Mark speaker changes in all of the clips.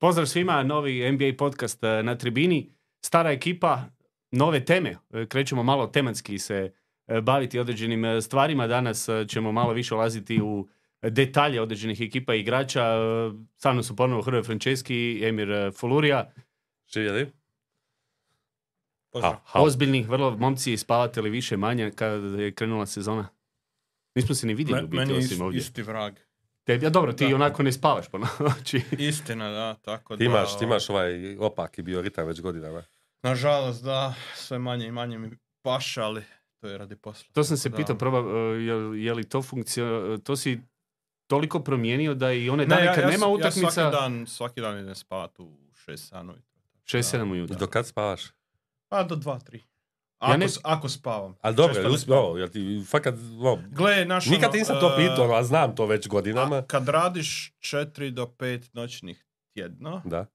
Speaker 1: Pozdrav svima, novi NBA podcast eh, na tribini. Stara ekipa, nove teme. Eh, Krećemo malo tematski se eh, baviti određenim stvarima. Danas ćemo malo više ulaziti u detalje određenih ekipa i igrača. Sa mnom su ponovo Hrvoje Franceski i Emir Fulurija.
Speaker 2: Živjeli?
Speaker 3: Pozdrav.
Speaker 2: Ha, ha.
Speaker 1: Ozbiljni, vrlo momci, spavate li više manje kada je krenula sezona? Nismo se ni vidjeli
Speaker 3: Me-
Speaker 1: u biti
Speaker 3: meni je
Speaker 1: osim
Speaker 3: ist-
Speaker 1: ovdje.
Speaker 3: isti vrag.
Speaker 1: Tebi, a dobro, ti
Speaker 3: Da.
Speaker 1: onako ne spavaš po noći.
Speaker 3: Istina, da, tako
Speaker 2: Ti
Speaker 3: da...
Speaker 2: imaš, ti imaš ovaj opaki bioritam već godinama.
Speaker 3: Nažalost, da, sve manje i manje mi paša, ali to je radi posla.
Speaker 1: To sam se
Speaker 3: Da.
Speaker 1: pitao, proba, eh, je, je li to funkcija, to si toliko promijenio da i one
Speaker 3: Ne,
Speaker 1: dane
Speaker 3: ja,
Speaker 1: kad
Speaker 3: ja,
Speaker 1: nema utakmica,
Speaker 3: Ja svaki dan, svaki dan idem spavat u 6 sanu.
Speaker 1: 6-7
Speaker 2: I
Speaker 1: ujutro.
Speaker 2: do kad spavaš?
Speaker 3: Pa do 2-3.
Speaker 1: Ja
Speaker 3: Ako,
Speaker 1: ne-
Speaker 3: s- ako spavam.
Speaker 2: Ali dobro, jel
Speaker 3: ne
Speaker 2: uspio, jel ti fakat, no,
Speaker 3: Gle, naš
Speaker 2: nikad
Speaker 3: ono,
Speaker 2: nisam to
Speaker 3: e,
Speaker 2: pitao, a znam to već godinama.
Speaker 3: a kad radiš 4 do 5 noćnih tjedno,
Speaker 2: Da.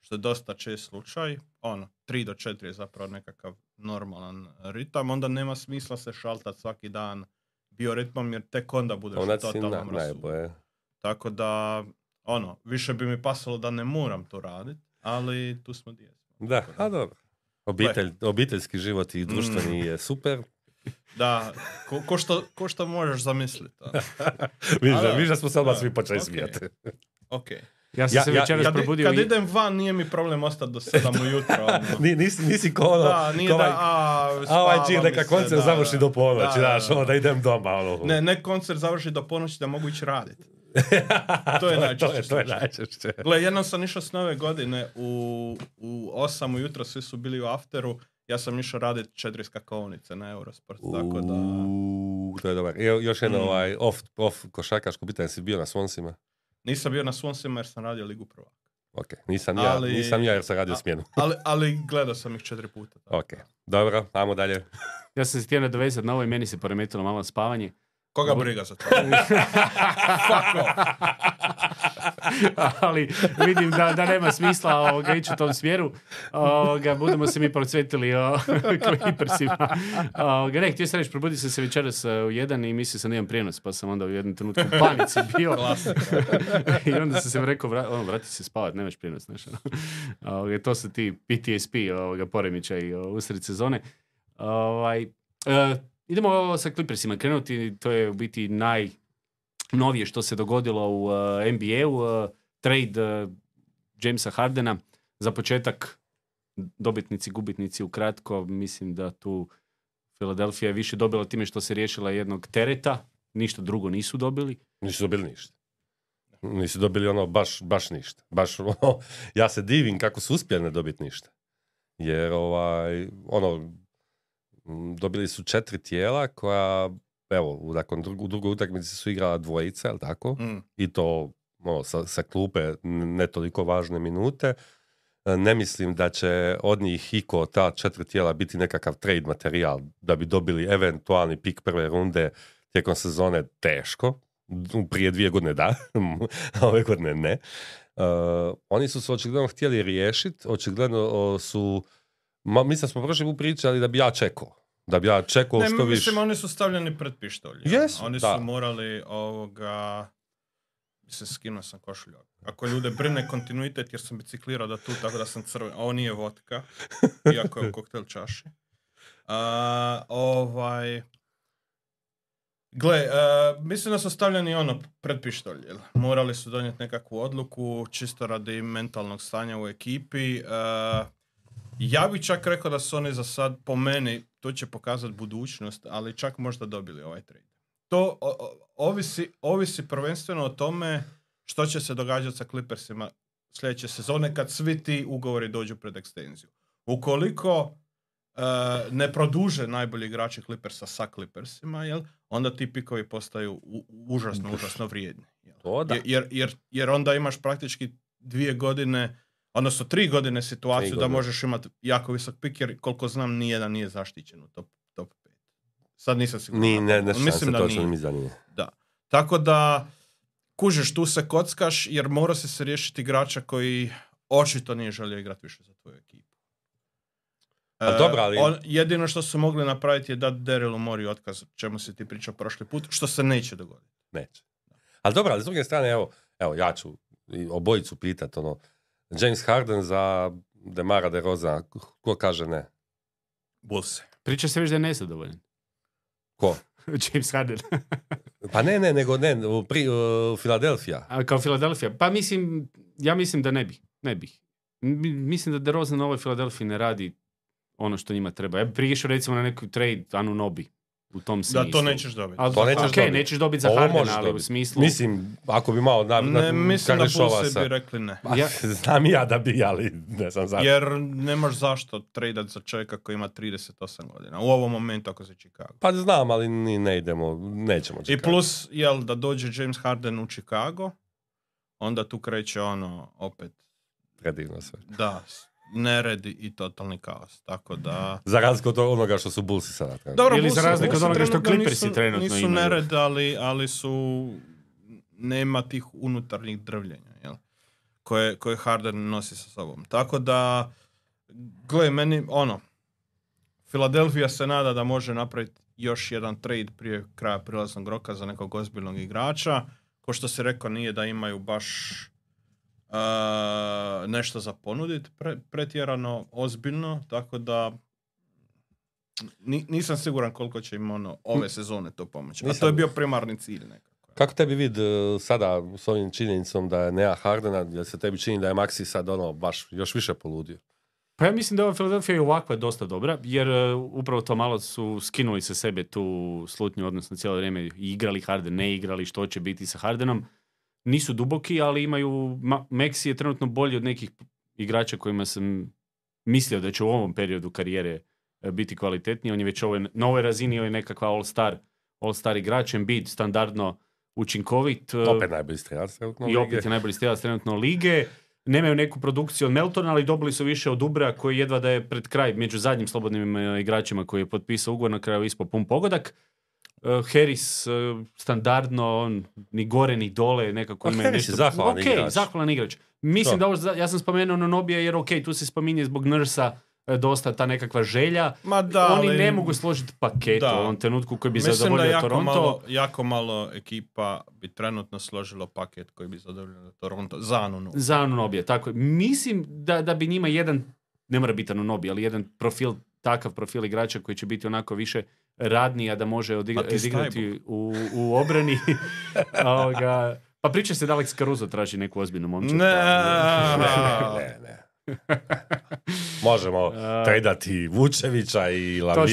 Speaker 3: što je dosta čest slučaj, ono, 3 do 4 je zapravo nekakav normalan ritam, onda nema smisla se šaltat svaki dan bioritmom, jer tek onda budeš
Speaker 2: Onda si na, najbolje.
Speaker 3: Tako da, ono, više bi mi pasalo da ne moram to raditi, ali tu smo gdje smo.
Speaker 2: Da, a dobro. Obitelj, obiteljski život i društveni
Speaker 3: Mm.
Speaker 2: je super.
Speaker 3: Da, ko, ko, što, ko što možeš zamisliti. ono. A
Speaker 2: da, vidiš da smo se odmah svi počeli
Speaker 3: ok.
Speaker 2: smijati.
Speaker 3: Ok.
Speaker 1: Ja sam
Speaker 2: Ja-
Speaker 1: se
Speaker 2: ja-
Speaker 1: večeras
Speaker 3: Kad,
Speaker 1: probudio
Speaker 3: kad
Speaker 1: i-
Speaker 3: idem van, nije mi problem ostati do 7 ujutro. ono.
Speaker 2: Ni- nisi, nisi ko ono,
Speaker 3: Da, nije
Speaker 2: ko
Speaker 3: da,
Speaker 2: ovaj-
Speaker 3: a,
Speaker 2: a ovaj
Speaker 3: mi
Speaker 2: neka koncert
Speaker 3: da,
Speaker 2: završi
Speaker 3: da.
Speaker 2: do ponoći,
Speaker 3: Da,
Speaker 2: znaš,
Speaker 3: da,
Speaker 2: ono, da idem doma, ono.
Speaker 3: Ne, ne koncert završi do ponoći da mogu ići raditi. to je najčešće
Speaker 2: to je, to je
Speaker 3: slučaj.
Speaker 2: najčešće.
Speaker 3: Gle, jednom sam išao s nove godine u, u 8 ujutro, svi su bili u afteru, ja sam išao raditi četiri skakovnice na Eurosport, tako da...
Speaker 2: Uuu, to je dobar. I još jedno
Speaker 3: Mm.
Speaker 2: ovaj, off, off košarkaško pitanje, si bio na Svonsima?
Speaker 3: Nisam bio na Swonsima jer sam radio Ligu prvaka.
Speaker 2: Ok, nisam ja,
Speaker 3: Ali-
Speaker 2: nisam ja jer sam radio
Speaker 3: a-
Speaker 2: smjenu.
Speaker 3: Ali, ali gledao sam ih četiri puta. tako.
Speaker 2: Ok, dobro, ajmo dalje.
Speaker 1: Ja sam se htio nadovezati na ovo i meni se poremetilo malo spavanje.
Speaker 3: Koga briga za to?
Speaker 1: ali vidim da, da nema smisla ovoga, ići u tom smjeru. Ovoga, budemo se mi procvetili. Ovoga, ne, htio sam reći, probudio sam se večeras e, u jedan i mislio sam da imam prijenos, pa sam onda u jednom trenutku u panici bio. I onda sam se rekao, vra, ono, vrati se spavat, nemaš prijenos. Znaš, ono. Ovoga, to su ti PTSP, ovoga, poremećaj o, usred sezone. Ovaj, e, idemo sa Clippersima krenuti, to je u biti najnovije što se dogodilo u uh, NBA-u, uh, trade uh, Jamesa Hardena. Za početak dobitnici, gubitnici ukratko, mislim da tu Philadelphia je više dobila time što se riješila jednog tereta, ništa drugo nisu dobili.
Speaker 2: Nisu dobili ništa. Nisu dobili ono baš, baš ništa. Baš ono, ja se divim kako su uspjeli ne dobiti ništa. Jer ovaj, ono, dobili su četiri tijela koja, evo, u- nakon drug, u drugoj utakmici su igrala dvojica, jel tako?
Speaker 3: Mm.
Speaker 2: I to ono, sa, sa klupe ne toliko važne minute. E, Ne mislim da će od njih iko ta četiri tijela biti nekakav trade materijal da bi dobili eventualni pik prve runde tijekom sezone teško. Prije dvije godine da, a ove godine ne. E, oni su se očigledno htjeli riješiti, očigledno su, ma, mislim smo prošli put pričali da bi ja čekao. Da bi ja čekao
Speaker 3: Ne,
Speaker 2: što više.
Speaker 3: mislim, oni su stavljeni pred pištolj.
Speaker 2: Jesu,
Speaker 3: Oni
Speaker 2: da.
Speaker 3: su morali ovoga... Mislim, skinuo sam košulju. Ako ljude brine kontinuitet, jer sam biciklirao da tu, tako da sam crven. Ovo nije vodka, iako je u koktel čaši. A, ovaj... Gle, e, mislim da su stavljeni ono pred pištolj. jel? Morali su donijeti nekakvu odluku, čisto radi mentalnog stanja u ekipi. E, ja bih čak rekao da su oni za sad, po meni, to će pokazati budućnost, ali čak možda dobili ovaj trade. To o- o- ovisi, ovisi prvenstveno o tome što će se događati sa Clippersima sljedeće sezone kad svi ti ugovori dođu pred ekstenziju. Ukoliko e, ne produže najbolji igrači Clippersa sa Clippersima, jel, onda ti pikovi postaju u- užasno, užasno vrijedni. Jel?
Speaker 2: To da.
Speaker 3: Jer- Jer, jer, jer onda imaš praktički dvije godine, odnosno tri godine situaciju
Speaker 2: Tri
Speaker 3: da
Speaker 2: godine.
Speaker 3: možeš imati jako visok pik, jer koliko znam nijedan nije zaštićen u top, top 5. Sad nisam siguran.
Speaker 2: Ni, ne, ne,
Speaker 3: Mislim
Speaker 2: mislim
Speaker 3: da
Speaker 2: točno
Speaker 3: nije.
Speaker 2: mi.
Speaker 3: Da. Tako da, kužiš, tu se kockaš jer mora se se riješiti igrača koji očito nije želio igrati više za tvoju ekipu.
Speaker 2: A
Speaker 3: E,
Speaker 2: dobro, ali-
Speaker 3: on, jedino što su mogli napraviti je dati Darylu Mori otkaz, čemu si ti pričao prošli put, što se neće dogoditi.
Speaker 2: Neće. Ali dobro, ali s druge strane, evo, evo ja ću obojicu pitat, ono, James Harden za Demara de Roza. Ko kaže ne?
Speaker 3: Bulls.
Speaker 1: Priča se već da je nezadovoljan.
Speaker 2: Ko?
Speaker 1: James Harden.
Speaker 2: Pa ne, ne, nego ne, u pri, u Filadelfija.
Speaker 1: A kao Filadelfija. Pa mislim, ja mislim da ne bi. Ne bi. Mi- Mislim da DeRozan na ovoj Filadelfiji ne radi ono što njima treba. Ja bih prije išao recimo na neki trade Anunobi u tom smislu.
Speaker 3: Da, to nećeš dobiti.
Speaker 1: Ali,
Speaker 2: To nećeš
Speaker 1: ok,
Speaker 2: dobit.
Speaker 1: nećeš dobiti za
Speaker 2: Ovo
Speaker 1: Hardena, ali u smislu...
Speaker 2: Mislim, ako bi malo na, na,
Speaker 3: Ne, mislim da Bulls
Speaker 2: sa-
Speaker 3: bi rekli ne.
Speaker 2: Pa,
Speaker 1: Ja-
Speaker 2: Znam i ja da bi, ali ne znam zašto.
Speaker 3: Jer nemaš zašto tradat za čovjeka koji ima 38 godina. U ovom momentu ako se Chicago.
Speaker 2: Pa znam, ali ni ne idemo, nećemo
Speaker 3: I
Speaker 2: čekati.
Speaker 3: plus, jel, da dođe James Harden u Chicago, onda tu kreće ono, opet,
Speaker 2: Predivno sve.
Speaker 3: da, neredi i totalni kaos. Tako da...
Speaker 2: Za razliku od onoga što su Bullsi sada.
Speaker 3: Dobro,
Speaker 1: Ili za razliku od onoga što Clippersi
Speaker 3: nisu-
Speaker 1: trenutno
Speaker 3: Nisu
Speaker 1: imaju.
Speaker 3: nered, ali, ali su... Nema tih unutarnjih drvljenja, jel? Koje, koje Harden nosi sa sobom. Tako da, gle, meni, ono, Filadelfija se nada da može napraviti još jedan trade prije kraja prilaznog roka za nekog ozbiljnog igrača. Ko što si rekao, nije da imaju baš uh, nešto za ponuditi pre, pretjerano ozbiljno, tako da ni- nisam siguran koliko će im ono, ove sezone to pomoći. A to je bio primarni cilj nekako.
Speaker 2: Kako tebi vid e, sada s ovim činjenicom da je Nea Hardena, jer se tebi čini da je Maxi sad ono baš još više poludio?
Speaker 1: Pa ja mislim da ova Philadelphia i ovakva je dosta dobra, jer e, upravo to malo su skinuli sa sebe tu slutnju, odnosno cijelo vrijeme igrali Harden, ne igrali, što će biti sa Hardenom. Nisu duboki, ali imaju, Ma- Maxi je trenutno bolji od nekih igrača kojima sam mislio da će u ovom periodu karijere e, biti kvalitetniji. On je već ovoj, na ovoj razini, on je nekakva all-star, all-star igrač, Embiid standardno učinkovit. e,
Speaker 2: Opet najbolji strelac trenutno
Speaker 1: i opet je najbolji strijelac trenutno lige. Nemaju neku produkciju od Meltona, ali dobili su više od Ubra koji jedva da je pred kraj među zadnjim slobodnim e, igračima koji je potpisao ugovor na kraju ispod pun pogodak. E, Harris e, standardno, on ni gore ni dole, nekako
Speaker 2: Pa
Speaker 1: ima
Speaker 2: Harris je
Speaker 1: nešto...
Speaker 2: zahvalan
Speaker 1: Ok,
Speaker 2: igrač.
Speaker 1: zahvalan igrač. Mislim
Speaker 2: Da.
Speaker 1: da ovo, ja sam spomenuo Nonobija jer ok, tu se spominje zbog Nursa e, dosta ta nekakva želja.
Speaker 3: Ma da,
Speaker 1: Oni
Speaker 3: ali-
Speaker 1: ne mogu složiti paket
Speaker 3: Da.
Speaker 1: u ovom trenutku koji bi
Speaker 3: Mislim da
Speaker 1: zadovoljio
Speaker 3: jako
Speaker 1: Toronto.
Speaker 3: malo, jako malo ekipa bi trenutno složilo paket koji bi zadovoljio Toronto za Anunu.
Speaker 1: Za Anunobija, tako je. Mislim da, da bi njima jedan, ne mora biti Anunobi, ali jedan profil, takav profil igrača koji će biti onako više radniji, a da može odigra-
Speaker 3: Pa ti
Speaker 1: odigrati u, u obrani. Ovoga, pa priča se da Alex Caruso traži neku ozbiljnu momčad.
Speaker 3: Ne.
Speaker 2: ne, ne. Možemo tradati Vučevića i
Speaker 1: To
Speaker 2: Lavina.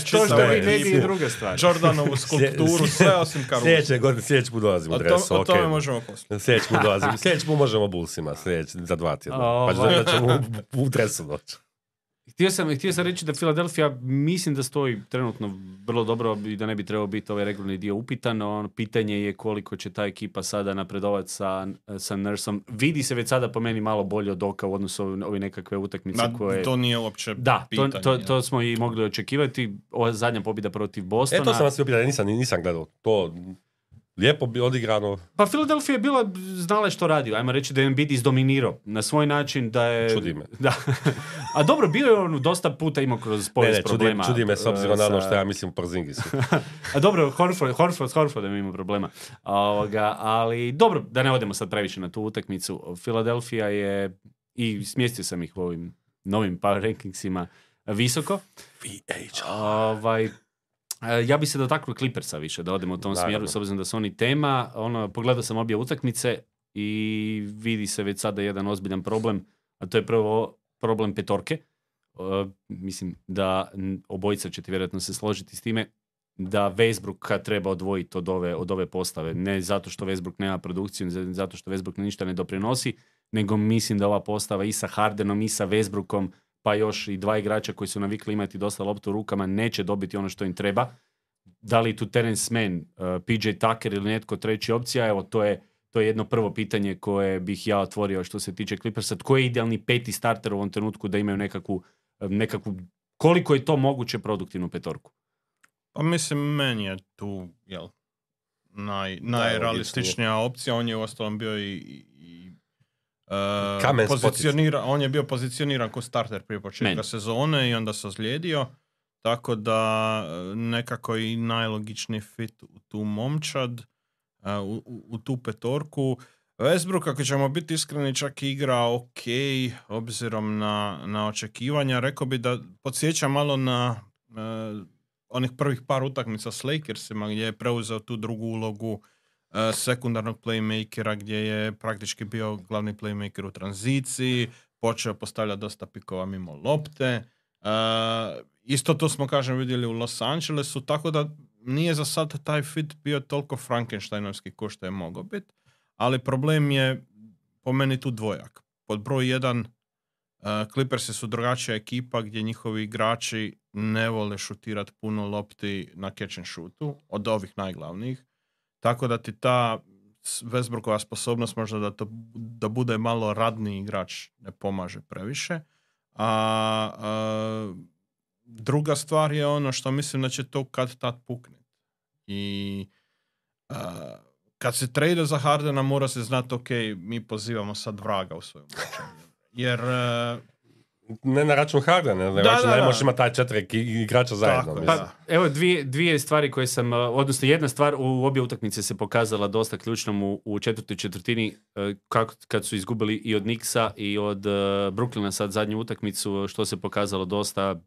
Speaker 1: što, to što vi bi je druga stvar.
Speaker 3: Jordanovu skulpturu, sve osim Caruso.
Speaker 2: Sljedeće godine, sljedeći put dolazimo
Speaker 3: O,
Speaker 2: u
Speaker 3: to,
Speaker 2: dresu,
Speaker 3: o tome možemo poslije.
Speaker 2: Sljedeći put dolazimo, sljedeći put možemo Bullsima, sljedeći, za dva tjedna.
Speaker 1: Ovaj.
Speaker 2: Pa da ćemo u, u dresu doći.
Speaker 1: Htio sam, htio sam reći da Filadelfija mislim da stoji trenutno vrlo dobro i da ne bi trebao biti ovaj regularni dio upitan. Ono, pitanje je koliko će ta ekipa sada napredovati sa, sa Nursom. Vidi se već sada po meni malo bolje od oka u odnosu na ove nekakve utakmice
Speaker 3: Ma,
Speaker 1: koje...
Speaker 3: To nije uopće
Speaker 1: Da, to,
Speaker 3: pitanje.
Speaker 1: to, to smo i mogli očekivati. Ova zadnja pobjeda protiv Bostona.
Speaker 2: E, to sam vas pitao, nisam, nisam gledao. To lijepo bi odigrano.
Speaker 1: Pa Philadelphia je bila, znala je što radi. Ajmo reći da je Embiid izdominirao na svoj način da je...
Speaker 2: Čudi me.
Speaker 1: Da. A dobro, bio je on dosta puta imao kroz
Speaker 2: Ne,
Speaker 1: povijest
Speaker 2: ne, čudi,
Speaker 1: problema.
Speaker 2: čudi me s obzirom
Speaker 1: e,
Speaker 2: na ono što ja mislim Porzingisu.
Speaker 1: A dobro, Horford, Horford, s Horfordom ima problema. Ovoga, ali dobro, da ne odemo sad previše na tu utakmicu. Philadelphia je, i smjestio sam ih u ovim novim power rankingsima visoko. Ovaj, ja bi se dotaknuo Clippersa više, da odemo u tom
Speaker 2: Naravno.
Speaker 1: smjeru, s obzirom da su oni tema. Ono, pogledao sam obje utakmice i vidi se već sada jedan ozbiljan problem, a to je prvo problem petorke. E, mislim da obojica ćete vjerojatno se složiti s time da Westbrooka treba odvojiti od ove, od ove postave. Ne zato što Westbrook nema produkciju, ne zato što Westbrook ništa ne doprinosi, nego mislim da ova postava i sa Hardenom i sa Westbrookom, pa još i dva igrača koji su navikli imati dosta loptu u rukama, neće dobiti ono što im treba. Da li tu Terence Mann, uh, PJ Tucker ili netko treći opcija, evo to je to je jedno prvo pitanje koje bih ja otvorio što se tiče Clippersa. Tko je idealni peti starter u ovom trenutku da imaju nekakvu, nekakvu koliko je to moguće produktivnu petorku?
Speaker 3: Pa mislim, meni je tu, jel, naj, najrealističnija opcija. On je u ostalom bio i,
Speaker 2: Kamen
Speaker 3: pozicionira, on je bio pozicioniran kao starter prije početka sezone i onda se ozlijedio. Tako da e, nekako i najlogičniji fit u tu momčad, e, u, u, u tu petorku. Westbrook, ako ćemo biti iskreni, čak i igra ok, obzirom na, na očekivanja. Rekao bi da podsjeća malo na e, onih prvih par utakmica s Lakersima, gdje je preuzeo tu drugu ulogu e, sekundarnog playmakera, gdje je praktički bio glavni playmaker u tranziciji, počeo postavljati dosta pikova mimo lopte. E, isto to smo, kažem, vidjeli u Los Angelesu, tako da nije za sad taj fit bio toliko Frankensteinovski ko što je mogao biti, ali problem je po meni tu dvojak. Pod broj jedan, uh, Clippersi su drugačija ekipa gdje njihovi igrači ne vole šutirati puno lopti na catch and shootu, od ovih najglavnijih. Tako da ti ta Westbrookova sposobnost možda da, to, da bude malo radni igrač ne pomaže previše. A, a druga stvar je ono što mislim da će to kad tad pukne. I a, kad se trade za Hardena mora se znati ok, mi pozivamo sad vraga u svojem Jer
Speaker 2: ne na račun Hardena, ne, da, ne možeš imati taj četiri igrača zajedno.
Speaker 1: pa, evo dvije, dvije stvari koje sam, odnosno jedna stvar u obje utakmice se pokazala dosta ključnom u, u četvrtoj četvrtini kako, kad su izgubili i od Nixa i od uh, Brooklyna sad zadnju utakmicu, što se pokazalo dosta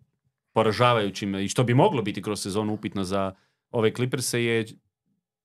Speaker 1: poražavajućim i što bi moglo biti kroz sezonu upitno za ove Clippers je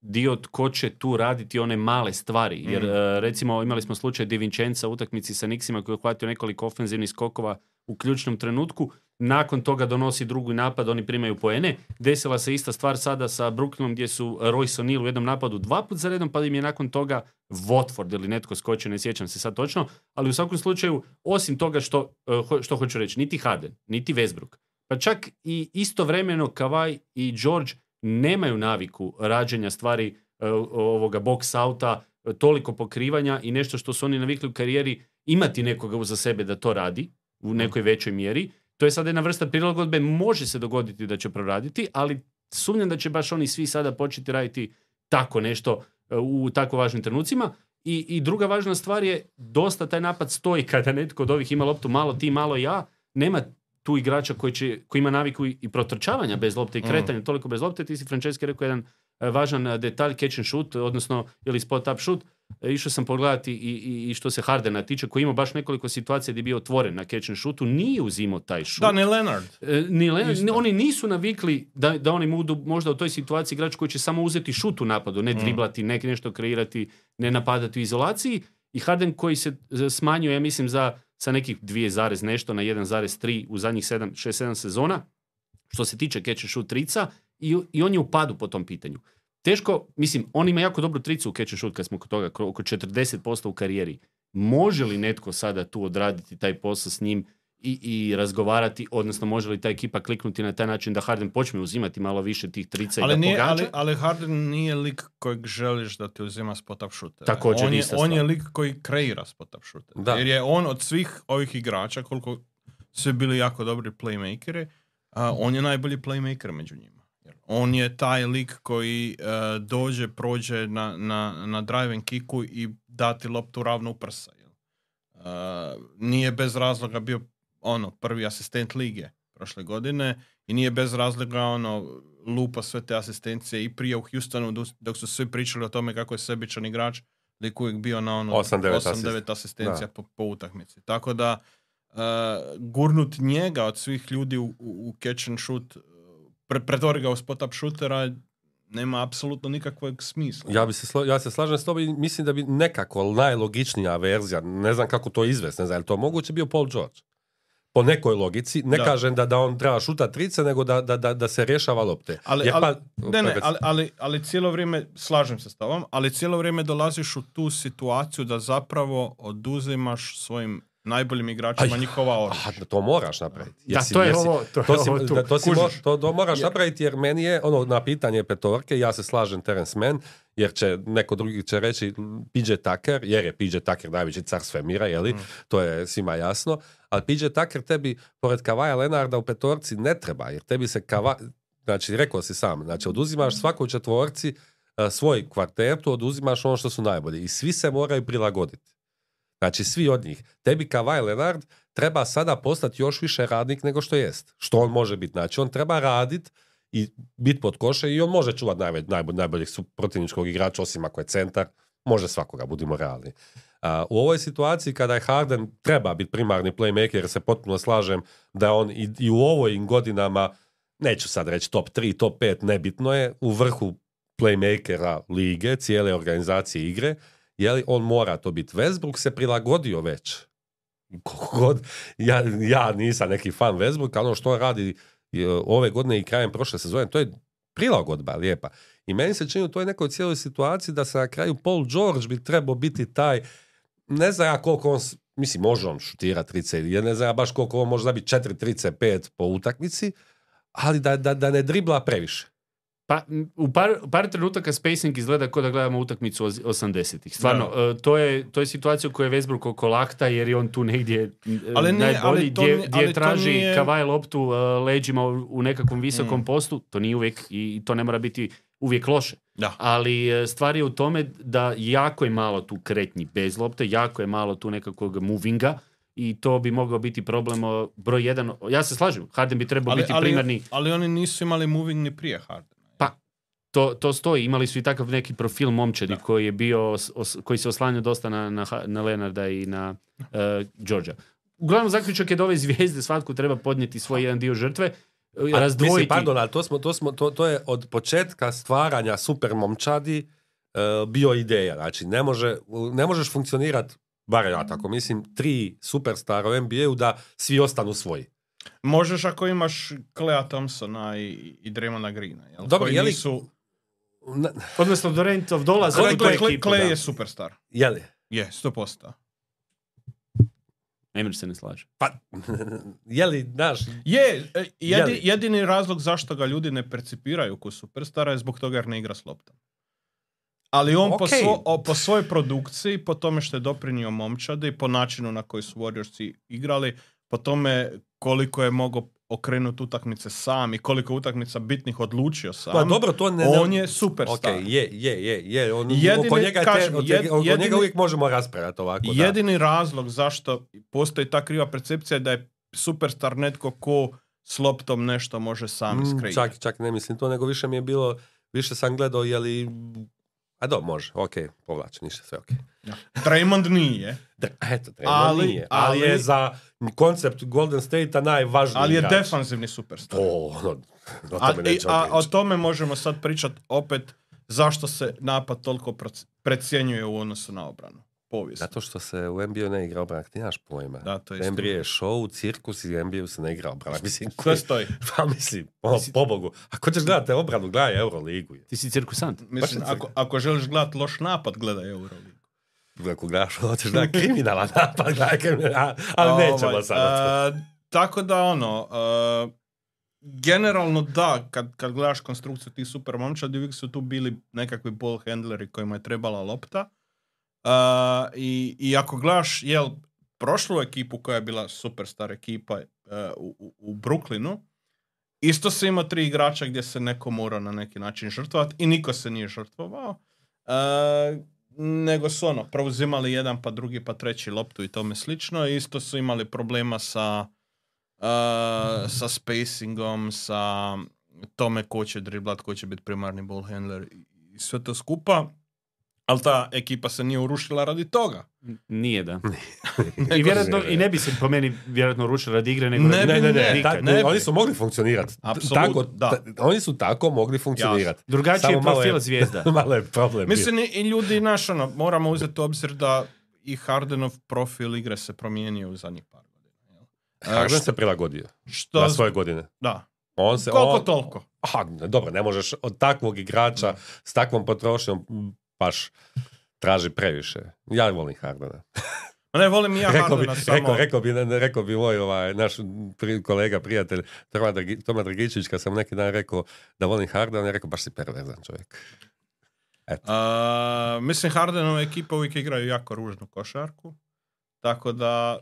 Speaker 1: dio tko će tu raditi one male stvari. Jer mm. recimo imali smo slučaj Di Vincenza u utakmici sa Nixima koji je uhvatio nekoliko ofenzivnih skokova u ključnom trenutku. Nakon toga donosi drugi napad, oni primaju poene. Desila se ista stvar sada sa Brooklynom gdje su Royce O'Neal u jednom napadu dva put za redom, pa im je nakon toga Watford ili netko skočio, ne sjećam se sad točno. Ali u svakom slučaju, osim toga što, e, što hoću reći, niti Harden, niti Westbrook, pa čak i istovremeno Kavaj i George nemaju naviku rađenja stvari e, ovoga box outa, toliko pokrivanja i nešto što su oni navikli u karijeri imati nekoga uza sebe da to radi u nekoj većoj mjeri. To je sada jedna vrsta prilagodbe, može se dogoditi da će proraditi, ali sumnjam da će baš oni svi sada početi raditi tako nešto e, u tako važnim trenucima. I, I druga važna stvar je, dosta taj napad stoji kada netko od ovih ima loptu malo ti, malo ja, nema tu igrača koji, će, koji ima naviku i protrčavanja bez lopte i mm. kretanja toliko bez lopte. Ti si Franceschi rekao jedan e, važan e, detalj catch and shoot, odnosno ili spot up shoot. E, išao sam pogledati i, i, i, što se Hardena tiče, koji ima baš nekoliko situacija gdje je bio otvoren na catch and shootu, nije uzimao taj šut.
Speaker 3: Da, ni Leonard.
Speaker 1: ni Leonard. Oni nisu navikli da, da oni budu možda u toj situaciji igrač koji će samo uzeti šut u napadu, ne mm. driblati, ne nešto kreirati, ne napadati u izolaciji. I Harden koji se smanjuje, ja mislim, za sa nekih 2, nešto na 1,3 u zadnjih 6-7 sezona, što se tiče catch and shoot trica, i, i on je u padu po tom pitanju. Teško, mislim, on ima jako dobru tricu u catch and shoot kad smo kod toga, oko 40% u karijeri. Može li netko sada tu odraditi taj posao s njim i, i razgovarati, odnosno može li ta ekipa kliknuti na taj način da Harden počne uzimati malo više tih trica
Speaker 3: ali
Speaker 1: i da
Speaker 3: nije,
Speaker 1: pogađa?
Speaker 3: Ali, ali Harden nije lik kojeg želiš da ti uzima spot up shooter.
Speaker 1: Također,
Speaker 3: on je, on je lik koji kreira spot up shooter. Da. Jer je on od svih ovih igrača, koliko su bili jako dobri playmakeri, on je najbolji playmaker među njima. On je taj lik koji uh, dođe, prođe na, na, na drive and kicku i dati loptu ravno u prsa. Uh, nije bez razloga bio ono, prvi asistent lige prošle godine i nije bez razloga ono, lupa sve te asistencije i prije u Houstonu dok su svi pričali o tome kako je sebičan igrač, lik uvijek bio na ono 8-9 asistencija po, po, utakmici. Tako da uh, gurnut njega od svih ljudi u, u catch and shoot, pre, pretvori ga u spot up shootera, nema apsolutno nikakvog smisla.
Speaker 2: Ja, bi se ja se slažem s tobom i mislim da bi nekako najlogičnija verzija, ne znam kako to izvesti, ne znam, je li to moguće bio Paul George? Po nekoj logici, ne kažem da, da on treba šuta trice, nego da, da, da, da se rješava lopte.
Speaker 3: Ali, ali, pa, ne, ne, ali, ali, ali cijelo vrijeme, slažem se s tobom, ali cijelo vrijeme dolaziš u tu situaciju da zapravo oduzimaš svojim najboljim igračima Aj, njihova oružja.
Speaker 2: to moraš napraviti.
Speaker 1: Da, to je ovo, to, to, si,
Speaker 2: to, to, to, moraš napraviti jer meni je, ono, na pitanje petorke, ja se slažem Terence Mann, jer će neko drugi će reći PJ Tucker, jer je PJ Tucker najveći car svemira, jeli? Mm. To je svima jasno. Ali PJ Tucker tebi, pored Kavaja Lenarda u petorci, ne treba, jer tebi se Kava... Znači, rekao si sam, znači, oduzimaš svakoj četvorci uh, svoj kvartetu, oduzimaš ono što su najbolji. I svi se moraju prilagoditi. Znači, svi od njih. Tebi Kavaj Lenard treba sada postati još više radnik nego što jest. Što on može biti. Znači, on treba raditi i biti pod koše i on može čuvati najbolj, najbolj, protivničkog igrača, osim ako je centar, može svakoga, budimo realni. U ovoj situaciji kada je Harden treba biti primarni playmaker, jer se potpuno slažem da on i, i u ovim godinama, neću sad reći top 3, top 5, nebitno je, u vrhu playmakera lige, cijele organizacije igre, je li on mora to biti. Westbrook se prilagodio već. God, ja, ja nisam neki fan Westbrooka, ono što radi e, ove godine i krajem prošle sezone, to je prilagodba lijepa. I meni se čini u toj nekoj cijeloj situaciji da se na kraju Paul George bi trebao biti taj, ne znam ja koliko on, mislim može on šutira trice, ja ne znam ja baš koliko on može zabiti četiri trice, pet po utakmici, ali da, da, da ne dribla previše.
Speaker 1: Pa, u par, par trenutaka spacing izgleda kao da gledamo utakmicu oz- 80-ih. Stvarno, e, to, je, to je situacija u kojoj je Westbrook oko lakta jer je on tu negdje e,
Speaker 3: Ali nije-
Speaker 1: najbolji,
Speaker 3: ali to
Speaker 1: gdje, gdje
Speaker 3: ali
Speaker 1: traži
Speaker 3: nije-
Speaker 1: kavaj loptu e, leđima u, u nekakvom visokom
Speaker 3: Mm.
Speaker 1: postu. To nije uvijek i to ne mora biti uvijek loše.
Speaker 3: Da.
Speaker 1: Ali stvar je u tome da jako je malo tu kretnji bez lopte, jako je malo tu nekakvog movinga i to bi mogao biti problem broj jedan. Ja se slažem, Harden bi trebao
Speaker 3: Ali,
Speaker 1: biti primarni
Speaker 3: ali oni nisu imali moving ni prije Hardena.
Speaker 1: To, to stoji. Imali su i takav neki profil momčadi
Speaker 3: Da.
Speaker 1: koji je bio, os- os- koji se oslanjao dosta na, na, na Lenarda i na uh, Georgia. Uglavnom, zaključak je da ove zvijezde svatko treba podnijeti svoj jedan dio žrtve, uh,
Speaker 2: A,
Speaker 1: razdvojiti.
Speaker 2: Mislim, pardon, ali to, smo, to, smo, to, to je od početka stvaranja super momčadi e, bio ideja. Znači, ne, može, ne možeš funkcionirati, bar ja tako mislim, tri superstara u NBA-u da svi ostanu svoji.
Speaker 3: Možeš ako imaš Clea Thompsona i, i Draymonda Greena. Jel?
Speaker 2: Dobro,
Speaker 3: Koji
Speaker 2: je li-
Speaker 3: nisu...
Speaker 1: Odnosno, Dorentov dolazi
Speaker 3: Clay,
Speaker 1: tu
Speaker 3: Clay, Clay, je superstar.
Speaker 2: Je li?
Speaker 3: Je, 100%.
Speaker 1: Emir se ne slaže.
Speaker 2: Pa, je li, znaš,
Speaker 3: Je, jedi-
Speaker 2: li?
Speaker 3: jedini razlog zašto ga ljudi ne percipiraju kao superstara je zbog toga jer ne igra s loptom. Ali on po,
Speaker 2: Ok.
Speaker 3: svo- o- po svojoj produkciji, po tome što je doprinio momčadi, po načinu na koji su Warriorsi igrali, po tome koliko je mogao okrenuti utakmice sam i koliko utakmica bitnih odlučio sam.
Speaker 2: pa dobro, to ne... ne-
Speaker 3: on je superstar.
Speaker 2: Ok, je, je, je, je. On,
Speaker 3: Jedini-
Speaker 2: oko njega, je te-
Speaker 3: kažem,
Speaker 2: oko
Speaker 3: jed-
Speaker 2: oko
Speaker 3: jedini-
Speaker 2: njega uvijek možemo raspravljati ovako. da.
Speaker 3: Jedini razlog zašto postoji ta kriva percepcija je da je superstar netko ko s loptom nešto može sam
Speaker 2: Mm,
Speaker 3: iskreirati.
Speaker 2: čak, čak ne mislim to, nego više mi je bilo, više sam gledao je li... A do, može, ok, povlači, ništa, sve ok.
Speaker 3: Draymond nije,
Speaker 2: Da, eto, Draymond
Speaker 3: Ali-
Speaker 2: nije, ali,
Speaker 3: ali-
Speaker 2: je za koncept Golden State-a najvažniji
Speaker 3: ali je
Speaker 2: igrač.
Speaker 3: defanzivni superstar.
Speaker 2: To, ono, o
Speaker 3: A,
Speaker 2: tome nećemo
Speaker 3: a o
Speaker 2: pričati.
Speaker 3: tome možemo sad pričat opet zašto se napad toliko precjenjuje u odnosu na obranu. Povijest.
Speaker 2: Zato što se u NBA ne igra obrana, ti nemaš pojma.
Speaker 3: Da, to je
Speaker 2: NBA je show, cirkus i u NBA se ne igra obrana. Mislim,
Speaker 3: Sve stoji.
Speaker 2: pa mislim, ono, pobogu. Ako ćeš gledati obranu, gledaj Euroligu.
Speaker 1: Ti si cirkusant.
Speaker 3: Mislim,
Speaker 2: Baš
Speaker 3: ako, ako želiš gledat loš napad, gledaj Euroligu.
Speaker 2: Ako gledaš, hoćeš gledati kriminalan napad, gledaj kriminalan, ali nećemo
Speaker 3: Ovaj,
Speaker 2: sad. o to.
Speaker 3: e, tako da ono, e, generalno da, kad, kad gledaš konstrukciju tih super momčadi, uvijek su tu bili nekakvi ball handleri kojima je trebala lopta. E, i, I ako gledaš, jel, prošlu ekipu koja je bila superstar ekipa e, u, u, Brooklynu, isto se ima tri igrača gdje se neko mora na neki način žrtvovati i niko se nije žrtvovao. E, nego su ono, preuzimali jedan pa drugi pa treći loptu i tome slično. Isto su imali problema sa uh, sa spacingom, sa tome ko će driblat, ko će biti primarni ball handler i sve to skupa. Ali ta ekipa se nije urušila radi toga.
Speaker 1: Nije da. I, vjerojatno, I ne bi se po meni vjerojatno rušili radi igre, nego
Speaker 3: Ne
Speaker 1: radi-
Speaker 3: bi,
Speaker 2: Ne, ne, ne,
Speaker 3: ne,
Speaker 2: ta-
Speaker 3: ne bi.
Speaker 2: oni su mogli funkcionirati. Tako,
Speaker 3: da.
Speaker 2: ta- oni su tako mogli funkcionirati.
Speaker 1: Drugačiji
Speaker 2: Samo
Speaker 1: je
Speaker 2: malo
Speaker 1: profil zvijezda.
Speaker 2: malo je problem.
Speaker 3: Mislim, i- i ljudi, naš, ono, moramo uzeti u obzir da i Hardenov profil igre se promijenio u zadnjih par godina. jel? E,
Speaker 2: Harden se prilagodio
Speaker 3: što,
Speaker 2: na svoje godine.
Speaker 3: Da,
Speaker 2: On se,
Speaker 3: koliko
Speaker 2: on,
Speaker 3: toliko.
Speaker 2: Aha, dobro, ne možeš od takvog igrača s takvom potrošnjom baš traži previše. Ja volim Hardena.
Speaker 3: Ma Ne, volim i ja
Speaker 2: rekao, bi,
Speaker 3: samo...
Speaker 2: rekao, rekao, bi, ne- rekao bi moj ovaj, naš pri, kolega, prijatelj Toma, Dragi, Toma Dragičić, kad sam neki dan rekao da volim Hardena, je rekao baš si perverzan čovjek.
Speaker 3: A, mislim, Hardenova ekipa uvijek igraju jako ružnu košarku. Tako da,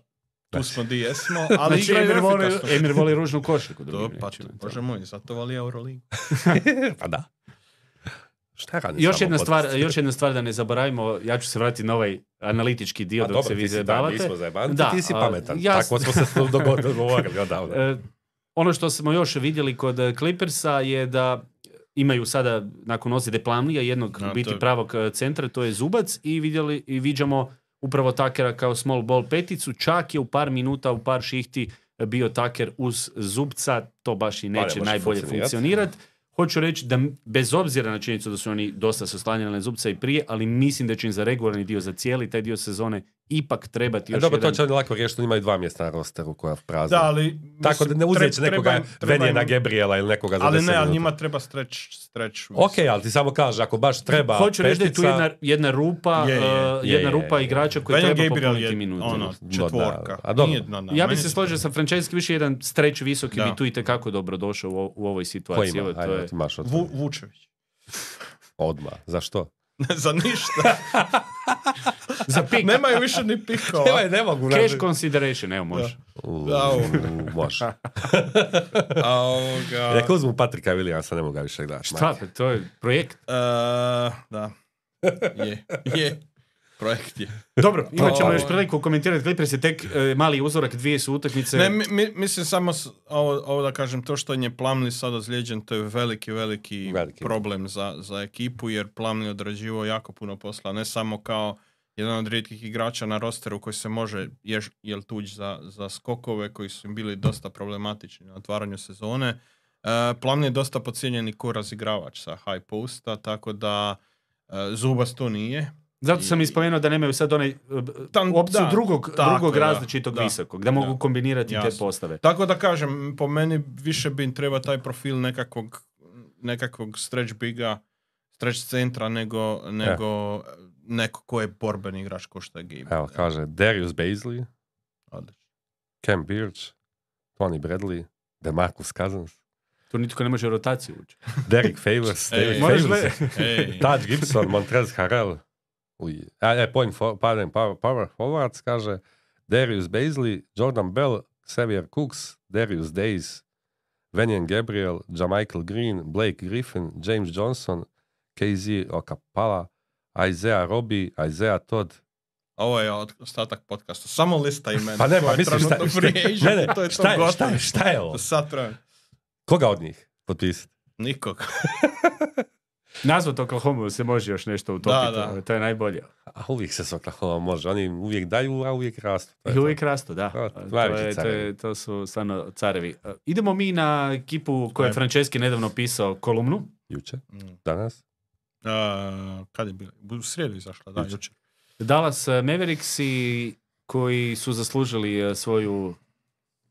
Speaker 3: tu smo di jesmo, ali
Speaker 1: Znači,
Speaker 3: igraju
Speaker 1: Emir voli. Emir voli ružnu košarku.
Speaker 3: To,
Speaker 1: drugim
Speaker 3: pa, bože moj, zato voli Euroligu.
Speaker 2: pa da. Šta radi
Speaker 1: Još jedna, stvar, još jedna stvar da ne zaboravimo, ja ću se vratiti na ovaj analitički dio
Speaker 2: A
Speaker 1: dok
Speaker 2: dobro,
Speaker 1: se vi
Speaker 2: da,
Speaker 1: zajebavate.
Speaker 2: zajebani,
Speaker 1: Da,
Speaker 2: ti si pametan.
Speaker 1: ja-
Speaker 2: Tako smo se dogo- dogovorili odavno.
Speaker 1: E, ono što smo još vidjeli kod e, Clippersa je da imaju sada nakon ozljede Plamlija jednog
Speaker 3: Da,
Speaker 1: u biti
Speaker 3: to
Speaker 1: pravog e, centra, to je Zubac i vidjeli i viđamo upravo Takera kao small ball peticu, čak je u par minuta, u par šihti bio Taker uz Zubca, to baš i
Speaker 2: Pa ne
Speaker 1: neće najbolje
Speaker 2: funkcionirat.
Speaker 1: funkcionirati. Hoću reći da bez obzira na činjenicu da su oni dosta se oslanjali na Zubca i prije, ali mislim da će im za regularni dio, za cijeli taj dio sezone ipak trebati
Speaker 2: E,
Speaker 1: još
Speaker 2: dobro, to
Speaker 1: jedan...
Speaker 2: će oni lako riješiti, oni imaju dva mjesta na rosteru koja prazna.
Speaker 3: Da, ali...
Speaker 2: Tako da ne
Speaker 3: treba-
Speaker 2: nekoga
Speaker 3: treba treba
Speaker 2: Venijena Gabriela ili nekoga za
Speaker 3: Ali
Speaker 2: 10
Speaker 3: ne, ali njima treba stretch, stretch.
Speaker 2: Ok, ali ti samo kaže, ako baš treba
Speaker 1: Hoću reći da je tu jedna, jedna rupa,
Speaker 3: Je, je.
Speaker 1: uh,
Speaker 2: Je,
Speaker 1: jedna
Speaker 2: je,
Speaker 1: rupa
Speaker 2: je.
Speaker 1: igrača koji treba
Speaker 3: Gabriel
Speaker 1: popuniti
Speaker 3: je
Speaker 1: minute.
Speaker 3: ono,
Speaker 2: No,
Speaker 3: četvorka.
Speaker 2: da. A dobro.
Speaker 3: Nije, no, no,
Speaker 1: Ja bi se složio sa Frančevski više jedan streć visoki
Speaker 3: Da.
Speaker 1: bi tu i tekako dobro došao u, u ovoj
Speaker 2: Ko
Speaker 1: situaciji.
Speaker 2: ima?
Speaker 1: To
Speaker 2: Ajde, ti od
Speaker 3: Vu, Vučević.
Speaker 2: odmah. Zašto?
Speaker 3: Za ništa.
Speaker 1: Za pik.
Speaker 3: Nemaju više ni pikova.
Speaker 2: Nemoj, ne mogu.
Speaker 1: Cash consideration, evo može.
Speaker 3: Da, u.
Speaker 2: može.
Speaker 3: A ovoga...
Speaker 2: Neka uzmu Patrika Williamsa, ne mogu ga više gledati.
Speaker 1: Šta, to je projekt.
Speaker 3: E, da. Je, je. Projekt je.
Speaker 1: Dobro, imat ćemo
Speaker 2: To-
Speaker 1: još priliku komentirati Clippers je tek e, mali uzorak, dvije su utakmice.
Speaker 3: Ne, mi, mi- mislim samo s- ovo, ovo da kažem, to što je Plamli sad ozlijeđen, to je veliki, veliki,
Speaker 2: Veliki.
Speaker 3: problem za, za ekipu, jer Plamli odrađivao jako puno posla, ne samo kao jedan od rijetkih igrača na rosteru koji se može ješ, jel tuđ za, za skokove koji su im bili dosta problematični na otvaranju sezone. E, Plamli je dosta podcijenjeni ko razigravač sa high posta, tako da e, Zubas to nije.
Speaker 1: Zato sam
Speaker 3: I-
Speaker 1: ispomenuo da nemaju sad onaj e,
Speaker 3: Tam-
Speaker 1: opciju
Speaker 3: da,
Speaker 1: drugog,
Speaker 3: tako
Speaker 1: drugog različitog
Speaker 3: da,
Speaker 1: visokog, da mogu
Speaker 3: da.
Speaker 1: kombinirati te
Speaker 3: Jasno.
Speaker 1: postave.
Speaker 3: Tako da kažem, po meni više bi im treba taj profil nekakvog, nekakvog stretch biga, stretch centra nego, nego neko ko je borbeni igrač ko što je Gabe.
Speaker 2: Evo, kaže Darius Baisley,
Speaker 3: Odlično.
Speaker 2: Cam Birch, Tony Bradley, DeMarcus Cousins,
Speaker 1: Tu nitko ne može rotaciju ući.
Speaker 2: Derek Favors, Derek Favors, Taj Gibson, Montrez Harrell, Uj. A, e, point for, pardon, power, power forwards, kaže Darius Baisley, Jordan Bell, Xavier Cooks, Darius Days, Venyan Gabriel, Jamichael Green, Blake Griffin, James Johnson, KZ Okapala, Isaiah Robbie, Isaiah Todd.
Speaker 3: ovo je ostatak podcasta. Samo lista imena.
Speaker 2: Pa ne, pa mislim, šta, šta,
Speaker 3: agent,
Speaker 2: ne, ne,
Speaker 3: to je to
Speaker 2: šta, je, šta, je, šta je ovo?
Speaker 3: Sad.
Speaker 2: Koga od njih potpisati?
Speaker 3: Nikog.
Speaker 1: Nazvat Oklahoma se može još nešto utopiti,
Speaker 3: Da, da.
Speaker 1: to je najbolje.
Speaker 2: A uvijek se s Oklahoma može. Oni uvijek daju, a uvijek rastu. To je
Speaker 1: I
Speaker 2: to.
Speaker 1: uvijek rastu, da.
Speaker 2: To-
Speaker 1: To, je, to, je, to su stvarno carevi. E, Idemo mi na ekipu koju je
Speaker 3: Ajmo.
Speaker 1: Franceschi nedavno pisao kolumnu.
Speaker 2: Juče,
Speaker 3: Mm.
Speaker 2: danas.
Speaker 3: A, kad je bilo? U srijedu izašla, da,
Speaker 2: Jučer.
Speaker 3: jučer.
Speaker 1: Dallas Mavericksi koji su zaslužili e, svoju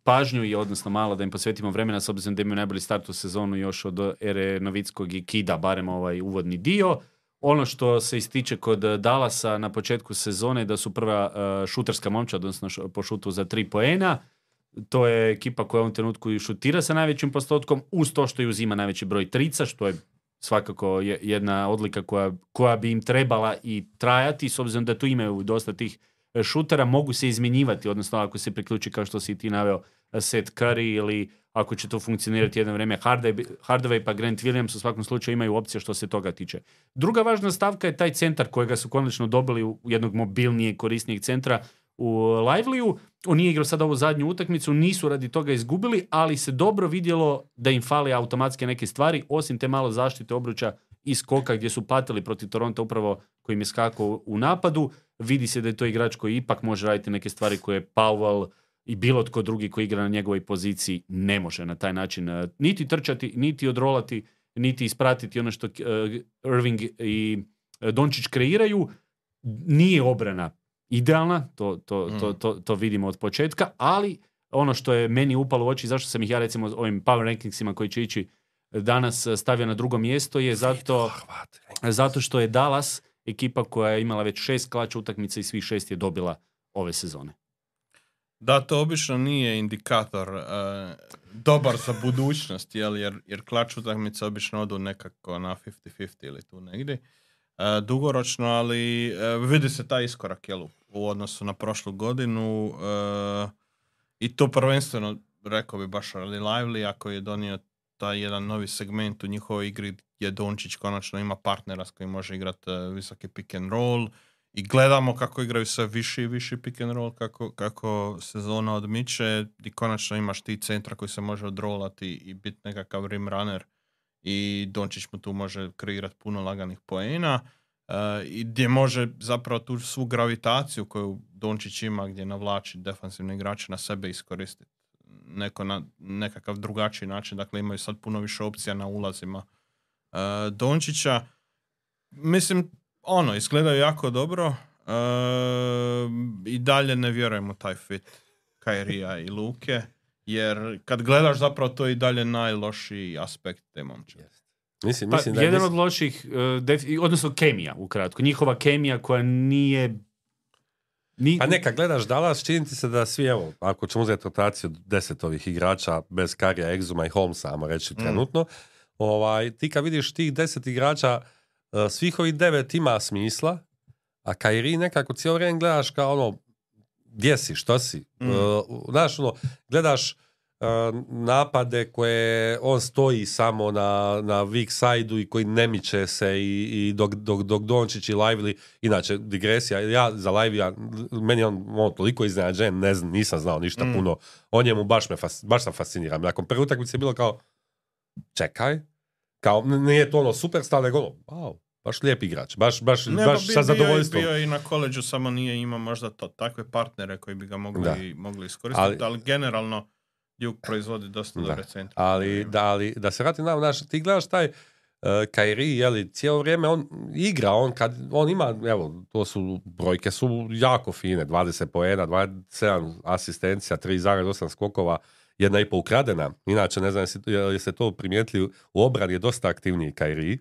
Speaker 1: pažnju i odnosno malo da im posvetimo vremena s obzirom da imaju najbolji start u sezonu još od ere Novickog i Kida, barem ovaj uvodni dio. Ono što se ističe kod Dallasa na početku sezone da su prva e, šuterska momčad, odnosno po šutu za tri poena. To je ekipa koja u ovom trenutku i šutira sa najvećim postotkom, uz to što i uzima najveći broj trica, što je svakako je jedna odlika koja, koja bi im trebala i trajati, s obzirom da tu imaju dosta tih šutera, mogu se izmjenjivati, odnosno ako se priključi kao što si ti naveo Seth Curry ili ako će to funkcionirati jedno vrijeme Hardaway, pa Grant Williams u svakom slučaju imaju opcije što se toga tiče. Druga važna stavka je taj centar kojega su konačno dobili u jednog mobilnijeg, korisnijeg centra u Liveliju. On nije igrao sada ovu zadnju utakmicu, nisu radi toga izgubili, ali se dobro vidjelo da im fali automatske neke stvari, osim te malo zaštite obruča i skoka gdje su patili protiv Toronto upravo koji im je skakao u napadu. Vidi se da je to igrač koji ipak može raditi neke stvari koje Powell i bilo tko drugi koji igra na njegovoj poziciji ne može na taj način eh, niti trčati, niti odrolati, niti ispratiti ono što eh, Irving i eh, Dončić kreiraju. Nije obrana idealna, to, to, to,
Speaker 3: Mm.
Speaker 1: to, to vidimo od početka, ali ono što je meni upalo u oči, zašto sam ih ja recimo ovim power rankingsima koji će ići danas eh, stavio na drugo mjesto je zato, zato što je Dallas ekipa koja je imala već šest klača utakmica i svih šest je dobila ove sezone.
Speaker 3: Da, to obično nije indikator e, dobar za budućnost, jel, jer, jer klač utakmice obično odu nekako na 50-50 ili tu negdje. E, dugoročno, ali e, vidi se taj iskorak jel, u odnosu na prošlu godinu e, i to prvenstveno, rekao bi baš radi Lively, ako je donio taj jedan novi segment u njihovoj igri gdje Dončić konačno ima partnera s kojim može igrati visoki pick and roll, i gledamo kako igraju sve viši i viši pick and roll, kako, kako sezona odmiče i konačno imaš ti centra koji se može odrolati i biti nekakav rim runner i Dončić mu tu može kreirati puno laganih poena e, i gdje može zapravo tu svu gravitaciju koju Dončić ima gdje navlači defansivne igrače na sebe iskoristiti neko na nekakav drugačiji način, dakle imaju sad puno više opcija na ulazima e, Dončića. Mislim, ono, izgledaju jako dobro e, i dalje ne vjerujem u taj fit Kairija i Luke, jer kad gledaš zapravo to je i dalje najlošiji aspekt te momče.
Speaker 1: Mislim, pa, mislim da jedan od loših, uh, odnosno kemija ukratko, njihova kemija koja nije
Speaker 2: ni... Pa neka gledaš Dallas, čini ti se da svi, evo, ako ćemo uzeti rotaciju deset ovih igrača bez Karija, Exuma i Holmesa, ajmo reći mm. trenutno, ovaj, ti kad vidiš tih deset igrača, uh, svih ovih devet ima smisla, a Kairi nekako cijelo vrijeme gledaš kao ono, gdje si, što si? Mm. Uh, znaš, ono, gledaš napade koje on stoji samo na, na weak side i koji ne miče se i, i dok, dok, dok Dončić i Lively, inače digresija, ja za Lively, meni on, on toliko iznenađen, ne znam, nisam znao ništa mm. puno o njemu, baš, me baš sam fasciniran. Nakon prve utakmice je bilo kao, čekaj, kao, nije to ono superstar, nego ono, wow, baš lijep igrač, baš, baš, ne, baš sa zadovoljstvom.
Speaker 3: Bio i na koleđu, samo nije imao možda to, takve partnere koji bi ga mogli, mogli iskoristiti, ali, ali generalno Duke proizvodi dosta dobre centre.
Speaker 2: Ali da, ali da se vrati na naš, ti gledaš taj uh, Kairi, jeli, cijelo vrijeme on igra, on kad, on ima, evo, to su, brojke su jako fine, 20 poena, 27 asistencija, 3,8 skokova, jedna i po ukradena. Inače, ne znam jeste to primijetili, u obrani je dosta aktivniji Kairi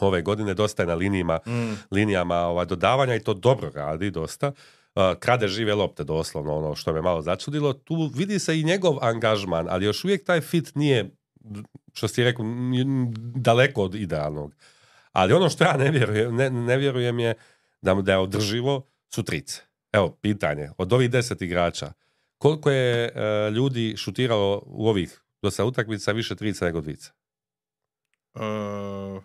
Speaker 2: ove godine dosta je na linijima, mm. linijama ovaj, dodavanja i to dobro radi dosta. Uh, krade žive lopte doslovno, ono što me malo začudilo. Tu vidi se i njegov angažman, ali još uvijek taj fit nije, što si rekao, daleko od idealnog. Ali ono što ja ne vjerujem, ne, ne vjerujem je da, da je održivo su trice. Evo, pitanje. Od ovih deset igrača, koliko je uh, ljudi šutiralo u ovih do utakmica više trica nego dvica?
Speaker 3: Uh,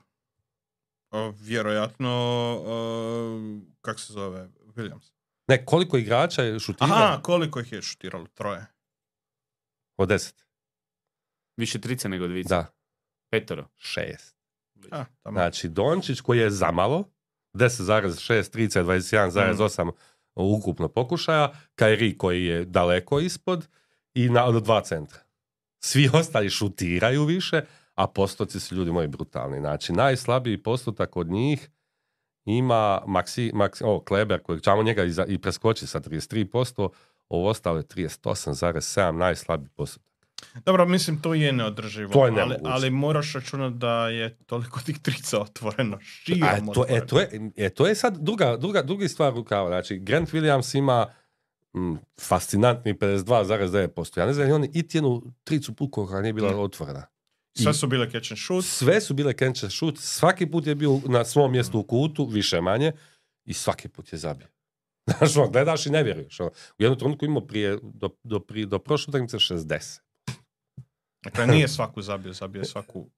Speaker 3: vjerojatno, uh, kak se zove, Williams.
Speaker 2: Ne, koliko igrača je šutiralo?
Speaker 3: Aha, koliko ih je šutiralo? Troje.
Speaker 2: Od deset.
Speaker 1: Više trice nego dvice.
Speaker 2: Da.
Speaker 1: Petero.
Speaker 2: Šest. A, znači, Dončić koji je zamalo, 10,6, 30, 21,8 mm. ukupno pokušaja, Kairi koji je daleko ispod i na dva centra. Svi ostali šutiraju više, a postoci su ljudi moji brutalni. Znači, najslabiji postotak od njih ima Maxi, Maxi o, Kleber, koji ćemo njega i, i preskoči sa 33%, ovo ostalo je 38,7, najslabiji postotak.
Speaker 3: Dobro, mislim, to je neodrživo. To je ali, ali, moraš računati da je toliko tih trica otvoreno. Širom
Speaker 2: to, e, to, je, e, to je sad druga, druga, drugi stvar rukava. Znači, Grant Williams ima mm, fascinantni 52,9%. Ja ne znam, on iti jednu tricu puko koja nije bila otvorena.
Speaker 3: Sve su bile catch and shoot.
Speaker 2: Sve su bile catch and shoot. Svaki put je bio na svom mjestu u kutu, više manje. I svaki put je zabio. Znaš, ono, gledaš i ne vjeruješ. Ono. U jednom trenutku imao prije, do, do, prije, do prošle utakmice 60.
Speaker 3: Dakle, nije svaku zabio, zabio svaku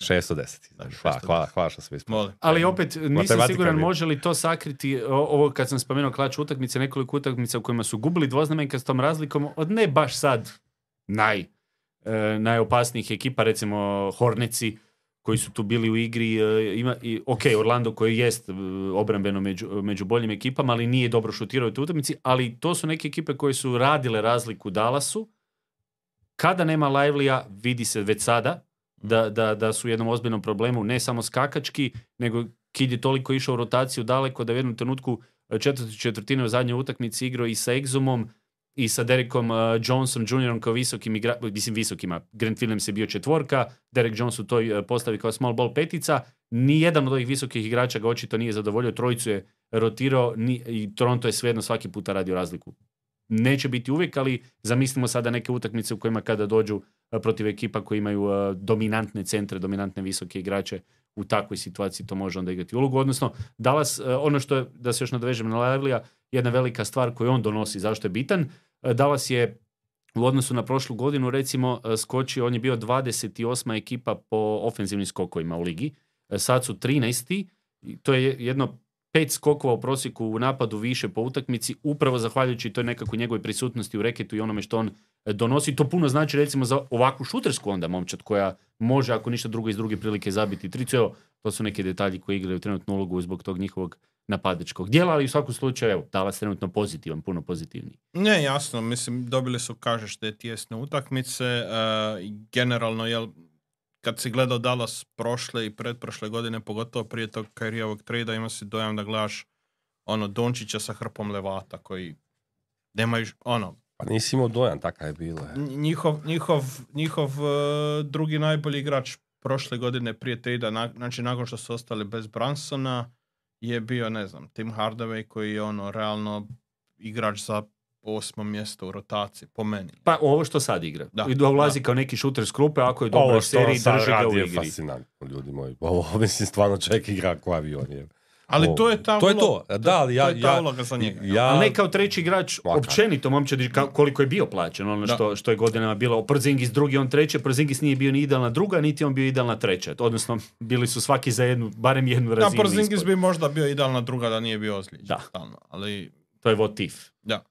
Speaker 2: 610. Hvala, hvala, hvala što sam
Speaker 1: Ali opet nisam siguran može li to sakriti ovo kad sam spomenuo klač utakmice, nekoliko utakmica u kojima su gubili dvoznamenka s tom razlikom od ne baš sad naj e, najopasnijih ekipa, recimo Horneci, koji su tu bili u igri, e, ima, i, ok, Orlando koji jest e, obrambeno među, među boljim ekipama, ali nije dobro šutirao u toj utakmici, ali to su neke ekipe koje su radile razliku Dallasu. Kada nema Livelija, vidi se već sada da, da, da su u jednom ozbiljnom problemu, ne samo skakački, nego Kid je toliko išao u rotaciju daleko da u jednom trenutku četvrti četvrtine u zadnjoj utakmici igrao i sa Exumom, i sa Derekom uh, Johnson Jr. kao visokim igra, mislim visokima. Grant Williams je bio četvorka, Derek Jones u toj uh, postavi kao small ball petica. Nijedan od ovih visokih igrača ga očito nije zadovoljio, trojicu je rotirao ni, i Toronto je svejedno svaki puta radio razliku. Neće biti uvijek, ali zamislimo sada neke utakmice u kojima kada dođu uh, protiv ekipa koji imaju dominantne centre, dominantne visoke igrače, u takvoj situaciji to može onda igrati ulogu. Odnosno, Dallas, ono što je, da se još nadovežem na Livlija, jedna velika stvar koju on donosi, zašto je bitan, E, Dallas je u odnosu na prošlu godinu recimo e, skočio, on je bio 28. ekipa po ofenzivnim skokovima u ligi. E, sad su 13. To je jedno pet skokova u prosjeku u napadu više po utakmici, upravo zahvaljujući toj nekakvoj njegovoj prisutnosti u reketu i onome što on e, donosi. To puno znači recimo za ovakvu šutersku onda momčad koja može ako ništa drugo iz druge prilike zabiti tricu. Evo, to su neki detalji koji igraju trenutnu ulogu zbog tog njihovog napadačkog dijela, ali u svakom slučaju, evo, Dallas trenutno pozitivan, puno pozitivniji.
Speaker 3: Ne, jasno, mislim, dobili su, kažeš, te tijesne utakmice, e, generalno, jel, kad si gledao Dallas prošle i pretprošle godine, pogotovo prije tog Kairijevog trada, ima si dojam da gledaš ono Dončića sa hrpom levata koji nemaju, ono,
Speaker 2: Pa nisi imao dojam, takav je bilo. je.
Speaker 3: Nj- njihov, njihov, njihov e, drugi najbolji igrač prošle godine prije trada, na, znači nakon što su ostali bez Bransona, je bio, ne znam, Tim Hardaway koji je ono realno igrač za osmo mjesto u rotaciji, po meni.
Speaker 1: Pa ovo što sad igra.
Speaker 3: Da,
Speaker 1: I dolazi
Speaker 3: da.
Speaker 1: kao neki šuter s klupe, ako je dobro
Speaker 2: Ovo
Speaker 1: u
Speaker 2: što on
Speaker 1: seriji,
Speaker 2: sad
Speaker 1: drži ga
Speaker 2: radi
Speaker 1: u
Speaker 2: je
Speaker 1: igri.
Speaker 2: fascinantno, ljudi moji. Ovo, mislim, stvarno čovjek igra ko avion je.
Speaker 3: Ali to je ta
Speaker 2: To je to, da, ali ja...
Speaker 3: to je ta
Speaker 2: ja,
Speaker 3: uloga za njega.
Speaker 2: Ja,
Speaker 1: Ali ne kao treći igrač,
Speaker 2: Maka.
Speaker 1: općenito momčadi koliko je bio plaćen, ono
Speaker 3: Da.
Speaker 1: što, što je godinama bilo. Porzingis drugi, on treći, Porzingis nije bio ni idealna druga, niti on bio idealna treća. Odnosno, bili su svaki za jednu, barem jednu
Speaker 3: Da,
Speaker 1: razinu
Speaker 3: Porzingis
Speaker 1: ispod.
Speaker 3: bi možda bio idealna druga da nije bio ozlijeđen.
Speaker 1: Da.
Speaker 3: Stalno. Ali,
Speaker 1: To je votif.
Speaker 3: da.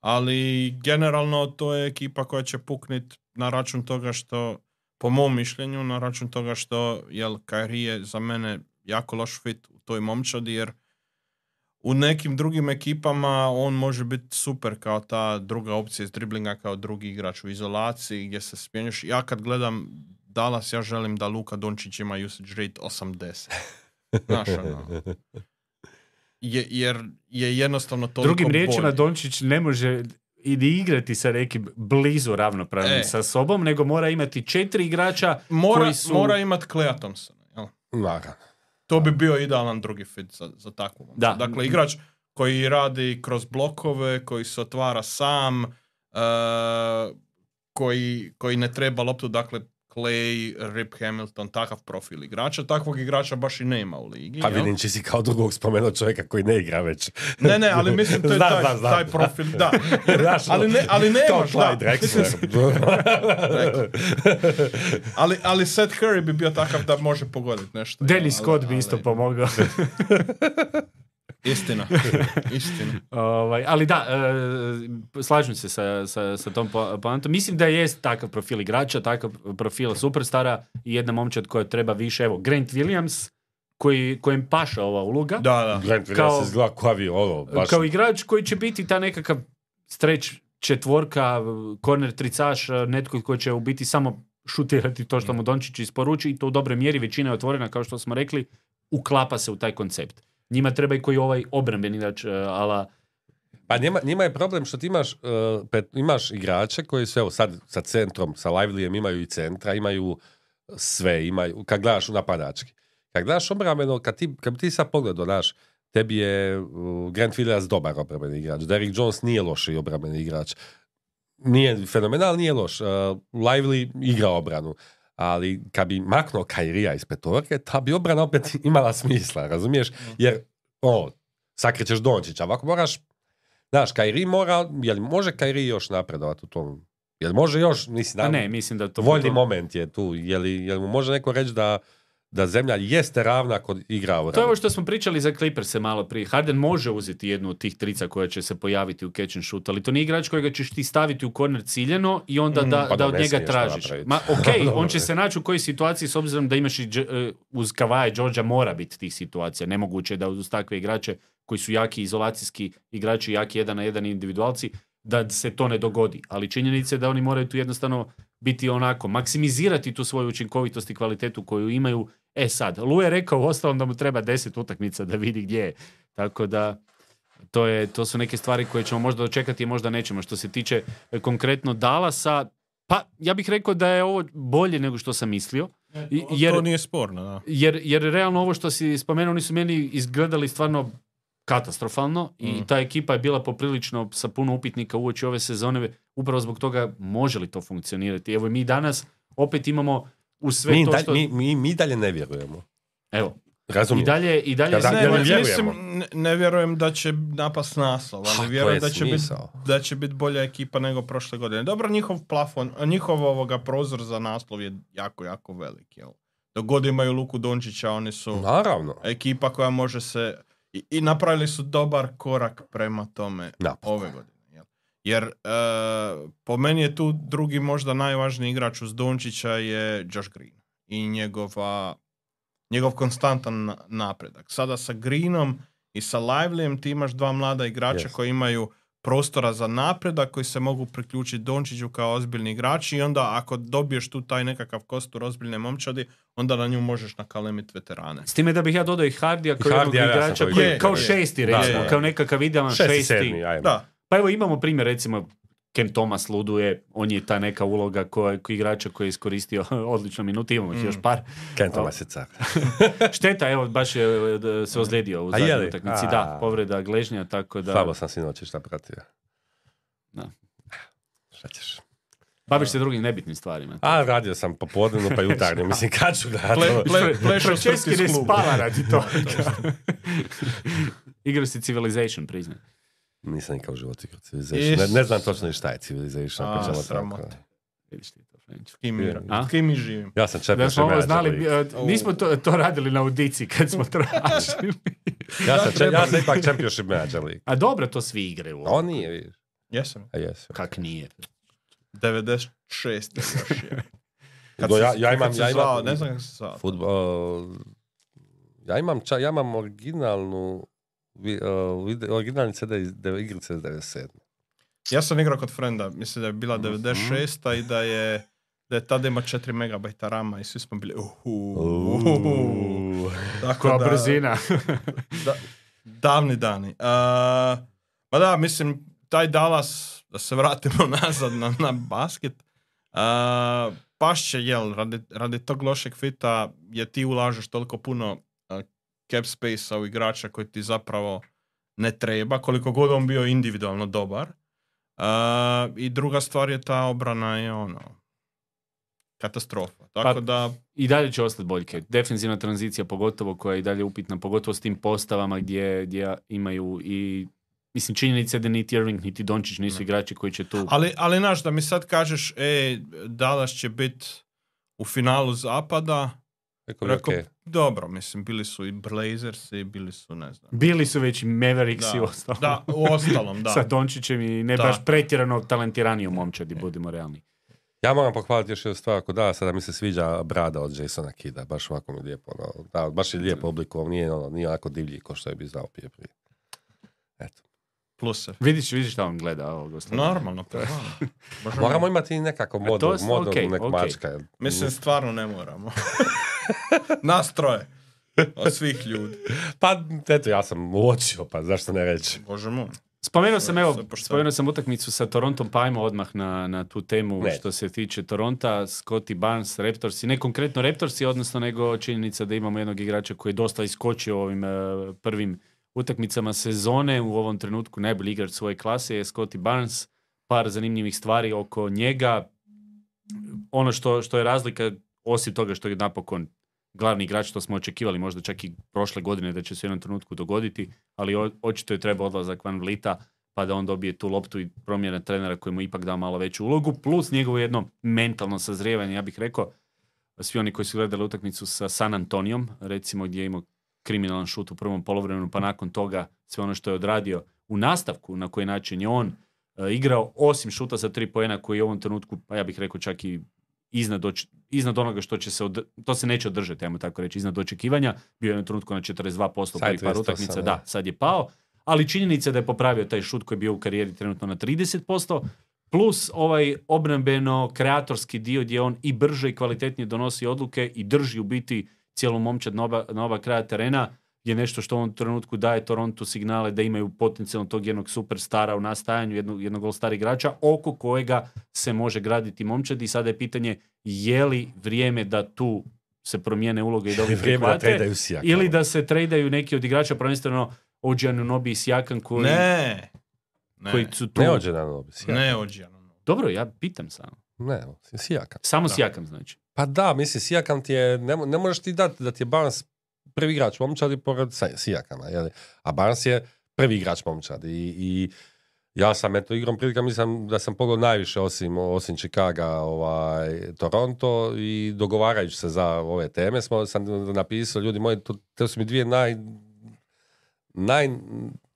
Speaker 3: Ali generalno to je ekipa koja će puknit na račun toga što, po mom mišljenju, na račun toga što, jel, Kyrie je za mene jako loš fit toj momčadi, jer u nekim drugim ekipama on može biti super kao ta druga opcija iz driblinga kao drugi igrač u izolaciji gdje se smjenjuješ. Ja kad gledam Dallas, ja želim da Luka Dončić ima usage rate 80. Znaš, ono, je, jer je jednostavno toliko
Speaker 1: Drugim riječima,
Speaker 3: bolji.
Speaker 1: Dončić ne može i ni igrati sa nekim blizu ravnopravnim
Speaker 3: E.
Speaker 1: sa sobom, nego mora imati četiri igrača
Speaker 3: mora,
Speaker 1: koji su...
Speaker 3: mora imat Clea Thompsona. jel?
Speaker 2: Naravno.
Speaker 3: To bi bio idealan drugi fit za, za takvu.
Speaker 1: Da.
Speaker 3: Dakle, igrač koji radi kroz blokove, koji se otvara sam, eh, koji, koji ne treba loptu, dakle Clay, Rip Hamilton, takav profil igrača. Takvog igrača baš i nema u ligi.
Speaker 2: Pa vidim, či si kao drugog spomenuo čovjeka koji ne igra već.
Speaker 3: Ne, ne, ali mislim to je
Speaker 2: Znam,
Speaker 3: taj,
Speaker 2: znam, znam.
Speaker 3: taj profil, da.
Speaker 2: Znaš,
Speaker 3: ali, ne, ali nemaš, da.
Speaker 2: Drexler.
Speaker 3: Ali, ali Seth Curry bi bio takav da može pogoditi nešto.
Speaker 1: Dennis
Speaker 3: Ali-
Speaker 1: Scott bi
Speaker 3: ali-
Speaker 1: isto pomogao.
Speaker 3: Istina, istina.
Speaker 1: Ovaj, ali da, e, slažem se sa, sa, sa tom po- poantom. Mislim da jest takav profil igrača, takav profil superstara i jedna momčad koja treba više. Evo, Grant Williams, koji, kojem paša ova uloga.
Speaker 3: Da, da.
Speaker 2: Grant Williams
Speaker 1: Kao-
Speaker 2: izgleda kao ono, baš...
Speaker 1: Kao igrač koji će biti ta nekakav streć četvorka, korner tricaš, netko koji će u biti samo šutirati to što mu Dončić isporuči i to u dobroj mjeri većina je otvorena, kao što smo rekli, uklapa se u taj koncept. Njima treba i koji ovaj obrambeni igrač, e, ala
Speaker 2: Pa njima, njima je problem što ti imaš, uh, pet- imaš igrače koji su, evo sad sa centrom, sa Livelyjem imaju i centra, imaju sve, imaju, kad gledaš napadački. Kad gledaš obrambeno, kad, ti, kad ti sad pogledao, znaš, tebi je uh, Grant Williams dobar obrambeni igrač, Derrick Jones nije loši obrambeni igrač, nije fenomenal, nije loš. Uh, Lively igra obranu, ali kad bi maknuo Kairija iz petorke, ta bi obrana opet imala smisla, razumiješ? Jer, o, sakrećeš Dončića, ovako moraš Znaš, Kairi mora, jel može Kairi još napredovati u tom? Jel može još, mislim,
Speaker 1: a
Speaker 2: da,
Speaker 1: ne, mislim da to...
Speaker 2: voljni
Speaker 1: to-
Speaker 2: moment je tu, jel, jel mu može neko reći da, da zemlja jeste ravna kod igra
Speaker 1: To je ovo što smo pričali za Clippers malo prije. Harden može uzeti jednu od tih trica koja će se pojaviti u catch and shoot, ali to nije igrač kojega ćeš ti staviti u korner ciljeno i onda da,
Speaker 2: pa
Speaker 1: da
Speaker 2: da
Speaker 1: od njega tražiš. Ma ok, on će se naći u kojoj situaciji s obzirom da imaš i e, uz Kavaje Georgia mora biti tih situacija. Nemoguće je da uz takve igrače koji su jaki izolacijski igrači, jaki jedan na jedan individualci, da se to ne dogodi. Ali činjenica je da oni moraju tu jednostavno biti onako, maksimizirati tu svoju učinkovitost i kvalitetu koju imaju. E sad, Lu je rekao uostalom da mu treba deset utakmica da vidi gdje je. Tako da, to, je, to su neke stvari koje ćemo možda dočekati i možda nećemo. Što se tiče e, konkretno Dallasa, pa ja bih rekao da je ovo bolje nego što sam mislio. Jer-
Speaker 3: To nije sporno, da.
Speaker 1: Jer, jer realno ovo što si spomenuo, oni su meni izgledali stvarno katastrofalno i
Speaker 3: Mm.
Speaker 1: ta ekipa je bila poprilično sa puno upitnika uoči ove sezone, upravo zbog toga može li to funkcionirati. Evo i mi danas opet imamo u sve
Speaker 2: mi,
Speaker 1: to
Speaker 2: dalje,
Speaker 1: što...
Speaker 2: mi, mi, mi dalje ne vjerujemo.
Speaker 1: Evo, i
Speaker 2: Razumijem.
Speaker 1: dalje, i dalje...
Speaker 2: Da, da,
Speaker 1: sve-
Speaker 2: ja ne vjerujemo.
Speaker 3: mislim, ne, ne vjerujem da će napast naslov, ali vjerujem
Speaker 2: je
Speaker 3: da će, biti,
Speaker 2: smisao.
Speaker 3: da će biti bolja ekipa nego prošle godine. Dobro, njihov plafon, njihov ovoga prozor za naslov je jako, jako velik. Jel? Dok god imaju Luku Dončića, oni su
Speaker 2: Naravno.
Speaker 3: ekipa koja može se... I, I napravili su dobar korak prema tome
Speaker 2: Napokon.
Speaker 3: ove godine. jel? Jer e, po meni je tu drugi možda najvažniji igrač uz Dončića je Josh Green i njegova, njegov konstantan na- napredak. Sada sa Greenom i sa Livelyem ti imaš dva mlada igrača
Speaker 2: Yes.
Speaker 3: koji imaju prostora za napredak koji se mogu priključiti Dončiću kao ozbiljni igrači i onda ako dobiješ tu taj nekakav kostur ozbiljne momčadi, onda na nju možeš nakalemiti veterane.
Speaker 1: S time da bih ja dodao i Hardija kao
Speaker 2: I
Speaker 1: jednog
Speaker 2: Hardija,
Speaker 1: igrača koji je kao
Speaker 3: Je,
Speaker 1: šesti recimo,
Speaker 3: Da, da.
Speaker 1: kao nekakav idealan
Speaker 2: Šesti,
Speaker 1: šesti.
Speaker 2: sedmi, ajmo.
Speaker 3: Da,
Speaker 1: Pa evo imamo primjer recimo Kem Thomas luduje, on je ta neka uloga koja, igrača koji je iskoristio odlično minutu, imamo ih
Speaker 3: Mm.
Speaker 1: još par.
Speaker 2: Ken Thomas je car.
Speaker 1: Šteta, evo, baš je e, da se ozlijedio u zadnjoj utakmici. Da, povreda gležnja, tako da...
Speaker 2: Slabo sam sinoć šta pratio.
Speaker 1: Da.
Speaker 2: Šta ćeš?
Speaker 1: Baviš se drugim nebitnim stvarima.
Speaker 2: A, radio sam popodnevno pa jutarnje. Mislim, kad ću gledati?
Speaker 3: Ple- ple-
Speaker 1: ne spava radi toga. Igrao si Civilization, priznaj.
Speaker 2: Nisam nikad u životu igrao Civilization. Ne, ne znam točno ni šta je Civilization.
Speaker 3: A.
Speaker 1: Vidiš ti to.
Speaker 3: S kim, mi- živim?
Speaker 2: Ja sam Champions
Speaker 1: smo ovo
Speaker 2: Manager
Speaker 1: znali, e, nismo to, to radili na audiciji kad smo tražili.
Speaker 2: Ja sam,
Speaker 3: treba-
Speaker 2: ja sam ipak Championship Manager League.
Speaker 1: A dobro, to svi igraju.
Speaker 2: On nije, vidiš.
Speaker 3: Jesam.
Speaker 2: A jesu.
Speaker 1: Kak nije?
Speaker 3: 96. još je. Kad
Speaker 2: Do, ja, ja imam, ja imam,
Speaker 3: ne znam kako se zvao.
Speaker 2: Futbol, ja imam, ča, ja imam originalnu, uh, originalni CD iz de- igrice iz 97.
Speaker 3: Ja sam igrao kod frenda, mislim da je bila
Speaker 2: Mhm.
Speaker 3: 96. i da je da je tada ima 4 megabajta rama i svi smo bili uhu, uhu. Tako da,
Speaker 1: brzina.
Speaker 3: da, davni dani. Uh, pa da, mislim, taj Dallas, da se vratimo nazad na, na basket, uh, pašće, jel, radi, radi tog lošeg fita je ti ulažeš toliko puno cap space-a u igrača koji ti zapravo ne treba, koliko god on bio individualno dobar. Uh, I druga stvar je ta obrana je ono, katastrofa. Tako
Speaker 1: Pa-
Speaker 3: da,
Speaker 1: I dalje će ostati boljke. Defensivna tranzicija pogotovo koja je i dalje upitna, pogotovo s tim postavama gdje, gdje imaju i Mislim, činjenica je da niti Irving, niti Dončić nisu igrači koji će tu...
Speaker 3: Ali, ali znaš, da mi sad kažeš, e, Dallas će biti u finalu zapada,
Speaker 2: Rekao bi,
Speaker 3: rekao,
Speaker 2: okej.
Speaker 3: dobro, mislim, bili su i Blazersi, bili su, ne znam.
Speaker 1: Bili su već i Mavericks i
Speaker 3: Da,
Speaker 1: ostalo.
Speaker 3: da, u ostalom, da.
Speaker 1: Sa Dončićem i ne
Speaker 3: Da.
Speaker 1: baš pretjerano talentiraniju momčadi, budimo realni.
Speaker 2: Ja moram pohvaliti još jednu stvar, ako da, sada mi se sviđa brada od Jasona Kida, baš ovako mi je lijepo, ono, da, baš je lijepo oblikovan, nije, ono, nije onako divlji ko što je bi znao prije prije. Eto.
Speaker 3: Pluse.
Speaker 1: Vidiš, vidiš šta on gleda ovog gospodina.
Speaker 3: Normalno, pa
Speaker 2: Moramo
Speaker 3: moj.
Speaker 2: imati i nekako
Speaker 1: to
Speaker 2: modu,
Speaker 1: je-
Speaker 2: modu
Speaker 1: okej,
Speaker 2: nek
Speaker 1: okej.
Speaker 2: mačka.
Speaker 3: Mislim, stvarno ne moramo. Nas troje. Od svih ljudi.
Speaker 2: Pa, eto, ja sam uočio, pa zašto ne reći.
Speaker 3: Bože moj.
Speaker 1: Spomenuo sam, evo, spomenuo sam utakmicu sa Torontom, pa ajmo odmah na, na tu temu
Speaker 2: Ne.
Speaker 1: što se tiče Toronta, Scotty Barnes, Raptorsi, ne konkretno Raptorsi, odnosno nego činjenica da imamo jednog igrača koji je dosta iskočio u ovim e, prvim utakmicama sezone, u ovom trenutku najbolji igrač svoje klase je Scotty Barnes, par zanimljivih stvari oko njega, ono što, što je razlika, osim toga što je napokon glavni igrač, to smo očekivali možda čak i prošle godine da će se u jednom trenutku dogoditi, ali očito je treba odlazak Van Vlita, pa da on dobije tu loptu i promjena trenera koji mu ipak da malo veću ulogu, plus njegovo jedno mentalno sazrijevanje, ja bih rekao, svi oni koji su gledali utakmicu sa San Antonijom, recimo gdje je imao kriminalan šut u prvom polovremenu, pa nakon toga sve ono što je odradio u nastavku, na koji način je on e, igrao, osim šuta za tri pojena koji je u ovom trenutku, pa ja bih rekao čak i iznad, oč- iznad onoga što će se, od- to se neće održati, ajmo tako reći, iznad očekivanja, bio je jednom trenutku na 42%
Speaker 2: Sad
Speaker 1: prvih par
Speaker 2: 38,
Speaker 1: utakmica,
Speaker 2: da.
Speaker 1: da, sad je pao, ali činjenica je da je popravio taj šut koji je bio u karijeri trenutno na 30%, plus ovaj obrambeno kreatorski dio gdje on i brže i kvalitetnije donosi odluke i drži u biti cijelu momčad na oba, na oba kraja terena je nešto što u ovom trenutku daje Torontu signale da imaju potencijalno tog jednog superstara u nastajanju, jednog, jednog all-star igrača oko kojega se može graditi momčad i sada je pitanje je li vrijeme da tu se promijene uloge i
Speaker 2: da
Speaker 1: prihvate
Speaker 2: tradaju Sijakama.
Speaker 1: ili da se tradaju neki od igrača, prvenstveno Ođanu Nobi i Sijakan koji,
Speaker 3: Ne. Ne.
Speaker 1: koji su tu.
Speaker 2: Ne ođe na nobi, Sijakam.
Speaker 3: Ne ođijano.
Speaker 1: Dobro, ja pitam samo.
Speaker 2: Ne, Sijakam.
Speaker 1: Samo
Speaker 3: Da.
Speaker 1: Sijakam znači.
Speaker 2: Pa da, mislim, Sijakam ti je, ne, mo- ne možeš ti dati da ti je Barnes prvi igrač momčadi pored Sijakama, jeli? a Barnes je prvi igrač momčadi i, i ja sam eto igrom prilika mislim da sam pogledao najviše osim, osim Chicaga ovaj, Toronto i dogovarajući se za ove teme smo, sam napisao ljudi moji, to, to su mi dvije naj naj,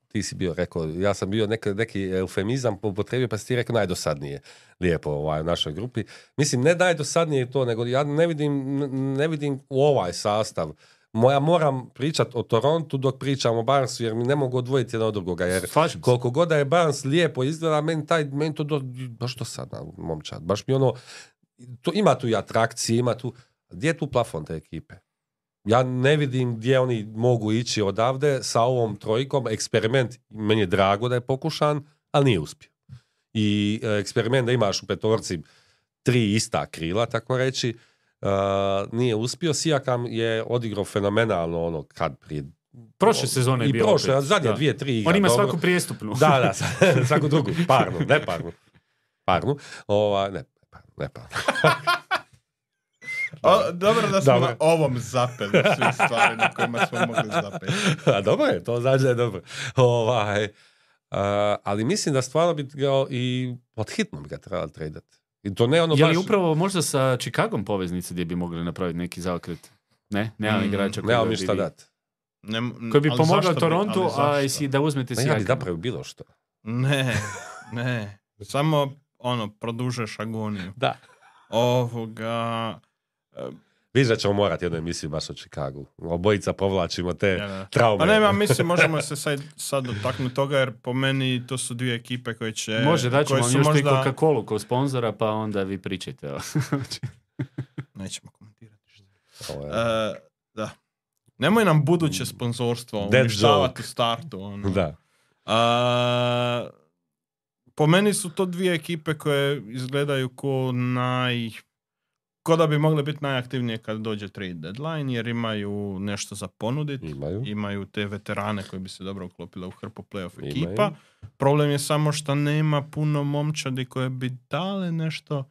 Speaker 2: ti si bio rekao, ja sam bio neki, neki eufemizam upotrebio, pa si ti rekao najdosadnije lijepo ovaj, u našoj grupi. Mislim, ne najdosadnije to, nego ja ne vidim, ne vidim u ovaj sastav. Moja moram pričat o Torontu dok pričam o Barnsu, jer mi ne mogu odvojiti jedno od drugoga. Jer koliko god da je Barnes lijepo izgleda, meni, taj, meni to do, baš to sad, momčad. Baš mi ono, to, ima tu i atrakcije, ima tu, gdje je tu plafon te ekipe? Ja ne vidim gdje oni mogu ići odavde sa ovom trojkom. Eksperiment, meni je drago da je pokušan, ali nije uspio. I e, eksperiment da imaš u petorci tri ista krila, tako reći, e, nije uspio. Sijakam je odigrao fenomenalno ono kad prije
Speaker 1: Prošle sezone je
Speaker 2: i
Speaker 1: bio
Speaker 2: prošle,
Speaker 1: opet,
Speaker 2: zadnje
Speaker 1: da.
Speaker 2: dvije, tri igra.
Speaker 1: On ima
Speaker 2: dobro.
Speaker 1: svaku prijestupnu.
Speaker 2: Da, da, svaku drugu, parnu, ne parnu. Parnu, ova, ne, ne parnu.
Speaker 3: O, dobro da smo
Speaker 2: Dobro.
Speaker 3: na ovom zapeli svih stvari na kojima smo mogli zapeti.
Speaker 2: A dobro je, to znači da je dobro. Ovaj, a, ali mislim da stvarno bi ga i pod hitno bi ga trebali tradati. I to ne ono
Speaker 1: Je li
Speaker 2: baš...
Speaker 1: upravo možda sa Chicagom poveznice gdje bi mogli napraviti neki zaokret? Ne, nema
Speaker 3: Mm,
Speaker 1: igrača koji
Speaker 2: Nemam
Speaker 1: bi
Speaker 2: ništa
Speaker 1: vi-
Speaker 2: dati.
Speaker 3: Ne,
Speaker 1: Koji bi
Speaker 3: ali
Speaker 1: pomogao Torontu,
Speaker 3: ali
Speaker 1: a jesi da uzmete
Speaker 2: ja bi
Speaker 1: Sijakama.
Speaker 2: napravio bilo što.
Speaker 3: Ne, ne. Samo, ono, produžeš agoniju.
Speaker 2: Da.
Speaker 3: Ovoga... e,
Speaker 2: Viš da ćemo morati jednu emisiju baš o Chicagu. Obojica povlačimo te
Speaker 3: Ja, da.
Speaker 2: traume.
Speaker 3: Pa ne, ja mislim, možemo se sad, sad dotaknuti toga, jer po meni to su dvije ekipe koje će...
Speaker 1: Može, daćemo
Speaker 3: koje
Speaker 1: vam
Speaker 3: su
Speaker 1: još
Speaker 3: možda...
Speaker 1: Coca-Cola kao sponzora, pa onda vi pričajte. evo.
Speaker 3: Nećemo komentirati. što.
Speaker 2: Ovo je-
Speaker 3: E, da. Nemoj nam buduće sponzorstvo uništavati u startu. Ono.
Speaker 2: Da.
Speaker 3: A, po meni su to dvije ekipe koje izgledaju ko naj... Ko da bi mogle biti najaktivnije kad dođe trade deadline, jer imaju nešto za ponuditi.
Speaker 2: Imaju.
Speaker 3: Imaju te veterane koji bi se dobro uklopile u hrpu playoff
Speaker 2: Imaju.
Speaker 3: ekipa. Problem je samo što nema puno momčadi koje bi dale nešto,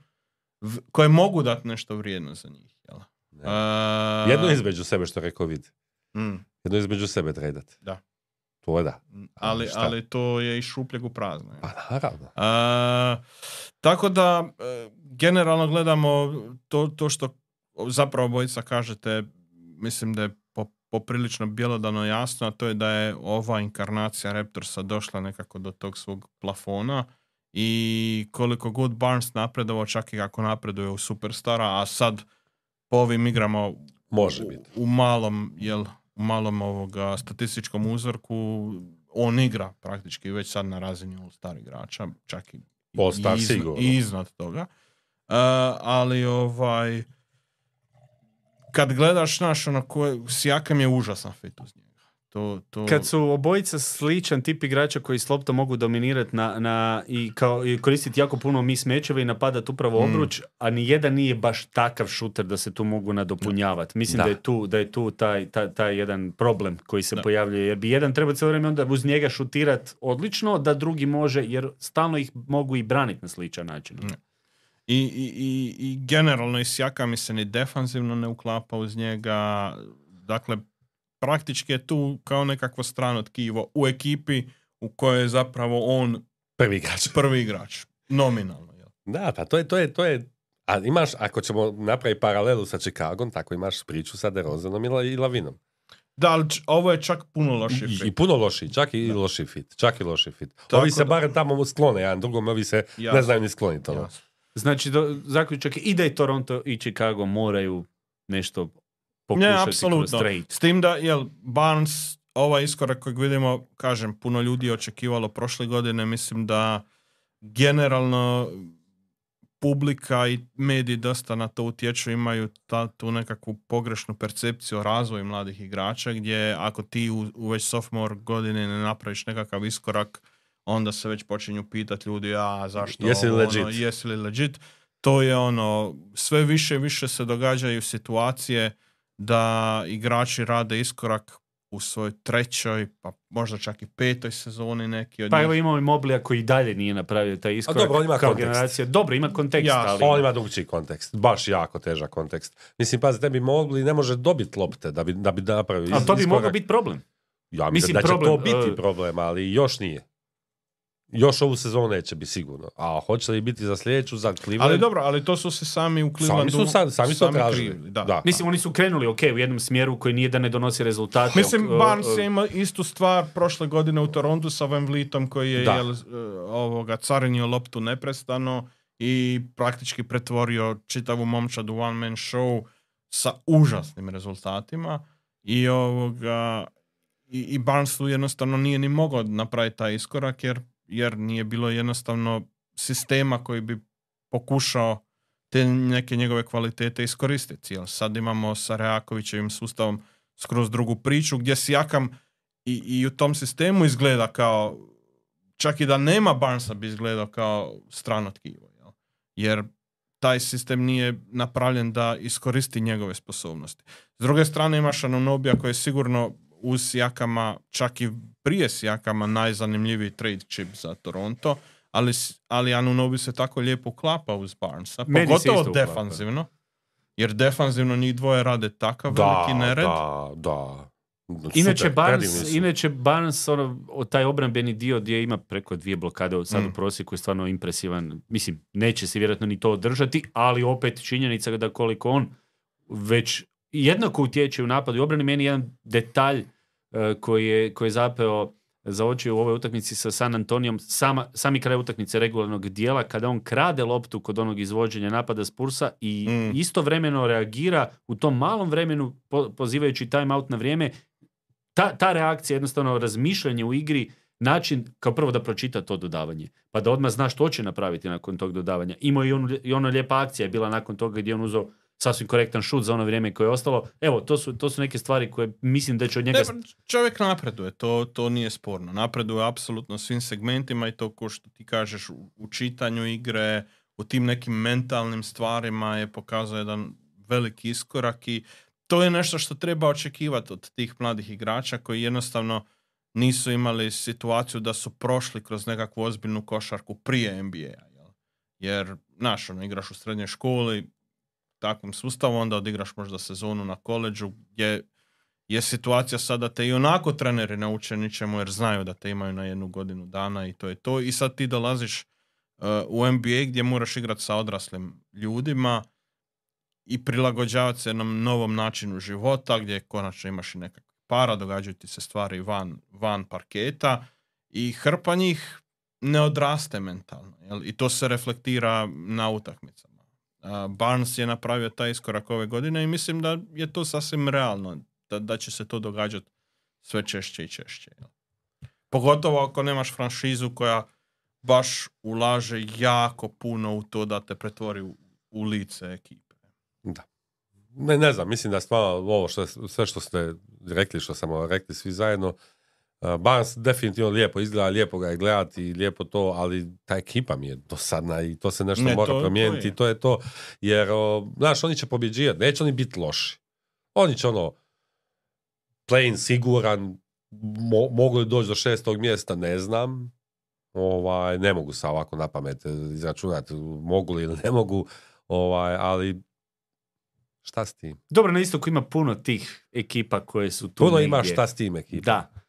Speaker 3: koje mogu dati nešto vrijedno za njih. Jel?
Speaker 2: Ne.
Speaker 3: A,
Speaker 2: Jedno između sebe što rekao vid.
Speaker 3: mm,
Speaker 2: Jedno između sebe tradat.
Speaker 3: Da.
Speaker 2: To je da.
Speaker 3: mm, ali,
Speaker 2: šta?
Speaker 3: ali to je i šupljeg u prazno.
Speaker 2: Pa naravno.
Speaker 3: A, tako da, e, generalno gledamo to, to što zapravo bojica kažete, mislim da je po, poprilično bjelodano jasno, a to je da je ova inkarnacija Raptorsa došla nekako do tog svog plafona i koliko god Barnes napredovao, čak i ako napreduje u superstara, a sad po ovim igrama
Speaker 2: Može
Speaker 3: u-
Speaker 2: biti.
Speaker 3: U, malom, jel, malom ovoga statističkom uzorku on igra praktički već sad na razini all-star igrača, čak i iznad toga. Uh, ali ovaj kad gledaš naš ono koje, Sijakam je užasan fit uz njega. To, to,
Speaker 1: Kad su obojica sličan tip igrača koji s loptom mogu dominirati na, na, i, kao, i koristiti jako puno mis mečeva i napadati upravo
Speaker 3: Mm.
Speaker 1: obruč, a ni jedan nije baš takav šuter da se tu mogu nadopunjavati. Mislim
Speaker 2: Da.
Speaker 1: da. je tu, da je tu taj, taj, taj jedan problem koji se
Speaker 3: Da.
Speaker 1: pojavljuje. Jer bi jedan trebao cijelo vrijeme onda uz njega šutirat odlično, da drugi može, jer stalno ih mogu i braniti na sličan način.
Speaker 3: Mm. I, i, i, i generalno i Sjaka mi se ni defanzivno ne uklapa uz njega. Dakle, praktički je tu kao nekakvo strano tkivo u ekipi u kojoj je zapravo on
Speaker 2: Prvi igrač.
Speaker 3: prvi igrač. Nominalno. Jel?
Speaker 2: Da, pa to je, to je, to je, a imaš, ako ćemo napraviti paralelu sa Chicagom, tako imaš priču sa DeRozanom i, La- i Lavinom.
Speaker 3: Da, ali ovo je čak puno loši
Speaker 2: I,
Speaker 3: fit.
Speaker 2: I puno loši, čak i
Speaker 3: Da.
Speaker 2: loši fit, čak i loši fit.
Speaker 3: Tako
Speaker 2: ovi se
Speaker 3: da-
Speaker 2: barem tamo sklone jedan drugom, ovi se ne
Speaker 3: Jasno.
Speaker 2: znaju ni skloniti. Ono.
Speaker 1: Znači, do, zaključak je i da i Toronto i Chicago moraju nešto
Speaker 3: Ne,
Speaker 1: pokušati kroz
Speaker 3: apsolutno.
Speaker 1: trade.
Speaker 3: S tim da, jel, Barnes, ovaj iskorak kojeg vidimo, kažem, puno ljudi je očekivalo prošle godine, mislim da generalno publika i mediji dosta na to utječu, imaju ta, tu nekakvu pogrešnu percepciju o razvoju mladih igrača, gdje ako ti u, u već sophomore godine ne napraviš nekakav iskorak, onda se već počinju pitati ljudi, a zašto
Speaker 2: Jesi li
Speaker 3: ovo,
Speaker 2: legit?
Speaker 3: ono, jesi li legit? To je ono, sve više i više se događaju situacije da igrači rade iskorak u svojoj trećoj, pa možda čak i petoj sezoni neki od
Speaker 1: Pa
Speaker 3: njih.
Speaker 1: evo imamo i Moblija koji dalje nije napravio taj iskorak
Speaker 2: dobro, on ima
Speaker 1: kao
Speaker 2: kontekst.
Speaker 1: generacija. Dobro, ima kontekst,
Speaker 3: Jasno.
Speaker 1: ali...
Speaker 2: On ima drugčiji kontekst, baš jako težak kontekst. Mislim, pazi, tebi mogli ne može dobiti lopte da bi, da bi napravio
Speaker 1: Ali to bi
Speaker 2: iskorak.
Speaker 1: mogao biti problem.
Speaker 2: Ja mislim
Speaker 1: mislim,
Speaker 2: da će
Speaker 1: problem,
Speaker 2: to biti
Speaker 1: e,
Speaker 2: problem, ali još nije. Još ovu sezonu neće biti sigurno. A hoće li biti za sljedeću, za Cleveland?
Speaker 3: Ali dobro, ali to su se sami u
Speaker 2: Sami
Speaker 3: Clevelandu...
Speaker 2: su, sami, sami su to tražili.
Speaker 3: krivili, da.
Speaker 2: Da.
Speaker 1: Mislim, oni su krenuli, ok, u jednom smjeru koji nije da ne donosi rezultate.
Speaker 3: Mislim,
Speaker 1: ok,
Speaker 3: Barnes je imao istu stvar prošle godine u Torontu sa Van Vlietom koji je
Speaker 2: Da.
Speaker 3: jel, e, ovoga, carinio loptu neprestano i praktički pretvorio čitavu momčad u one man show sa užasnim rezultatima i ovoga i, i Barnes tu jednostavno nije ni mogao napraviti taj iskorak jer, jer nije bilo jednostavno sistema koji bi pokušao te neke njegove kvalitete iskoristiti. Jel sad imamo sa Reakovićevim sustavom skroz drugu priču gdje Sijakam i, i u tom sistemu izgleda kao čak i da nema Barnesa bi izgledao kao strano tkivo. Jel? Jer taj sistem nije napravljen da iskoristi njegove sposobnosti. S druge strane imaš Anunobija koji je sigurno uz Sijakama, čak i prije Sijakama najzanimljiviji trade chip za Toronto, ali, ali Anunobi se tako lijepo uklapa uz Barnesa, pogotovo defanzivno. Jer defanzivno njih dvoje rade takav
Speaker 2: Da,
Speaker 3: veliki nered.
Speaker 2: da, da.
Speaker 1: Inače, Barnes, inače Barnes ono, o- taj obrambeni dio gdje ima preko dvije blokade od sad
Speaker 3: Mm.
Speaker 1: u prosjeku je stvarno impresivan. Mislim, neće se vjerojatno ni to održati, ali opet činjenica da koliko on već jednako utječe u napadu i obrani meni jedan detalj e, koji je, koji je zapeo za oči u ovoj utakmici sa San Antonijom, sama, sami kraj utakmice regularnog dijela, kada on krade loptu kod onog izvođenja napada Spursa i
Speaker 3: Mm.
Speaker 1: istovremeno reagira u tom malom vremenu po- pozivajući time out na vrijeme ta, ta reakcija, jednostavno razmišljanje u igri, način kao prvo da pročita to dodavanje, pa da odmah zna što će napraviti nakon tog dodavanja. Imao i, onu, i ona lijepa akcija je bila nakon toga gdje je on uzeo sasvim korektan šut za ono vrijeme koje je ostalo. Evo, to su, to su neke stvari koje mislim da će od njega...
Speaker 3: Ne, pa čovjek napreduje, to, to nije sporno. Napreduje apsolutno svim segmentima i to ko što ti kažeš u, u čitanju igre, u tim nekim mentalnim stvarima je pokazao jedan veliki iskorak i to je nešto što treba očekivati od tih mladih igrača koji jednostavno nisu imali situaciju da su prošli kroz nekakvu ozbiljnu košarku prije NBA-a. Jer, znaš, ono, igraš u srednjoj školi, takvom sustavu, onda odigraš možda sezonu na koleđu gdje je situacija sada te i onako treneri nauče ničemu jer znaju da te imaju na jednu godinu dana i to je to. I sad ti dolaziš uh, u NBA gdje moraš igrati sa odraslim ljudima i prilagođavati se jednom novom načinu života gdje konačno imaš i nekakve para, događaju ti se stvari van, van parketa i hrpa njih ne odraste mentalno. Jel? I to se reflektira na utakmicama. Barnes je napravio taj iskorak ove godine i mislim da je to sasvim realno, da, da će se to događati sve češće i češće. Pogotovo ako nemaš franšizu koja baš ulaže jako puno u to da te pretvori u, u lice ekipe.
Speaker 2: Ne, ne znam, mislim da stvarno ovo što, sve što ste rekli, što smo rekli svi zajedno, uh, Barnes definitivno lijepo izgleda, lijepo ga je gledati i lijepo to, ali ta ekipa mi je dosadna i to se nešto
Speaker 3: Ne,
Speaker 2: mora
Speaker 3: to- to
Speaker 2: promijeniti
Speaker 3: je.
Speaker 2: i to je to. Jer, o, znaš, oni će pobjeđivati, neće oni biti loši. Oni će ono, plain, siguran, mo, mogu li doći do šestog mjesta, ne znam. Ovaj, ne mogu sa ovako na pamet izračunati mogu li ili ne mogu, ovaj, ali šta s tim?
Speaker 1: Dobro, na istoku ima puno tih ekipa koje su tu
Speaker 2: Puno
Speaker 1: negdje.
Speaker 2: ima šta s tim ekipa.
Speaker 1: Da.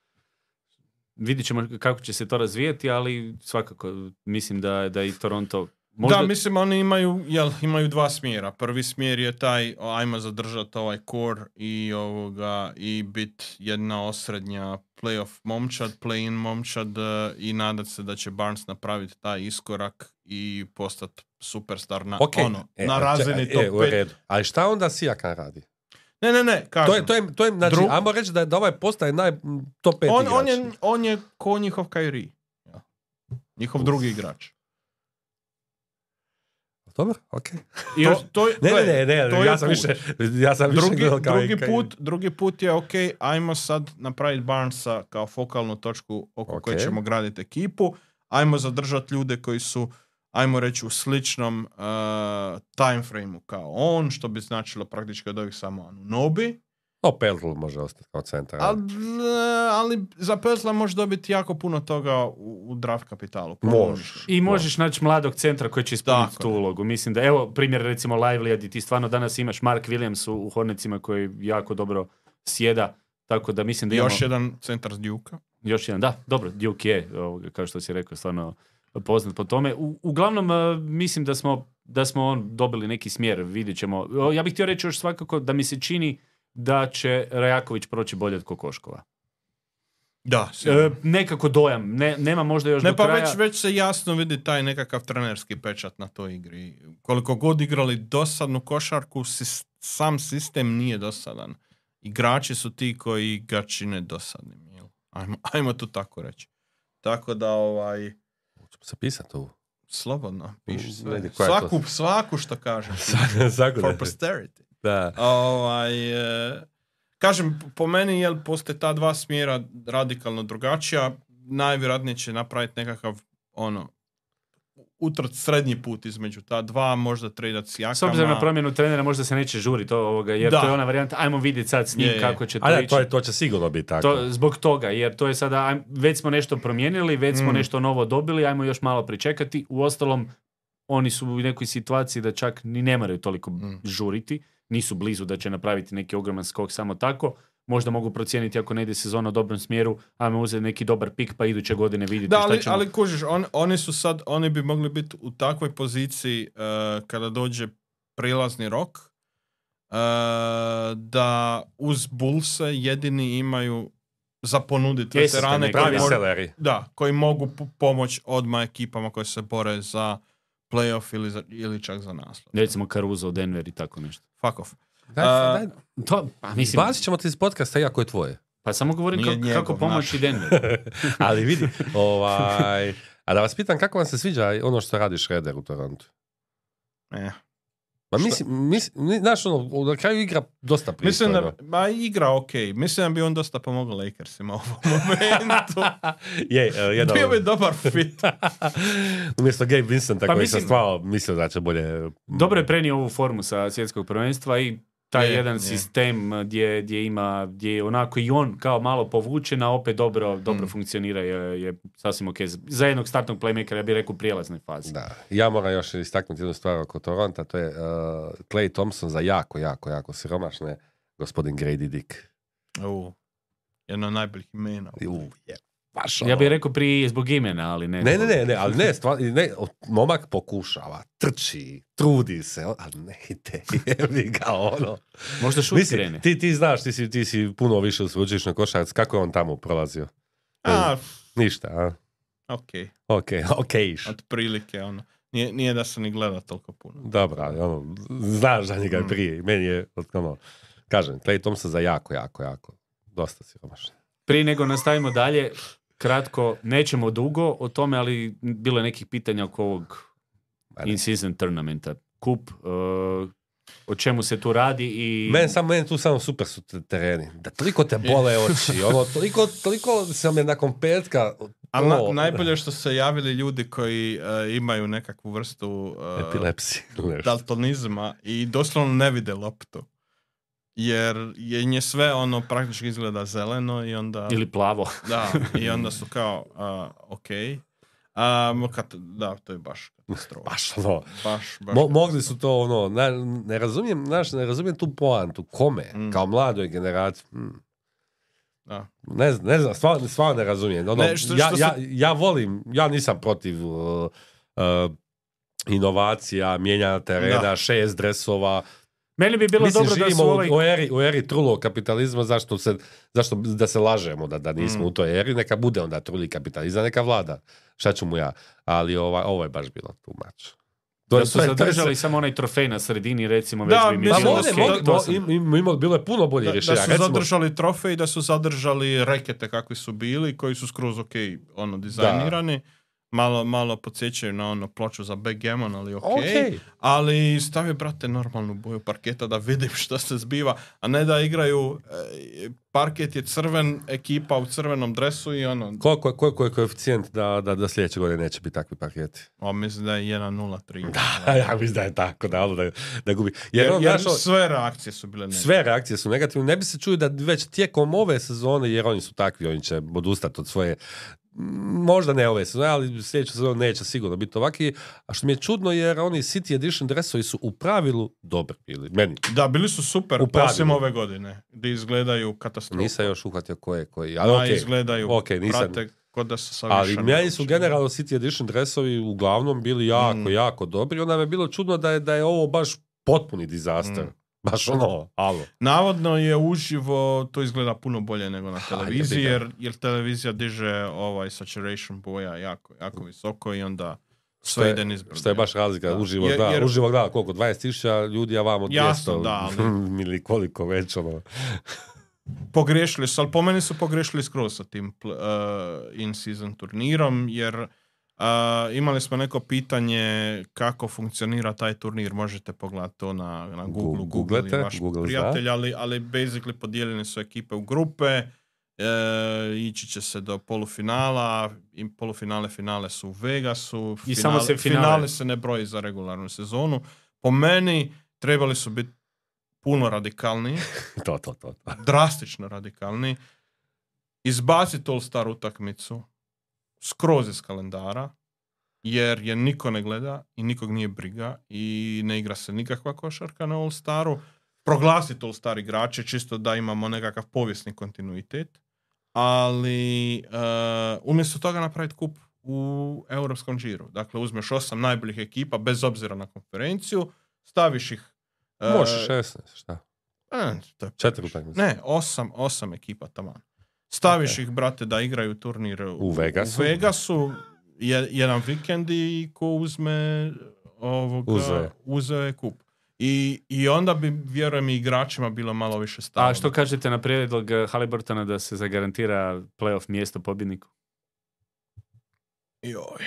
Speaker 1: Vidit ćemo kako će se to razvijeti, ali svakako mislim da, da i Toronto možda...
Speaker 3: Da, mislim oni imaju, jel, imaju dva smjera. Prvi smjer je taj, ajmo zadržati ovaj core i ovoga i bit jedna osrednja playoff momčad, play-in momčad e, i nadat se da će Barnes napraviti taj iskorak i postati superstar na,
Speaker 2: Ok,
Speaker 3: ono,
Speaker 2: e,
Speaker 3: na
Speaker 2: a
Speaker 3: razini
Speaker 2: če-
Speaker 3: top
Speaker 2: e, u
Speaker 3: 5.
Speaker 2: redu. Ali šta onda Sijakan radi?
Speaker 3: Ne, ne, ne, kažem.
Speaker 2: To je, to je, to je znači,
Speaker 3: Drug-
Speaker 2: ajmo reći da, da ovaj postaje naj, top 5
Speaker 3: on,
Speaker 2: igrač.
Speaker 3: on, je, on je ko njihov Kyrie. Ja. Njihov drugi igrač.
Speaker 2: Dobro, ok.
Speaker 1: I još-
Speaker 3: To, to, je-
Speaker 2: Ne, ne, ne, ne,
Speaker 3: to
Speaker 2: ja sam
Speaker 3: put.
Speaker 2: više, ja sam više
Speaker 3: drugi,
Speaker 2: gledao kao
Speaker 3: drugi,
Speaker 2: kao-
Speaker 3: put, drugi put je ok, ajmo sad napraviti Barnesa kao fokalnu točku oko koje
Speaker 2: Ok.
Speaker 3: ćemo graditi ekipu, ajmo zadržati ljude koji su ajmo reći u sličnom uh, time frameu kao on, što bi značilo praktički od ovih samo Anunobi,
Speaker 2: No, Peltl može ostati kao centar.
Speaker 3: ali, ali za Peltla može dobiti jako puno toga u, u draft kapitalu. po mom
Speaker 2: Može.
Speaker 3: mišljenju.
Speaker 1: I možeš naći mladog centra koji će ispuniti tu ulogu. Mislim da, evo, primjer recimo Lively, gdje ti stvarno danas imaš Mark Williams u, u Hornicima koji jako dobro sjeda, tako da mislim da imamo...
Speaker 3: Još jedan centar s Duke-a.
Speaker 1: Još jedan, da, dobro, Duke je, kao što si rekao, stvarno poznat po tome. U, uglavnom, e, mislim da smo, da smo on dobili neki smjer, vidjet ćemo. Ja bih htio reći još svakako da mi se čini da će Rajaković proći bolje od Kokoškova.
Speaker 3: Da,
Speaker 1: E, nekako dojam, ne, nema možda još
Speaker 3: Ne,
Speaker 1: do
Speaker 3: pa
Speaker 1: kraja.
Speaker 3: već, već se jasno vidi taj nekakav trenerski pečat na toj igri. Koliko god igrali dosadnu košarku, sis- sam sistem nije dosadan. Igrači su ti koji ga čine dosadnim. Jel? Ajmo, ajmo to tako reći. Tako da, ovaj,
Speaker 2: Ćemo se pisati ovo.
Speaker 3: slobodno, piši sve.
Speaker 2: je
Speaker 3: Svaku, svaku što kažem.
Speaker 2: Svako
Speaker 3: For posterity.
Speaker 2: Da.
Speaker 3: Ovaj, e, kažem, po meni jel postoje ta dva smjera radikalno drugačija, najvjerojatnije će napraviti nekakav ono utrat srednji put između ta dva, možda tradat s jakama.
Speaker 1: S obzirom na promjenu trenera možda se neće žuriti ovoga, jer
Speaker 3: Da.
Speaker 1: to je ona varijanta, ajmo vidjeti sad s njim
Speaker 3: Je, je.
Speaker 1: kako će to ići.
Speaker 2: to, je, to će sigurno biti tako.
Speaker 1: To, zbog toga, jer to je sada, već smo nešto promijenili, već smo
Speaker 3: Mm.
Speaker 1: nešto novo dobili, ajmo još malo pričekati. U ostalom, oni su u nekoj situaciji da čak ni ne moraju toliko
Speaker 3: Mm.
Speaker 1: žuriti, nisu blizu da će napraviti neki ogroman skok samo tako. Možda mogu procijeniti ako ne ide sezona u dobrom smjeru, ajmo uzeti neki dobar pik pa iduće godine vidjeti
Speaker 3: Da,
Speaker 1: šta
Speaker 3: ali,
Speaker 1: ćemo.
Speaker 3: ali kužiš, on, oni su sad, oni bi mogli biti u takvoj poziciji e, kada dođe prilazni rok, e, da uz Bullse jedini imaju za ponuditi
Speaker 1: Jeste,
Speaker 3: veterane koji,
Speaker 2: Pravi seleri.
Speaker 3: da, koji mogu p- pomoć odmah ekipama koje se bore za playoff ili, za, ili čak za naslov.
Speaker 1: Recimo Caruso, Denver i tako nešto.
Speaker 3: Fuck off.
Speaker 2: Daj,
Speaker 3: A,
Speaker 2: daj,
Speaker 1: To, pa, mislim,
Speaker 2: Bacit ćemo ti iz podcasta iako je tvoje.
Speaker 1: pa samo govorim
Speaker 3: Nije
Speaker 1: kako,
Speaker 3: njegov,
Speaker 1: kako pomoći Denver.
Speaker 2: Ali vidi, ovaj, a da vas pitam kako vam se sviđa ono što radi Shredder u Torontu?
Speaker 3: E.
Speaker 2: Ma mislim, mislim, znaš ono, na kraju igra dosta
Speaker 3: Mislim
Speaker 2: pristojno.
Speaker 3: da, ma igra ok. Mislim da bi on dosta pomogao Lakersima u ovom momentu.
Speaker 2: Je, uh, jedan,
Speaker 3: Bio bi dobar fit.
Speaker 2: umjesto Gabe Vincenta
Speaker 1: Pa
Speaker 2: koji
Speaker 1: mislim-
Speaker 2: sam stvarno mislio da će bolje...
Speaker 1: Dobro je prenio ovu formu sa svjetskog prvenstva i taj
Speaker 3: Je,
Speaker 1: jedan
Speaker 3: je.
Speaker 1: sistem uh, gdje, gdje ima, gdje je onako i on kao malo povučen, a opet dobro, dobro
Speaker 3: Mm.
Speaker 1: funkcionira je, je sasvim ok. Za jednog startnog playmakera ja bih rekao u prijelaznoj fazi.
Speaker 2: Da. Ja moram još istaknuti jednu stvar oko Toronta, to je uh, Clay Thompson za jako, jako, jako siromašne, gospodin Grady Dick.
Speaker 3: U, jedno od najboljih imena.
Speaker 2: U, je, baš
Speaker 1: Ja
Speaker 2: ono-
Speaker 1: bih rekao prije zbog imena, ali ne.
Speaker 2: Ne, ne, ne, ne, ali ne, stvar, ne, momak pokušava, trči, trudi se, ali ne ide, jebi ga ono.
Speaker 1: Možda šut
Speaker 2: Mislim,
Speaker 1: krene.
Speaker 2: ti, ti znaš, ti si, ti si puno više u sveučilišnoj košarac, kako je on tamo prolazio?
Speaker 3: A,
Speaker 2: Ništa, a?
Speaker 3: ok.
Speaker 2: Ok, ok iš.
Speaker 3: Otprilike, ono. Nije, nije da se ni gleda toliko puno.
Speaker 2: Dobro, ali ono, znaš za njega
Speaker 3: Mm.
Speaker 2: prije. Meni je, ono, kažem, Clay Thompson za jako, jako, jako. Dosta siromašno.
Speaker 1: Prije nego nastavimo dalje, kratko, nećemo dugo o tome, ali bilo je nekih pitanja oko ovog in-season tournamenta. Kup, uh, o čemu se tu radi i...
Speaker 2: Meni samo, meni tu samo super su te- tereni. Da toliko te bole oči, ono, toliko, toliko sam je nakon petka,
Speaker 3: Ali na- najbolje što se javili ljudi koji e, imaju nekakvu vrstu e,
Speaker 2: epilepsije
Speaker 3: daltonizma i doslovno ne vide loptu. Jer je nje sve ono praktički izgleda zeleno i onda...
Speaker 1: Ili plavo.
Speaker 3: Da, i onda su kao, a, ok. A, mo- kat- da, to je baš katastrofa.
Speaker 2: Baš ono,
Speaker 3: Baš, baš
Speaker 2: Mo- mogli su to ono, na, ne razumijem, znaš, ne razumijem tu poantu, kome,
Speaker 3: Mm.
Speaker 2: kao mladoj generaciji. Hmm.
Speaker 3: Da.
Speaker 2: Ne, znam- ne znam, stvarno, stvarno ne razumijem. Ono,
Speaker 3: Ne, što-
Speaker 2: ja,
Speaker 3: što su-
Speaker 2: ja, ja volim, ja nisam protiv uh, uh, inovacija, mijenjanja terena,
Speaker 3: Da.
Speaker 2: šest dresova.
Speaker 1: Meni bi bilo
Speaker 2: Mislim,
Speaker 1: dobro da su
Speaker 2: u-
Speaker 1: ovaj...
Speaker 2: u, eri, u eri trulog kapitalizma, zašto, se, zašto da se lažemo da, da nismo
Speaker 3: Mm.
Speaker 2: u toj eri, neka bude onda truli kapitalizam, neka vlada. Šta ću mu ja? Ali ova, ovo je baš bilo tu mač.
Speaker 1: da su zadržali samo onaj trofej na sredini, recimo, već
Speaker 3: Da,
Speaker 1: bi mi
Speaker 2: Pa
Speaker 1: bilo To
Speaker 2: im- bilo je puno bolje rješenja.
Speaker 3: da su
Speaker 2: Recimo-
Speaker 3: zadržali trofej, da su zadržali rekete kakvi su bili, koji su skroz ok, ono, dizajnirani. Malo, malo podsjećaju na ono ploču za backgammon, ali ok.
Speaker 2: Ok.
Speaker 3: Ali stavi, brate, normalnu boju parketa da vidim što se zbiva, a ne da igraju, e, parket je crven, ekipa u crvenom dresu i ono,
Speaker 2: Koliko, je- koliko je koeficijent da, da, da sljedeće godine neće biti takvi paketi?
Speaker 3: o, mislim da je 1.03.
Speaker 2: Da, ja mislim da je tako, da, ono da, da gubi. Jer,
Speaker 3: Jer,
Speaker 2: on,
Speaker 3: jer
Speaker 2: znaš, ono,
Speaker 3: sve reakcije su bile negativne.
Speaker 2: sve reakcije su negativne. Ne bi se čuli da već tijekom ove sezone, jer oni su takvi, oni će odustati od svoje možda ne ove sezone, ali sljedeća sezona neće sigurno biti ovaki. A što mi je čudno jer oni City Edition dresovi su u pravilu dobri bili. Meni.
Speaker 3: Da, bili su super,
Speaker 2: U pravilu.
Speaker 3: osim ove godine, gdje izgledaju katastrofa.
Speaker 2: Nisam još uhvatio ko je koji. Ali okej.
Speaker 3: izgledaju,
Speaker 2: Ok, nisam-
Speaker 3: prate kod da se
Speaker 2: Ali
Speaker 3: savišano
Speaker 2: meni su generalno City Edition dresovi uglavnom bili jako,
Speaker 3: Mm.
Speaker 2: jako dobri. Onda me je bilo čudno da je, da je ovo baš potpuni dizaster.
Speaker 3: Mm.
Speaker 2: Baš ono, alo.
Speaker 3: Navodno je uživo, to izgleda puno bolje nego na televiziji, jer, jer televizija diže ovaj saturation boja jako, jako visoko i onda sve ide nizbrdo.
Speaker 2: što je baš razlika.
Speaker 3: Da.
Speaker 2: Uživo
Speaker 3: Jer-
Speaker 2: gleda,
Speaker 3: jer-
Speaker 2: uživo gleda koliko? 20.000 ljudi, a vamo 200
Speaker 3: Jasno, da, ali-
Speaker 2: ili koliko već ono.
Speaker 3: Pogriješili su, ali po meni su pogrešili skroz sa tim uh, in-season turnirom, jer uh, imali smo neko pitanje kako funkcionira taj turnir, možete pogledati to na, na Google, Google vaš
Speaker 2: Google
Speaker 3: prijatelj, ali, ali basically podijeljene su ekipe u grupe, e, ići će se do polufinala, i polufinale, finale su u Vegasu,
Speaker 1: I samo se finale-
Speaker 3: finale se ne broji za regularnu sezonu. Po meni trebali su biti puno radikalniji
Speaker 2: To, to, to. to.
Speaker 3: drastično radikalni, izbaciti All-Star utakmicu skroz iz kalendara, jer je niko ne gleda i nikog nije briga i ne igra se nikakva košarka na All-Staru. Proglasiti All-Star igrače čisto da imamo nekakav povijesni kontinuitet, ali eh, umjesto toga napraviti kup u europskom džiru. Dakle, uzmeš osam najboljih ekipa bez obzira na konferenciju, staviš ih eh,
Speaker 2: Može 16, šta?
Speaker 3: e, to je
Speaker 2: Četiri
Speaker 3: ne, osam, osam ekipa taman. Staviš ih, brate, da igraju turnir u,
Speaker 2: U Vegasu.
Speaker 3: u Vegasu, je- jedan vikend i ko uzme ovoga,
Speaker 2: Uzeo je.
Speaker 3: uzeo je kup. I, I onda bi, vjerujem, i igračima bilo malo više stava.
Speaker 1: A što kažete na prijedlog eh, Haliburtona da se zagarantira playoff mjesto pobjedniku?
Speaker 3: Joj.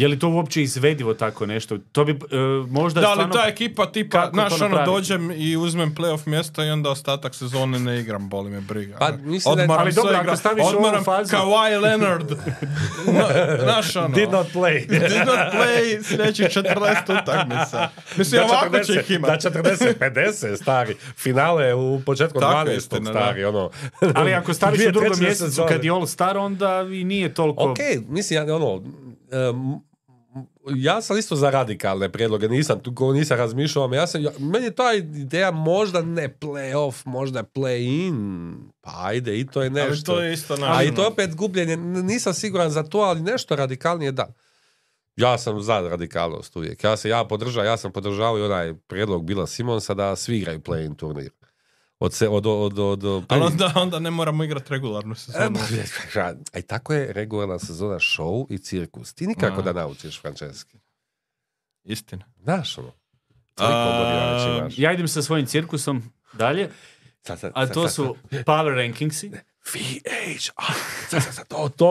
Speaker 1: Je li to uopće izvedivo tako nešto? To bi eh, možda
Speaker 3: Da, ali
Speaker 1: stvarno...
Speaker 3: ta ekipa tipa, znaš, ono, dođem i uzmem playoff mjesto i onda ostatak sezone ne igram, boli me briga.
Speaker 2: Pa, mislim da je-
Speaker 3: Odmaram
Speaker 1: Ali dobro,
Speaker 3: sve
Speaker 1: ako
Speaker 3: igra-
Speaker 1: staviš
Speaker 3: odmaram
Speaker 1: fazu-
Speaker 3: Kawhi Leonard. Na- Znaš, ono.
Speaker 2: Did not play.
Speaker 3: Did not play sljedećih 40 utakmica. Mislim, ovako će ih
Speaker 2: Da
Speaker 3: imati.
Speaker 2: 40, 50 stari. Finale u početku
Speaker 3: Tako je
Speaker 2: 12.
Speaker 3: istina,
Speaker 2: stari, ono.
Speaker 1: Ali ako staviš u drugom mjesecu kad je All Star, onda i nije toliko...
Speaker 2: Ok, mislim, ja, ono, em, ja sam isto za radikalne prijedloge, nisam tu ko nisam razmišljao, ali ja sam, ja- meni je ta ideja možda ne play-off, možda play-in, pa ajde, i to je
Speaker 3: Ali
Speaker 2: nešto.
Speaker 3: to je isto
Speaker 2: A
Speaker 3: naravno.
Speaker 2: i to je opet gubljenje, nisam siguran za to, ali nešto radikalnije da. Ja sam za radikalnost uvijek. Ja se ja podržavam, ja sam podržavao i onaj prijedlog Bila Simonsa da svi igraju play-in turnir. Od se, od, od, od, od
Speaker 3: Ali onda, onda ne moramo igrati regularnu
Speaker 2: E,
Speaker 3: sezonu.
Speaker 2: ba, A i tako je regularna sezona show i cirkus. Ti nikako
Speaker 3: A.
Speaker 2: da naučiš frančeski.
Speaker 3: Istina.
Speaker 2: Znaš ono.
Speaker 3: A.
Speaker 1: Ja idem sa svojim cirkusom dalje,
Speaker 2: Sad, sad,
Speaker 1: a to
Speaker 2: sad,
Speaker 1: su power rankingsi.
Speaker 2: VH, a, to, to.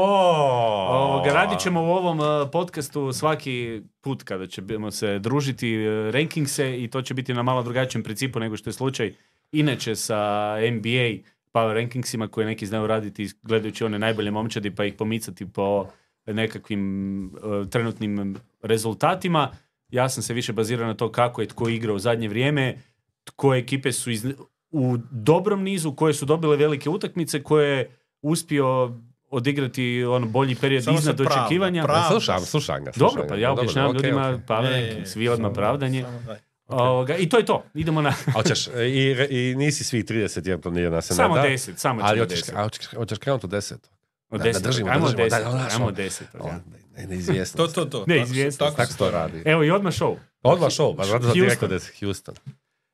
Speaker 1: Ovoga, radit ćemo u ovom uh, podcastu svaki put kada ćemo se družiti uh, rankingse i to će biti na malo drugačijem principu nego što je slučaj inače sa NBA power rankingsima koje neki znaju raditi gledajući one najbolje momčadi pa ih pomicati po nekakvim uh, trenutnim rezultatima. Ja sam se više bazirao na to kako je tko igrao u zadnje vrijeme, koje ekipe su iz, u dobrom nizu, koje su dobile velike utakmice, koje je uspio odigrati on bolji period
Speaker 3: Samo
Speaker 1: iznad očekivanja.
Speaker 2: Slušam, slušam ga. slušam
Speaker 1: Dobro, pa ja objašnjavam ljudima
Speaker 2: ok.
Speaker 1: power
Speaker 3: Je, je,
Speaker 1: ranking,
Speaker 3: je,
Speaker 1: svi odmah pravdanje.
Speaker 3: samo.
Speaker 1: Ovoga, I to je to. Idemo na
Speaker 2: Hoćeš, i, i nisi svih 30 jer to nije na se
Speaker 1: samo
Speaker 2: ne da.
Speaker 1: 10, samo
Speaker 2: Ali hoćeš,
Speaker 1: 10.
Speaker 2: hoćeš, krenuti od 10.
Speaker 1: Od
Speaker 2: da, da
Speaker 1: 10.
Speaker 2: držimo,
Speaker 1: Ajmo
Speaker 2: držimo,
Speaker 1: 10.
Speaker 2: da, znaš,
Speaker 1: Ajmo
Speaker 2: ono,
Speaker 1: 10.
Speaker 2: O,
Speaker 1: ja.
Speaker 2: ne, neizvjesnost.
Speaker 3: To, to, to.
Speaker 1: Ne,
Speaker 3: Tako tako
Speaker 2: to radi.
Speaker 1: Evo i odmah show.
Speaker 2: Odmah show, pa zato sam ti
Speaker 1: Houston.
Speaker 2: rekao da je Houston.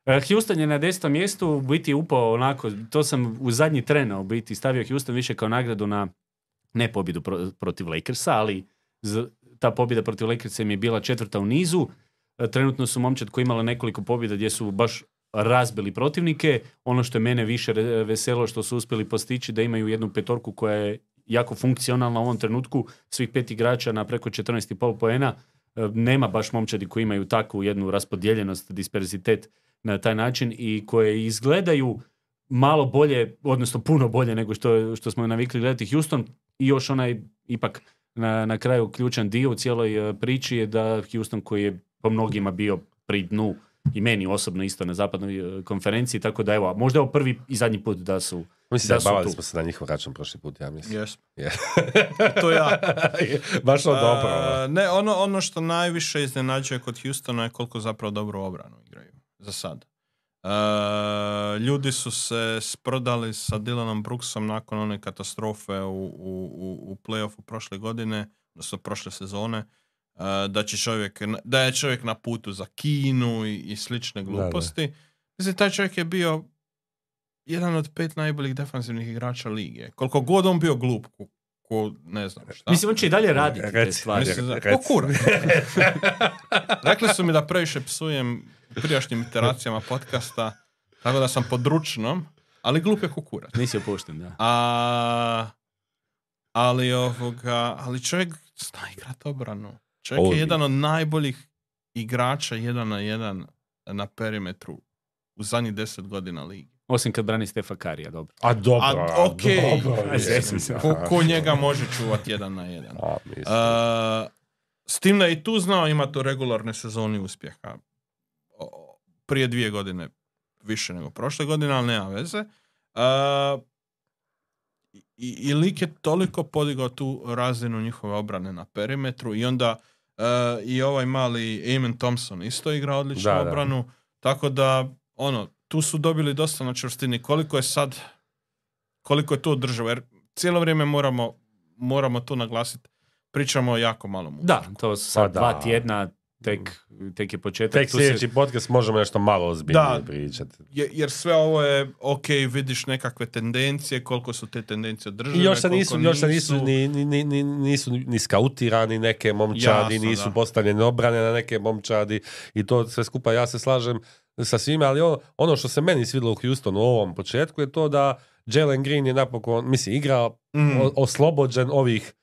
Speaker 1: E, Houston je na desetom mjestu, u biti upao onako, to sam u zadnji tren u biti stavio Houston više kao nagradu na ne pobjedu pro- protiv Lakersa, ali z- ta pobjeda protiv Lakersa im je bila četvrta u nizu. E, Trenutno su momčad koji imala nekoliko pobjeda gdje su baš razbili protivnike. Ono što je mene više veselo što su uspjeli postići da imaju jednu petorku koja je jako funkcionalna u ovom trenutku. Svih pet igrača na preko 14,5 poena. E, Nema baš momčadi koji imaju takvu jednu raspodijeljenost, disperzitet na taj način i koje izgledaju malo bolje, odnosno puno bolje nego što, što smo navikli gledati Houston i još onaj ipak na, na kraju ključan dio u cijeloj e, priči je da Houston koji je po mnogima bio pri dnu i meni osobno isto na zapadnoj e, konferenciji, tako da evo, možda je ovo prvi i zadnji put da su
Speaker 2: Mislim,
Speaker 1: da tu.
Speaker 2: smo se na njihov račun prošli put, ja mislim.
Speaker 3: Jesmo.
Speaker 2: Je.
Speaker 3: to ja.
Speaker 2: Baš ono dobro.
Speaker 3: A,
Speaker 2: ono.
Speaker 3: ne, ono, ono što najviše iznenađuje kod Houstona je koliko zapravo dobro obranu igraju. Za sad. E, ljudi su se sprodali sa Dylanom Brooksom nakon one katastrofe u, u, u, u playoffu prošle godine, odnosno prošle sezone, da, će čovjek, da je čovjek na putu za Kinu i, i slične
Speaker 2: da.
Speaker 3: gluposti. Mislim, taj čovjek je bio jedan od pet najboljih defanzivnih igrača lige. Koliko god on bio glup, ko, ko ne znam šta.
Speaker 1: Mislim, on će i dalje raditi te stvari.
Speaker 3: Mislim, za- ko kurac. Rekli su mi da previše psujem prijašnjim iteracijama podcasta, tako da sam pod ručnom, ali glup je kukurac.
Speaker 1: Nisi opušten, da.
Speaker 3: A, ali ovoga, ali čovjek zna igrat obranu. Čovjek
Speaker 2: Ovo-
Speaker 3: je jedan od najboljih igrača jedan na jedan na perimetru u zadnjih deset godina ligi.
Speaker 1: Osim kad brani Stefa Karija, dobro.
Speaker 2: A dobro,
Speaker 3: A, okej.
Speaker 2: dobro.
Speaker 1: Se.
Speaker 3: Ko, ko njega može čuvati jedan na jedan.
Speaker 2: A.
Speaker 3: Uh, s tim da je i tu znao imati u regularne sezoni uspjeha. Prije dvije godine više nego prošle godine, ali nema veze. Uh, i, I lik je toliko podigao tu razinu njihove obrane na perimetru i onda uh, i ovaj mali Eamon Thompson isto igra odličnu
Speaker 2: Da, da.
Speaker 3: obranu. Tako da, ono, tu su dobili dosta na čvrstini. Koliko je sad, koliko je to održivo, jer cijelo vrijeme moramo, moramo to naglasiti. Pričamo o jako malom
Speaker 1: Da, to su sad
Speaker 2: Pa da.
Speaker 1: dva tjedna, tek, tek je početak.
Speaker 2: Tek
Speaker 1: Tu se-
Speaker 2: sljedeći podcast možemo nešto malo ozbiljnije pričati.
Speaker 3: Je- jer sve ovo je ok, vidiš nekakve tendencije, koliko su te tendencije održive,
Speaker 2: I još se
Speaker 3: koliko
Speaker 2: nisu, još se nisu ni, ni, ni, ni- nisu ni skautirani neke momčadi,
Speaker 3: Jasno,
Speaker 2: nisu
Speaker 3: da.
Speaker 2: postavljene obrane na neke momčadi i to sve skupa ja se slažem sa svime, ali ono, ono što se meni svidlo u Houstonu u ovom početku je to da Jalen Green je napokon, mislim, igrao
Speaker 3: Mm.
Speaker 2: o- oslobođen ovih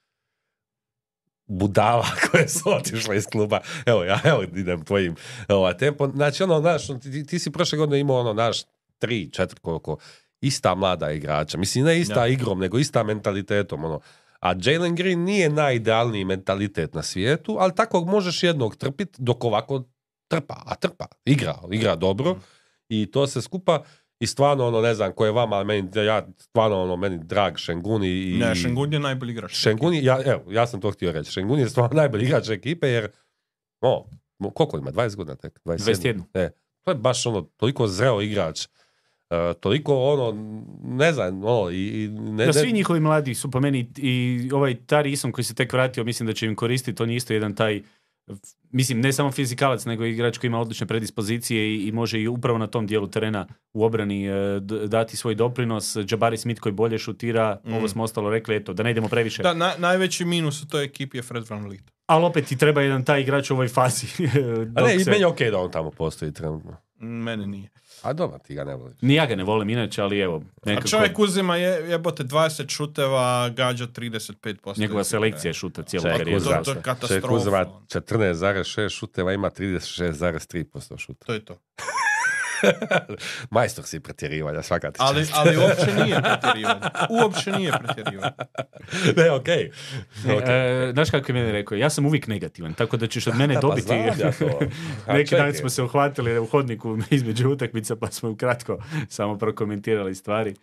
Speaker 2: budala koje su otišle iz kluba. Evo, ja evo idem tvojim ovaj, tempo. Znači, ono, znaš, ti, ti si prošle godine imao ono, naš, tri, četiri, koliko, ista mlada igrača. Mislim, ne ista
Speaker 3: Da.
Speaker 2: igrom, nego ista mentalitetom, ono. A Jalen Green nije najidealniji mentalitet na svijetu, ali takvog možeš jednog trpit dok ovako trpa, a trpa, igra, igra dobro i to se skupa i stvarno ono ne znam ko je vama, ali meni, ja stvarno ono meni drag Šengun i,
Speaker 3: Ne, Šengun je najbolji igrač.
Speaker 2: Šengun je- ja, evo, ja sam to htio reći. Šengun je stvarno najbolji igrač ekipe jer, o, koliko ima, 20 godina tek?
Speaker 1: 21.
Speaker 2: E, to je baš ono, toliko zreo igrač. e, toliko ono, ne znam, ono, i, i ne,
Speaker 1: Da,
Speaker 2: ne-
Speaker 1: svi njihovi mladi su po meni i ovaj Tari Isom koji se tek vratio, mislim da će im koristiti, on je isto jedan taj mislim, ne samo fizikalac, nego i igrač koji ima odlične predispozicije i, i može i upravo na tom dijelu terena u obrani e, d- dati svoj doprinos. Jabari Smith koji bolje šutira,
Speaker 3: Mm.
Speaker 1: ovo smo ostalo rekli, eto, da ne idemo previše.
Speaker 3: Da, na- najveći minus u toj ekipi je Fred Van Vliet.
Speaker 1: Ali opet ti treba jedan taj igrač u ovoj fazi.
Speaker 2: a ne, i
Speaker 1: se-
Speaker 2: meni je okej da on tamo postoji trenutno.
Speaker 3: Meni nije.
Speaker 2: A dobro, ti ga ne voliš.
Speaker 1: Ni ja ga ne volim inače, ali evo,
Speaker 3: A
Speaker 1: nekako
Speaker 3: čovjek uzima je, jebote 20 šuteva, gađa 35%.
Speaker 1: njegova selekcija je šuta cijelu
Speaker 2: Čovjek
Speaker 1: karijeru.
Speaker 2: uzima,
Speaker 3: To- to je
Speaker 2: čovjek
Speaker 3: katastrofa.
Speaker 2: uzima 14,6 šuteva, ima 36,3% šuta.
Speaker 3: To je to.
Speaker 2: Majstor si pretjerivanja, svaka ti
Speaker 3: Ali,
Speaker 2: čast.
Speaker 3: ali uopće nije pretjerivanje. Uopće nije pretjerivanje.
Speaker 2: ne, okej.
Speaker 1: Ne,
Speaker 2: Okej.
Speaker 1: e, znaš kako je mene rekao? Ja sam uvijek negativan, tako da ćeš od mene
Speaker 2: Da, pa
Speaker 1: dobiti...
Speaker 2: znam ja to. A
Speaker 1: Neki dan smo se uhvatili u hodniku između utakmica, pa smo ukratko samo prokomentirali stvari.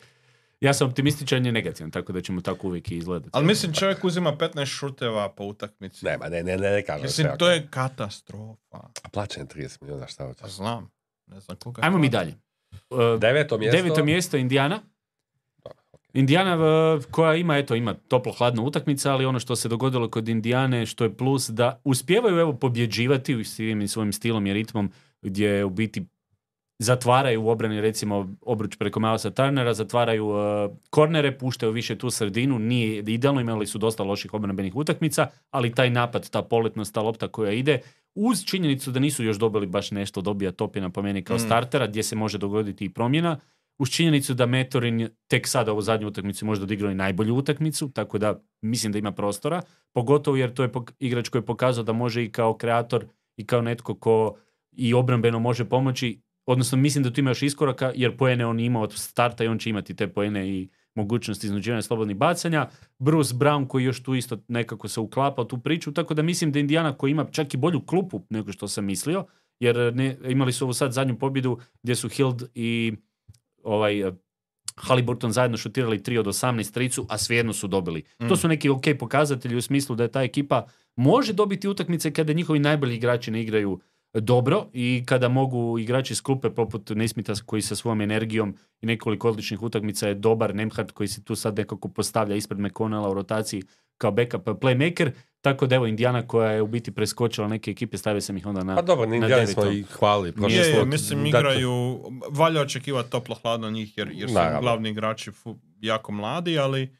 Speaker 1: Ja sam optimističan i negativan, tako da ćemo tako uvijek i izgledati.
Speaker 3: Ali mislim čovjek uzima 15 šuteva po utakmici.
Speaker 2: Nema, ne, ne, ne, ne kažem
Speaker 3: Mislim, to je katastrofa.
Speaker 2: A plaćen 30 milijuna, šta hoćeš?
Speaker 3: Pa znam. Ne znam koga.
Speaker 1: Ajmo mi dalje. E,
Speaker 2: Deveto mjesto.
Speaker 1: Deveto mjesto Indijana. Indijana e, koja ima, eto, ima toplo-hladna utakmica, ali ono što se dogodilo kod Indijane, što je plus da uspijevaju evo pobjeđivati u svim svojim stilom i ritmom, gdje u biti zatvaraju u obrani recimo obruč preko Milesa Turnera, zatvaraju e, kornere, puštaju više tu sredinu, nije idealno, imali su dosta loših obrambenih utakmica, ali taj napad, ta poletnost, ta lopta koja ide, uz činjenicu da nisu još dobili baš nešto, dobija Topina po meni kao
Speaker 3: Mm.
Speaker 1: startera, gdje se može dogoditi i promjena, uz činjenicu da Metorin tek sada ovu zadnju utakmicu možda odigrao i najbolju utakmicu, tako da mislim da ima prostora, pogotovo jer to je igrač koji je pokazao da može i kao kreator i kao netko ko i obrambeno može pomoći, odnosno mislim da tu ima još iskoraka jer poene on ima od starta i on će imati te poene i mogućnosti iznuđivanja slobodnih bacanja. Bruce Brown koji još tu isto nekako se uklapa u tu priču, tako da mislim da Indiana koji ima čak i bolju klupu nego što sam mislio, jer ne, imali su ovu sad zadnju pobjedu gdje su Hild i ovaj Haliburton zajedno šutirali 3 od 18 tricu, a svejedno su dobili.
Speaker 3: Mm.
Speaker 1: To su neki ok pokazatelji u smislu da je ta ekipa može dobiti utakmice kada njihovi najbolji igrači ne igraju dobro i kada mogu igrači iz klupe poput Nesmita koji sa svojom energijom i nekoliko odličnih utakmica je dobar, Nemhard koji se tu sad nekako postavlja ispred McConnella u rotaciji kao backup playmaker, tako da evo Indiana koja je u biti preskočila neke ekipe, stavio sam ih onda na...
Speaker 2: Pa dobro,
Speaker 1: na
Speaker 2: Indijani smo i prošli
Speaker 3: Je, je, mislim,
Speaker 2: Dakle,
Speaker 3: igraju, valja očekivati toplo hladno njih jer, jer su
Speaker 2: Naravno.
Speaker 3: glavni igrači fu- jako mladi, ali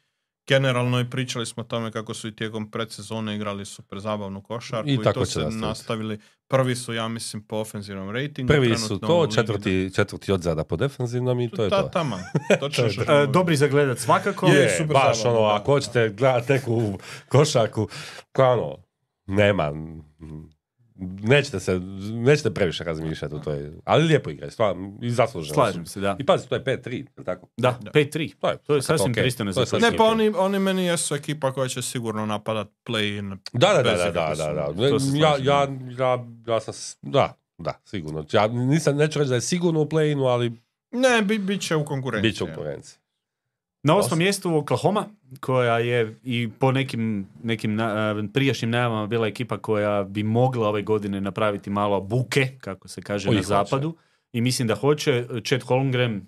Speaker 3: generalno i pričali smo o tome kako su i tijekom predsezone igrali super zabavnu košarku
Speaker 2: I
Speaker 3: i,
Speaker 2: tako
Speaker 3: to
Speaker 2: će
Speaker 3: se
Speaker 2: nastaviti.
Speaker 3: nastavili. Prvi su, ja mislim, po ofenzivnom ratingu.
Speaker 2: Prvi su to, četvrti, četvrti odzada po defensivnom i to je
Speaker 3: Ta,
Speaker 2: to.
Speaker 3: taman. Točno što
Speaker 1: E,
Speaker 3: smo-
Speaker 1: dobri za gledat svakako.
Speaker 3: Je,
Speaker 2: Je,
Speaker 3: super
Speaker 2: baš
Speaker 3: zabavno,
Speaker 2: ono, ako hoćete gledati neku košarku, kao ono, nema, nećete se, nećete previše razmišljati u toj, ali lijepo igraju, stvarno, i zasluženo
Speaker 1: Slažem se, da.
Speaker 2: I pazi, to je 5-3, jel tako?
Speaker 1: Da,
Speaker 3: Da.
Speaker 1: 5-3.
Speaker 2: To je,
Speaker 1: To je sasvim
Speaker 2: okej.
Speaker 1: pristojno za
Speaker 3: Ne, pa oni, oni meni jesu ekipa koja će sigurno napadat play-in.
Speaker 2: Da, da, da, da, da, da, da. Ja, ja, ja, ja sam, da, da, sigurno. Ja nisam, neću reći da je sigurno u play-inu, ali
Speaker 3: Ne, bi, bit će u konkurenciji.
Speaker 2: bit će u konkurenciji.
Speaker 1: Na
Speaker 2: Os-
Speaker 1: osmom mjestu Oklahoma, koja je i po nekim, nekim na- a, prijašnjim najavama bila ekipa koja bi mogla ove godine napraviti malo buke, kako se kaže
Speaker 2: O, i
Speaker 1: na
Speaker 2: hoće.
Speaker 1: zapadu. I mislim da hoće. Chet Holmgren,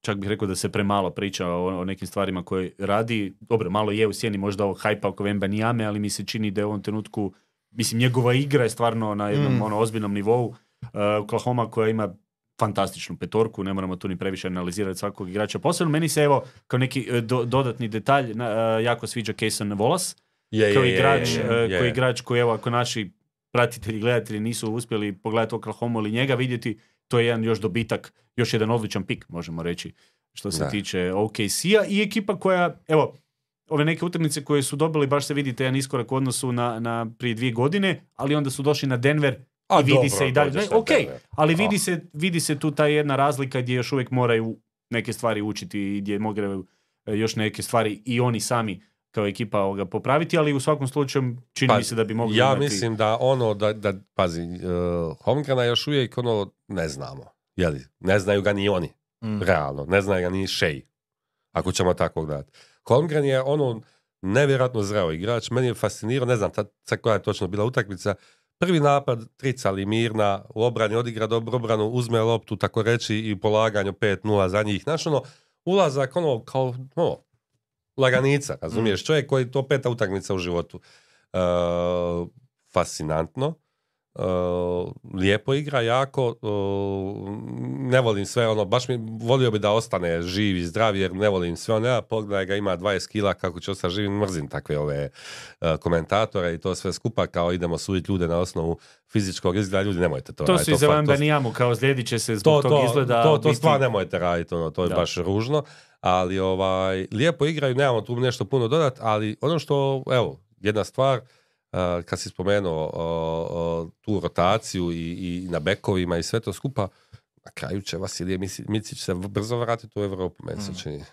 Speaker 1: čak bih rekao da se premalo priča o, o nekim stvarima koje radi. Dobro, malo je u sjeni možda ovog hajpa oko Vembanijame, ali mi se čini da je u ovom trenutku, mislim, njegova igra je stvarno na jednom
Speaker 3: Mm.
Speaker 1: ono, ozbiljnom nivou. Uh, Oklahoma koja ima fantastičnu petorku, ne moramo tu ni previše analizirati svakog igrača. Posebno meni se evo kao neki e, do- dodatni detalj na, e, jako sviđa Kayson Wallace
Speaker 2: Je,
Speaker 1: kao
Speaker 2: je,
Speaker 1: igrač,
Speaker 2: je,
Speaker 1: e,
Speaker 2: je.
Speaker 1: koji igrač koji evo ako naši pratitelji, gledatelji nisu uspjeli pogledati Oklahoma ili njega vidjeti, to je jedan još dobitak, još jedan odličan pik, možemo reći, što se
Speaker 2: Da.
Speaker 1: tiče OKC-a i ekipa koja, evo, ove neke utakmice koje su dobili, baš se vidite jedan iskorak u odnosu na, na prije dvije godine, ali onda su došli na Denver
Speaker 2: A
Speaker 1: i vidi
Speaker 2: dobro,
Speaker 1: se i dalje. Ne, ok,
Speaker 2: Denver.
Speaker 1: ali vidi se, vidi se tu ta jedna razlika gdje još uvijek moraju neke stvari učiti i gdje moraju e, još neke stvari i oni sami kao ekipa ovoga popraviti, ali u svakom slučaju čini
Speaker 2: Pa,
Speaker 1: mi se da bi mogli
Speaker 2: Ja
Speaker 1: imati...
Speaker 2: mislim da ono, da, da pazi, uh, Holmgrena još uvijek ono, ne znamo. Jeli, ne znaju ga ni oni,
Speaker 3: Mm.
Speaker 2: realno. Ne znaju ga ni Shea, ako ćemo tako gledati. Holmgren je ono nevjerojatno zreo igrač. Meni je fascinirao, ne znam sad koja je točno bila utakmica, Prvi napad, tricali Mirna, u obrani odigra dobro obranu, uzme loptu, tako reći, i polaganju 5-0 za njih. Znaš, ono, ulazak, ono, kao, ono, laganica, razumiješ? Čovjek koji to peta utakmica u životu. E, fascinantno. E, lijepo igra, jako. e, ne volim sve ono, baš mi volio bi da ostane živ i zdrav, jer ne volim sve ono. Ja pogledaj ga, ima 20 kila, kako će ostati živ, mrzim takve ove e, komentatore i to sve skupa, kao idemo suditi ljude na osnovu fizičkog izgleda, ljudi nemojte to
Speaker 1: To
Speaker 2: raditi,
Speaker 1: su i za
Speaker 2: fa-
Speaker 1: Vembanijamu, kao slijedit će se zbog
Speaker 2: to,
Speaker 1: tog
Speaker 2: to,
Speaker 1: izgleda.
Speaker 2: to, to
Speaker 1: biti-
Speaker 2: stvarno nemojte raditi, ono, to je
Speaker 1: Da.
Speaker 2: baš ružno, ali ovaj, lijepo igraju, nemamo tu nešto puno dodat, ali ono što, evo, jedna stvar, uh, kad si spomenuo uh, uh, tu rotaciju i, i na bekovima i sve to skupa, na kraju će Vasilije Micić se brzo vratiti u Europu, meni se
Speaker 3: Mm.
Speaker 2: čini.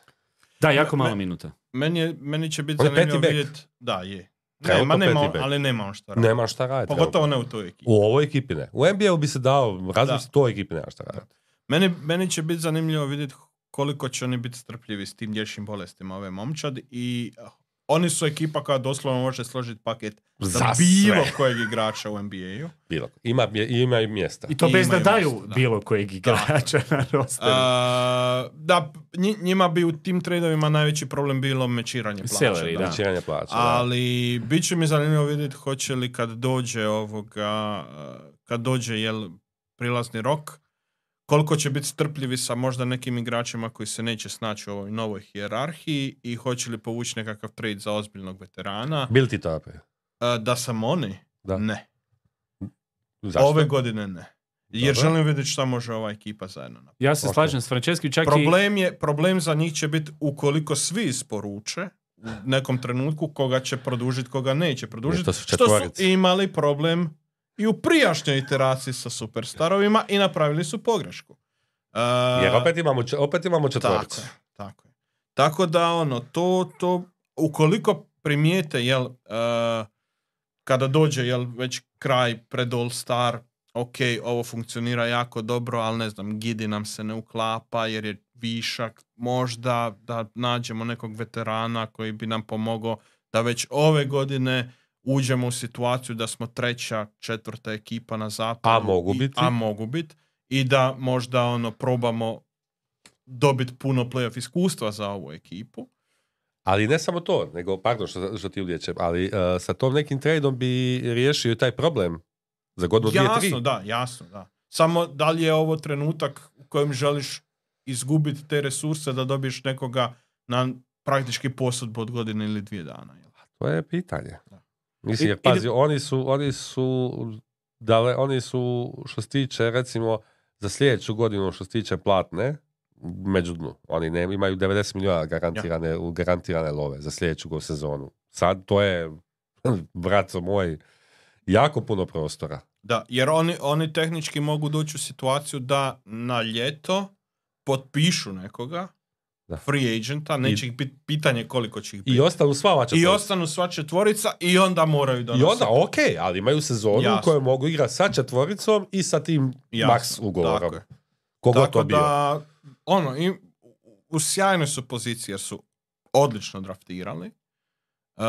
Speaker 1: Da, jako
Speaker 3: Me-
Speaker 1: malo minuta.
Speaker 3: Meni, je, meni će biti
Speaker 2: On je peti
Speaker 3: zanimljivo
Speaker 2: bek.
Speaker 3: vidjeti... Da, je.
Speaker 2: Trenutno
Speaker 3: Nema, nema, ali nema on šta raditi.
Speaker 2: Nema šta raditi.
Speaker 3: Pogotovo ne u toj ekipi.
Speaker 2: U ovoj ekipi ne. U NBA-u bi se dao razmisliti, toj ekipi nema šta raditi.
Speaker 3: Meni, meni će biti zanimljivo vidjeti koliko će oni biti strpljivi s tim dječjim bolestima ove momčad i oni su ekipa koja doslovno može složiti paket za,
Speaker 2: Za
Speaker 3: bilo
Speaker 2: sve.
Speaker 3: kojeg igrača u NBA-u.
Speaker 2: Bilo. Ima, ima i mjesta.
Speaker 1: I to
Speaker 3: I
Speaker 1: bez da daju
Speaker 3: mjesto, da.
Speaker 1: bilo kojeg igrača na rosteru.
Speaker 3: A, da, nji- njima bi u tim tradovima najveći problem bilo mečiranje plaća.
Speaker 1: Salary,
Speaker 3: da.
Speaker 1: da.
Speaker 2: Načinjanje plaća. da.
Speaker 3: Ali bit će mi zanimljivo vidjeti hoće li kad dođe ovoga, uh, kad dođe jel prilazni rok, koliko će biti strpljivi sa možda nekim igračima koji se neće snaći u ovoj novoj hijerarhiji i hoće li povući nekakav trade za ozbiljnog veterana.
Speaker 2: Bil ti to napravio?
Speaker 3: Uh, da sam oni?
Speaker 2: Da.
Speaker 3: Ne.
Speaker 2: Zašto?
Speaker 3: Ove godine ne. Jer želim vidjeti šta može ova ekipa zajedno napraviti.
Speaker 1: Ja se
Speaker 2: Ok.
Speaker 1: slažem s Franceskim, čak i...
Speaker 3: Problem, je, problem za njih će biti ukoliko svi isporuče u nekom trenutku koga će produžiti, koga neće produžiti. što su imali problem i u prijašnjoj iteraciji sa superstarovima i napravili su pogrešku. Uh,
Speaker 2: Jer opet imamo, opet imamo
Speaker 3: tako
Speaker 2: četvoricu.
Speaker 3: tako je. Tako da ono, to, to ukoliko primijete, jel, uh, kada dođe, jel, već kraj pred All Star, ok, ovo funkcionira jako dobro, ali ne znam, Gidi nam se ne uklapa jer je višak, možda da nađemo nekog veterana koji bi nam pomogao da već ove godine uđemo u situaciju da smo treća, četvrta ekipa na zapadu.
Speaker 2: A mogu
Speaker 3: i-
Speaker 2: biti.
Speaker 3: A mogu biti. I da možda ono probamo dobiti puno playoff iskustva za ovu ekipu.
Speaker 2: Ali ne samo to, nego, pardon što, što ti ulječem, ali uh, sa tom nekim tradom bi riješio i taj problem za godinu, dvije, tri.
Speaker 3: Jasno, da, jasno, da. Samo da li je ovo trenutak u kojem želiš izgubiti te resurse da dobiješ nekoga na praktički posudbu od godine ili dvije dana. jel?
Speaker 2: To je pitanje.
Speaker 3: Da.
Speaker 2: Mislim, jer pazi, oni su, oni su, dale, oni su, što se tiče, recimo, za sljedeću godinu, što se tiče platne, među dnu. Oni ne, imaju 90 milijuna garantirane, u garantirane love za sljedeću sezonu. Sad, to je, braco moj, jako puno prostora.
Speaker 3: Da, jer oni, oni tehnički mogu doći u situaciju da na ljeto potpišu nekoga,
Speaker 2: Da.
Speaker 3: free agenta, neće ih biti pitanje koliko će ih biti.
Speaker 2: I ostanu sva
Speaker 3: I ostanu sva četvorica i onda moraju
Speaker 2: I
Speaker 3: donositi.
Speaker 2: onda, ok, ali imaju sezonu u
Speaker 3: Jasno.
Speaker 2: kojoj mogu igrati sa četvoricom i sa tim
Speaker 3: Jasno,
Speaker 2: max ugovorom.
Speaker 3: tako.
Speaker 2: Kogo
Speaker 3: Tako
Speaker 2: to bio.
Speaker 3: da, ono, i, u sjajnoj su poziciji jer su odlično draftirali. E,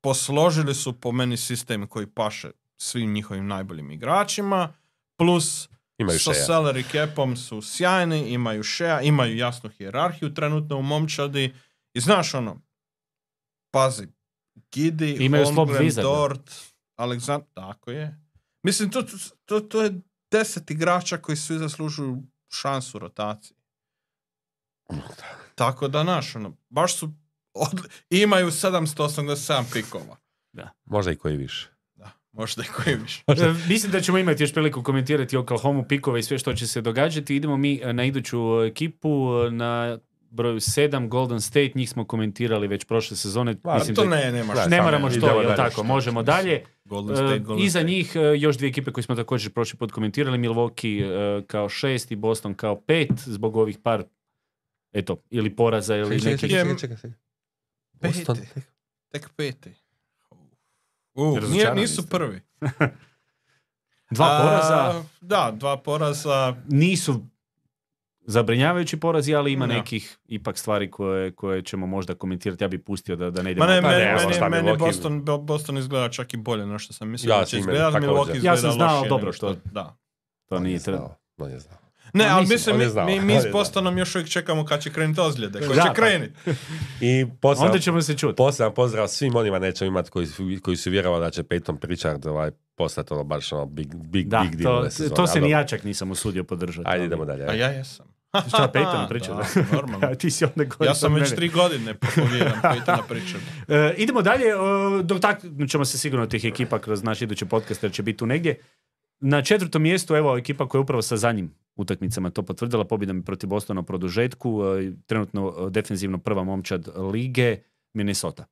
Speaker 3: posložili su po meni sistem koji paše svim njihovim najboljim igračima, plus
Speaker 2: Imaju
Speaker 3: sa
Speaker 2: šeja.
Speaker 3: salary capom su sjajni, imaju šeja, imaju jasnu hijerarhiju trenutno u momčadi i znaš ono, pazi, Gidi,
Speaker 1: Imaju
Speaker 3: Holmgren. Dort, Aleksandar, tako je. Mislim, to, to, to je deset igrača koji svi zaslužuju šansu rotacije. Tako da, naš, ono, baš su, odli- imaju 787 pikova.
Speaker 2: Možda i koji više.
Speaker 3: Da, možda i koji više.
Speaker 1: E, Mislim da ćemo imati još priliku komentirati Oklahoma pikove i sve što će se događati. Idemo mi e, na iduću ekipu e, na broju 7 Golden State. Njih smo komentirali već prošle sezone.
Speaker 2: Ma,
Speaker 1: Mislim
Speaker 3: To
Speaker 1: da
Speaker 3: ne, nemaš.
Speaker 1: Ne moramo što, jel
Speaker 2: dalje.
Speaker 1: tako? Možemo dalje.
Speaker 3: Golden State, Golden
Speaker 1: Iza
Speaker 3: State.
Speaker 1: njih još dvije ekipe koje smo također prošli put komentirali. Milwaukee kao šest i Boston kao pet zbog ovih par eto, ili poraza ili nekih...
Speaker 2: čekaj, čekaj, čekaj, čekaj. Boston.
Speaker 3: Tek peti. U, nije, nisu
Speaker 1: ste.
Speaker 3: prvi.
Speaker 1: Dva
Speaker 3: A,
Speaker 1: poraza
Speaker 3: Da, dva poraza.
Speaker 1: nisu zabrinjavajući porazi, ali ima
Speaker 3: Da.
Speaker 1: nekih ipak stvari koje, koje ćemo možda komentirati. Ja bi pustio da, da ne
Speaker 3: Ma
Speaker 1: idemo.
Speaker 3: ne,
Speaker 2: Pa
Speaker 3: meni, meni,
Speaker 2: šta
Speaker 3: meni
Speaker 2: Milwaukee-
Speaker 3: Boston, Bo- Boston izgleda čak i bolje no što sam mislio
Speaker 2: Ja
Speaker 3: da će
Speaker 2: njime
Speaker 3: izgledat.
Speaker 2: također.
Speaker 3: Milwaukee
Speaker 1: Ja sam znao dobro što-
Speaker 3: Da.
Speaker 1: to
Speaker 2: On
Speaker 1: nije
Speaker 2: je
Speaker 3: Ne, ali
Speaker 1: mislim,
Speaker 3: mi, mi, mi s
Speaker 2: znao.
Speaker 3: Bostonom još uvijek čekamo kad će krenuti ozljede. Ko će krenuti.
Speaker 2: I poseban,
Speaker 1: Onda ćemo se čuti.
Speaker 2: poseban pozdrav svim onima nećemo imati koji, su- koji su vjerovali da će Peyton Pritchard ovaj, postati ono baš ono big, big,
Speaker 1: Da,
Speaker 2: big deal
Speaker 1: to, to se ni ja čak nisam usudio podržati.
Speaker 2: Ajde idemo dalje.
Speaker 3: A ja jesam.
Speaker 1: Šta, Peytona priča?
Speaker 3: Da, normalno.
Speaker 1: A ti si onda
Speaker 3: Ja sam već tri godine propovijedam Peytona pričam.
Speaker 1: E, idemo dalje, e, dotaknut ćemo se sigurno tih ekipa kroz naš idući podcast jer će biti tu negdje. Na četvrtom mjestu, evo, ekipa koja je upravo sa zadnjim utakmicama to potvrdila, pobjedom protiv Bostona u produžetku, e, trenutno e, defensivno prva momčad lige, Minnesota.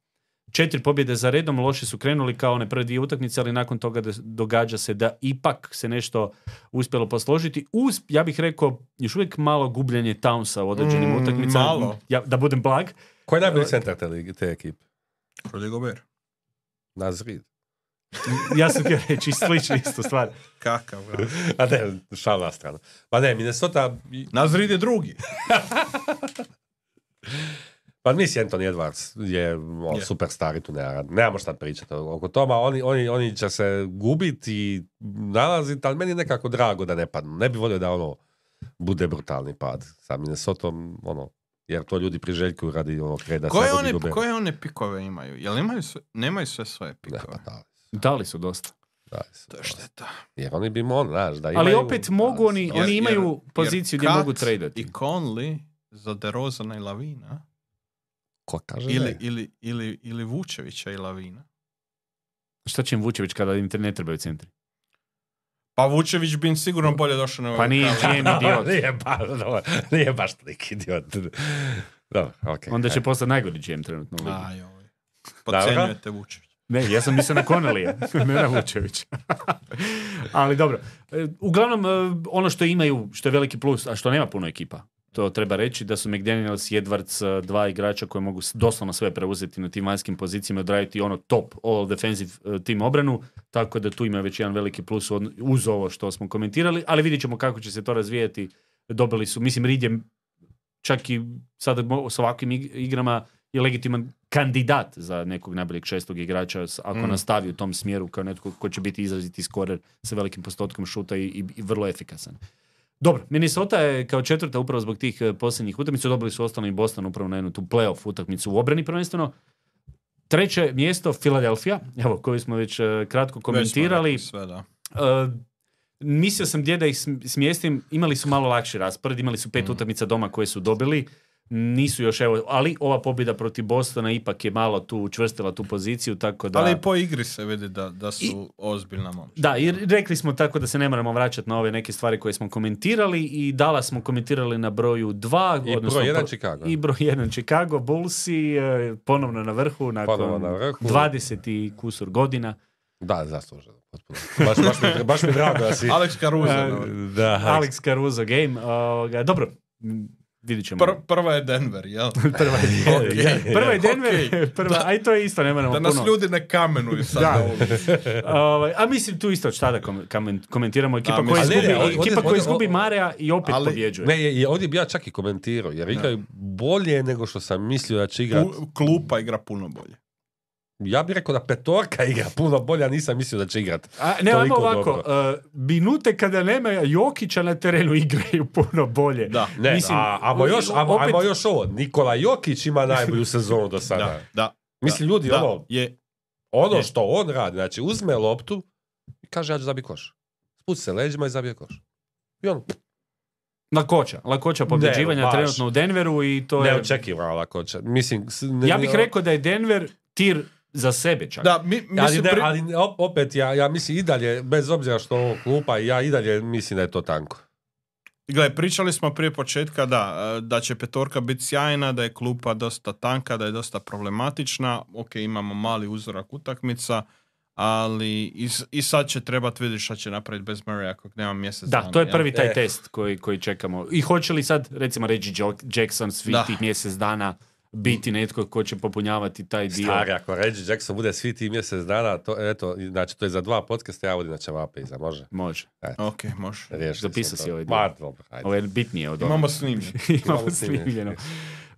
Speaker 1: Četiri pobjede za redom, loše su krenuli kao one prve dvije utakmice, ali nakon toga da, događa se da ipak se nešto uspjelo posložiti. Uz, ja bih rekao, još uvijek malo gubljenje Townsa u određenim
Speaker 3: Mm,
Speaker 1: utakmicama.
Speaker 3: malo.
Speaker 1: Ja, da budem blag.
Speaker 2: Ko je najbolji centar te, lige- te ekipe?
Speaker 3: Rudy Gobert.
Speaker 2: Naz Reed.
Speaker 1: Ja sam htio reći slično istu stvar.
Speaker 3: Kakav.
Speaker 2: A ne, šal na stranu. Pa ne, Minnesota...
Speaker 3: Nazrid je drugi.
Speaker 2: Pa mislim Anthony Edwards je on,
Speaker 3: Je.
Speaker 2: superstar i tu nema, nemamo šta pričati oko toma. Oni, oni, oni će se gubiti i nalaziti, ali meni je nekako drago da ne padnu. Ne bi volio da ono bude brutalni pad sa Minnesotom, ono, jer to ljudi priželjkuju radi onog reda.
Speaker 3: Koje one, koje one pikove imaju? Jel imaju sve, nemaju sve svoje
Speaker 2: Ne,
Speaker 3: pikove?
Speaker 2: pa da,
Speaker 1: Dali su dosta.
Speaker 2: da,
Speaker 3: To je šteta.
Speaker 2: Jer oni bi on, znaš, da
Speaker 1: Ali
Speaker 2: imaju-
Speaker 1: opet mogu oni,
Speaker 3: Jer-
Speaker 1: oni imaju
Speaker 3: jer-
Speaker 1: poziciju
Speaker 3: jer
Speaker 1: gdje mogu tradati.
Speaker 3: I Conley za DeRozana i Lavina.
Speaker 2: Ko kaže
Speaker 3: Ili,
Speaker 2: ne?
Speaker 3: ili, ili, ili Vučevića i Lavina.
Speaker 1: Šta će im Vučević kada im ne trebaju centri?
Speaker 3: Pa Vučević bi im sigurno bolje došao na
Speaker 1: Pa nije. GM idiot.
Speaker 2: nije baš, dobro, nije baš tolik idiot. Dobro, okej.
Speaker 1: Onda će postati najgori GM trenutno.
Speaker 3: Aj, oj. Podcenjujete Vučević.
Speaker 1: Ne, ja sam mislio na Connellija, ne na Vučević. Ali dobro. E, Uglavnom, e, ono što imaju, što je veliki plus, a što nema puno ekipa, to treba reći, da su McDaniels i Edwards e, dva igrača koji mogu doslovno sve preuzeti na tim vanjskim pozicijama i odraditi ono top all defensive tim obranu, tako da tu ima već jedan veliki plus uz ovo što smo komentirali, ali vidjet ćemo kako će se to razvijati. Dobili su, mislim, Reed je čak i sada s ovakvim ig- igrama je legitiman kandidat za nekog najboljeg šestog igrača ako
Speaker 3: Mm.
Speaker 1: nastavi u tom smjeru kao netko ko će biti izraziti skorer sa velikim postotkom šuta i, i, i vrlo efikasan. Dobro, Minnesota je kao četvrta upravo zbog tih eh, posljednjih utakmica, dobili su ostali i Boston upravo na jednu tu playoff utakmicu u obrani prvenstveno. Treće mjesto, Philadelphia, evo, koju smo već eh, kratko
Speaker 3: Već
Speaker 1: komentirali.
Speaker 3: rekli Sve, da.
Speaker 1: Uh, mislio sam gdje da ih sm- smjestim, imali su malo lakši raspored, imali su pet
Speaker 3: Mhm.
Speaker 1: utakmica doma koje su dobili, nisu još evo, ali ova pobjeda protiv Bostona ipak je malo tu učvrstila tu poziciju, tako da...
Speaker 3: Ali i po igri se vidi da, da su ozbiljna momčad.
Speaker 1: Da, i rekli smo tako da se ne moramo vraćati na ove neke stvari koje smo komentirali i Dala smo komentirali na broju 2,
Speaker 2: I
Speaker 1: odnosno
Speaker 2: broj jedan Chicago.
Speaker 1: I broj 1 Chicago Bullsi, eh, ponovno na vrhu nakon
Speaker 2: Ponovo na vrhu.
Speaker 1: 20 i kusur godina.
Speaker 2: Da, zasluženo. Baš, baš, mi, baš mi drago da si...
Speaker 3: Alex Caruso.
Speaker 2: Da,
Speaker 1: Alex Caruso game. ovoga, dobro, vidit ćemo.
Speaker 3: Pr- prva je Denver, jel?
Speaker 1: prva je,
Speaker 3: Ok.
Speaker 1: je, prva je Denver,
Speaker 3: Ok.
Speaker 1: prva, a i to je isto, ne moramo
Speaker 3: Da nas
Speaker 1: puno.
Speaker 3: ljudi ne kamenuju sad.
Speaker 1: Da.
Speaker 3: na ovom.
Speaker 1: Ovaj, a mislim tu isto šta da komentiramo ekipa
Speaker 3: Da,
Speaker 1: koja izgubi,
Speaker 2: Ali ne, ovdje-
Speaker 1: ekipa koja
Speaker 2: ovdje-
Speaker 1: izgubi Marea i opet
Speaker 3: Ali-
Speaker 1: pobjeđuje.
Speaker 2: Ne, je, je, ovdje bi ja čak i komentirao, jer igraju bolje nego što sam mislio da će igrat.
Speaker 3: U- Klupa igra puno bolje.
Speaker 2: Ja bih rekao da petorka igra puno bolje, a nisam mislio da će igrat.
Speaker 1: A, ne, ajmo
Speaker 2: toliko
Speaker 1: ovako, uh, minute kada nema Jokića na terenu igraju puno bolje.
Speaker 3: Da.
Speaker 2: Ne,
Speaker 1: Mislim,
Speaker 2: a, ajmo, još, ajmo,
Speaker 1: opet-
Speaker 2: ajmo još ovo. Nikola Jokić ima najbolju sezonu do sada.
Speaker 3: Da, da.
Speaker 2: Mislim, ljudi,
Speaker 3: da,
Speaker 2: ono,
Speaker 3: je,
Speaker 2: ono
Speaker 3: Je.
Speaker 2: što on radi, znači uzme loptu i kaže ja ću zabiti koš. Spusti se leđima i zabije koš. I on
Speaker 1: Lakoća, lakoća pobjeđivanja trenutno u Denveru i to je...
Speaker 2: neočekivano lako će. Mislim, ne-
Speaker 1: Ja bih rekao da je Denver tir za sebe čak.
Speaker 3: da, mi,
Speaker 2: Ali,
Speaker 3: mislim,
Speaker 2: ne,
Speaker 3: pri-
Speaker 2: ali op- opet, ja, ja mislim i dalje, bez obzira što ovo klupa, ja i dalje mislim da je to tanko.
Speaker 3: Gle, pričali smo prije početka da, e, da će petorka biti sjajna, da je klupa dosta tanka, da je dosta problematična. Ok, imamo mali uzorak utakmica, ali i, i sad će trebati vidjeti šta će napraviti bez Murray ako nema mjesec
Speaker 1: Da,
Speaker 3: dana,
Speaker 1: to je prvi taj
Speaker 2: E.
Speaker 1: test koji, koji čekamo. I hoće li sad, recimo, Reggie Jackson svih
Speaker 3: Da.
Speaker 1: tih mjesec dana biti netko ko će popunjavati taj dio?
Speaker 2: Stari, ako Reggie Jackson bude svi ti mjesec dana, to, eto, znači to je za dva podcasta, ja vodim na ćevape iza, može?
Speaker 1: Može.
Speaker 3: Ok, može.
Speaker 2: Riješili
Speaker 1: Zapisao si ovaj dio.
Speaker 2: Ma, dobro, ajde.
Speaker 1: Ovo je bitnije od
Speaker 3: Imamo
Speaker 1: ovoga. Imamo
Speaker 2: Imamo snimljeno.
Speaker 1: snimljeno.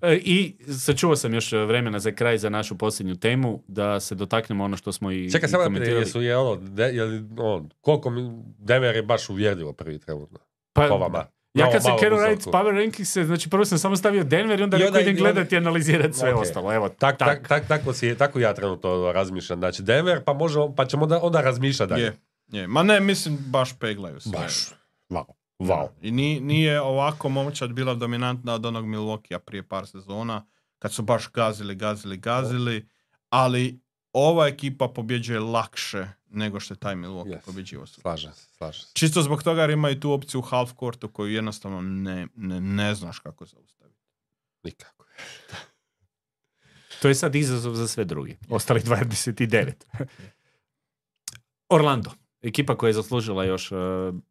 Speaker 1: E, I sačuvao sam još vremena za kraj za našu posljednju temu, da se dotaknemo ono što smo i,
Speaker 2: Čekaj, samo da
Speaker 1: komentirali.
Speaker 2: jesu je ono, de, je li, ono, koliko mi, Denver je baš uvjerljivo prvi trenutno.
Speaker 1: Pa,
Speaker 2: Po vama.
Speaker 1: Ja kad sam krenuo raditi. Power Rankings, znači prvo sam samo stavio Denver i onda rekao idem gledati i analizirati sve
Speaker 2: Ok.
Speaker 1: ostalo. Evo,
Speaker 2: Tak,
Speaker 1: tak.
Speaker 2: tak, tak, tako, si, tako ja trenutno razmišljam. Znači Denver, pa, možemo, pa ćemo onda, onda razmišljati dalje.
Speaker 3: Je, je. Ma ne, mislim, baš peglaju sve.
Speaker 2: Baš. Wow. Wow.
Speaker 3: I ni- nije ovako momčad bila dominantna od onog Milwaukee prije par sezona, kad su baš gazili, gazili, gazili, ali ova ekipa pobjeđuje lakše nego što je taj Milwaukee
Speaker 2: Yes.
Speaker 3: pobjeđivao su.
Speaker 2: Slažem se, slažem se.
Speaker 3: Čisto zbog toga jer imaju tu opciju u half courtu koju jednostavno ne, ne, ne znaš kako zaustaviti.
Speaker 2: Nikako.
Speaker 1: To je sad izazov za sve drugi. Ostali 29. Orlando. Ekipa koja je zaslužila još e,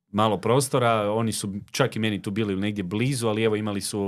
Speaker 1: malo prostora. Oni su čak i meni tu bili negdje blizu, ali evo imali su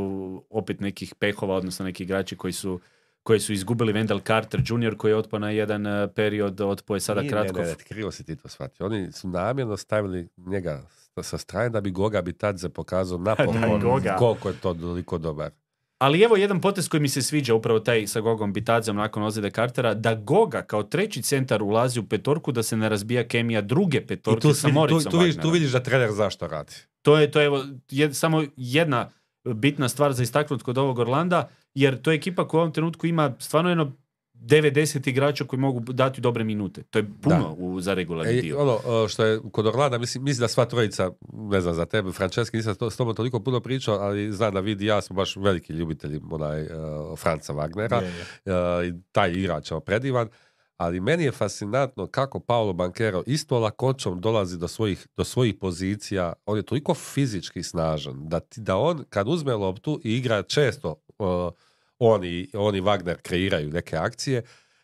Speaker 1: opet nekih pehova, odnosno neki igrači koji su koji su izgubili Wendell Carter Jr. koji je otpao na jedan e, period, otpao je sada
Speaker 2: Nije,
Speaker 1: kratko.
Speaker 2: Ne, ne, krivo si ti to shvatio. Oni su namjerno stavili njega sa- strane da bi Goga Bitadze pokazao napokon koliko je to toliko dobar.
Speaker 1: Ali evo jedan potez koji mi se sviđa, upravo taj sa Gogom Bitadzom nakon ozljede Cartera, da Goga kao treći centar ulazi u petorku, da se ne razbija kemija druge
Speaker 2: I
Speaker 1: petorke
Speaker 2: tu,
Speaker 1: sa Moricom
Speaker 2: tu, tu, vidiš, tu vidiš da trener zašto radi.
Speaker 1: To je, to je evo, jed- samo jedna bitna stvar za istaknuti kod ovog Orlanda, jer to je ekipa koja u ovom trenutku ima stvarno jedno 90 igrača koji mogu dati dobre minute. To je puno u, za regularni
Speaker 2: E,
Speaker 1: dio.
Speaker 2: ono e, što je kod Orlanda, mislim, mislim da sva trojica, ne znam za tebe, Franceschi, nisam to, s tobom toliko puno pričao, ali znam da vidi ja smo baš veliki ljubitelji onaj, e, Franca Wagnera. E, i taj igrač je predivan, ali meni je fascinantno kako Paolo Banquero isto lakoćom dolazi do svojih, do svojih pozicija, on je toliko fizički snažan, da, ti, da on kad uzme loptu i igra često, uh, on, i, on i Wagner kreiraju neke akcije,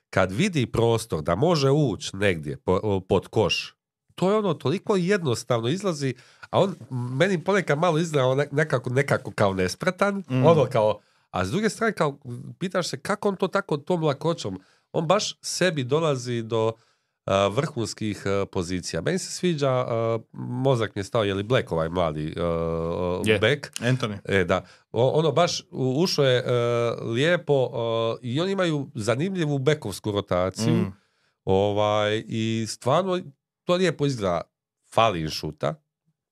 Speaker 2: kad vidi prostor da može ući negdje po- pod koš, to je ono toliko jednostavno izlazi, a on meni ponekad malo izgleda nekako, nekako kao nespretan,
Speaker 3: Mm.
Speaker 2: ono kao, a s druge strane kao pitaš se kako on to tako tom lakoćom, on baš sebi dolazi do, uh, vrhunskih a, pozicija. Meni se sviđa, a, mozak mi je stao, je li Black ovaj mladi
Speaker 1: Je.
Speaker 2: back?
Speaker 3: Anthony.
Speaker 2: E, da. O- ono baš ušao je e, lijepo e, i oni imaju zanimljivu bekovsku rotaciju.
Speaker 3: Mm.
Speaker 2: Ovaj, I stvarno to lijepo izgleda. Fali im šuta.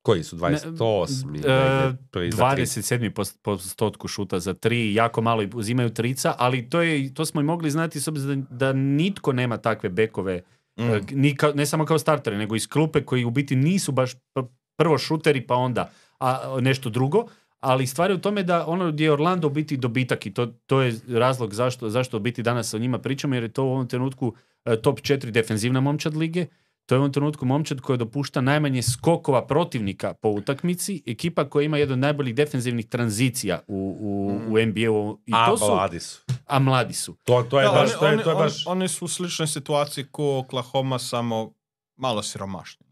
Speaker 2: Koji su? 28.
Speaker 1: Ne, e,
Speaker 2: prvi za tri.
Speaker 1: 27. post- postotku šuta za tri, jako malo uzimaju trica, ali to, je, to smo i mogli znati s obzirom da, da nitko nema takve bekove,
Speaker 3: Mm.
Speaker 1: e, ni kao- ne samo kao startere, nego iz klupe koji u biti nisu baš pr- prvo šuteri pa onda a, nešto drugo, ali stvar je u tome da ono gdje je Orlando u biti dobitak i to, to je razlog zašto, zašto biti danas o njima pričamo, jer je to u ovom trenutku e, top 4 defenzivna momčad lige, to je u ovom trenutku momčad koja dopušta najmanje skokova protivnika po utakmici, ekipa koja ima jedan od najboljih defenzivnih tranzicija u, u, u NBA-u. I
Speaker 2: A,
Speaker 1: to su,
Speaker 2: mladi su.
Speaker 1: a mladi su.
Speaker 2: To, to je
Speaker 3: Da,
Speaker 2: baš...
Speaker 3: oni,
Speaker 2: to je, to je
Speaker 3: oni-
Speaker 2: baš...
Speaker 3: oni su u sličnoj situaciji ko Oklahoma, samo malo siromašniji.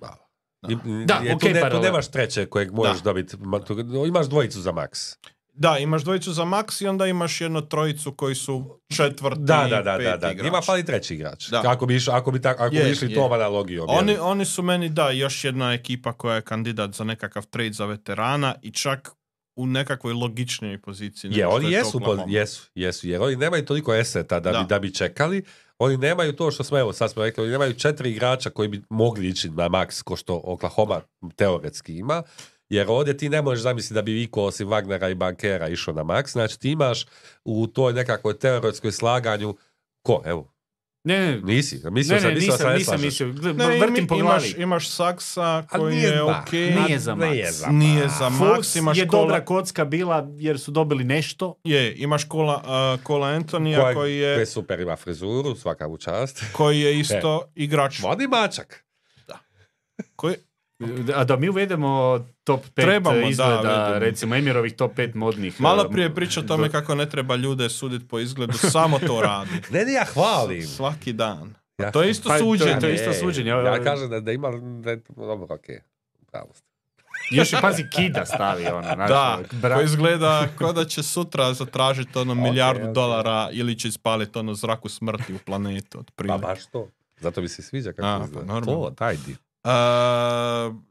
Speaker 2: Malo.
Speaker 3: Da.
Speaker 1: Da,
Speaker 2: je tu ne- tu nemaš treće kojeg možeš
Speaker 3: Da.
Speaker 2: dobiti. Imaš dvojicu za maks.
Speaker 3: Da, imaš dvojicu za maks i onda imaš jednu trojicu koji su četvrti,
Speaker 2: Da, da, da, da,
Speaker 3: peti
Speaker 2: da.
Speaker 3: igrač.
Speaker 2: Ima fali treći igrač.
Speaker 3: Da.
Speaker 2: Ako bi, ako bi, tak, ako
Speaker 3: Je,
Speaker 2: bi išli
Speaker 3: je.
Speaker 2: tom analogijom.
Speaker 3: Oni, oni su meni, da, još jedna ekipa koja je kandidat za nekakav trade za veterana i čak u nekakvoj logičnijoj poziciji.
Speaker 2: Je, oni
Speaker 3: je
Speaker 2: jesu, po- jesu, jesu, jer oni nemaju toliko eseta da,
Speaker 3: Da.
Speaker 2: Bi, da bi čekali. Oni nemaju to što smo, evo sad smo rekli, oni nemaju četiri igrača koji bi mogli ići na maks ko što Oklahoma teoretski ima. Jer ovdje ti ne možeš zamisliti da bi Iko osim Wagnera i Bankera išao na maks. Znači ti imaš u toj nekakvoj teoretskoj slaganju ko, evo,
Speaker 1: Ne, ne,
Speaker 2: nisi, mislio
Speaker 1: ne,
Speaker 2: sam,
Speaker 1: ne,
Speaker 2: mislio sam,
Speaker 1: nisam,
Speaker 2: ne
Speaker 1: nisam
Speaker 2: slažeš.
Speaker 1: mislio.
Speaker 3: Ne,
Speaker 1: vrtim po glavi.
Speaker 3: imaš, imaš Saksa koji
Speaker 2: nije
Speaker 3: je ok.
Speaker 1: Nije za
Speaker 2: Nije
Speaker 1: maks.
Speaker 2: za
Speaker 3: Nije
Speaker 2: maks.
Speaker 3: za
Speaker 1: Fox
Speaker 3: maks, imaš
Speaker 1: je
Speaker 3: kola,
Speaker 1: dobra kocka bila jer su dobili nešto.
Speaker 3: je, imaš kola, uh, kola Antonija
Speaker 2: Koji-
Speaker 3: koji
Speaker 2: koji
Speaker 3: je,
Speaker 2: super ima frizuru, svaka mu čast.
Speaker 3: koji je isto igrač.
Speaker 2: Mladi mačak.
Speaker 3: Koji,
Speaker 1: A da mi uvedemo top 5
Speaker 3: Trebamo, da,
Speaker 1: izgleda,
Speaker 3: uvedemo.
Speaker 1: recimo Emirovih top 5 modnih.
Speaker 3: malo
Speaker 1: um,
Speaker 3: prije priča o tome kako ne treba ljude suditi po izgledu, samo to radi.
Speaker 2: Ne, ne, ja hvalim.
Speaker 3: Svaki dan.
Speaker 2: Ja,
Speaker 3: To je isto
Speaker 1: Pa, to je-
Speaker 3: suđenje.
Speaker 1: to je isto suđenje.
Speaker 2: Ja kažem da, da ima, da je, dobro, okej. Pravo ste.
Speaker 1: Još i pazi kida stavi ono. Znaš,
Speaker 3: Da,
Speaker 1: bra-
Speaker 3: ko izgleda kao da će sutra zatražiti ono milijardu
Speaker 2: ok.
Speaker 3: dolara ili će ispaliti ono zraku smrti u planetu.
Speaker 2: Pa baš to. Zato mi se sviđa kako
Speaker 3: A, pa
Speaker 2: izgleda.
Speaker 3: normalno.
Speaker 2: To, taj dio.
Speaker 3: Uh,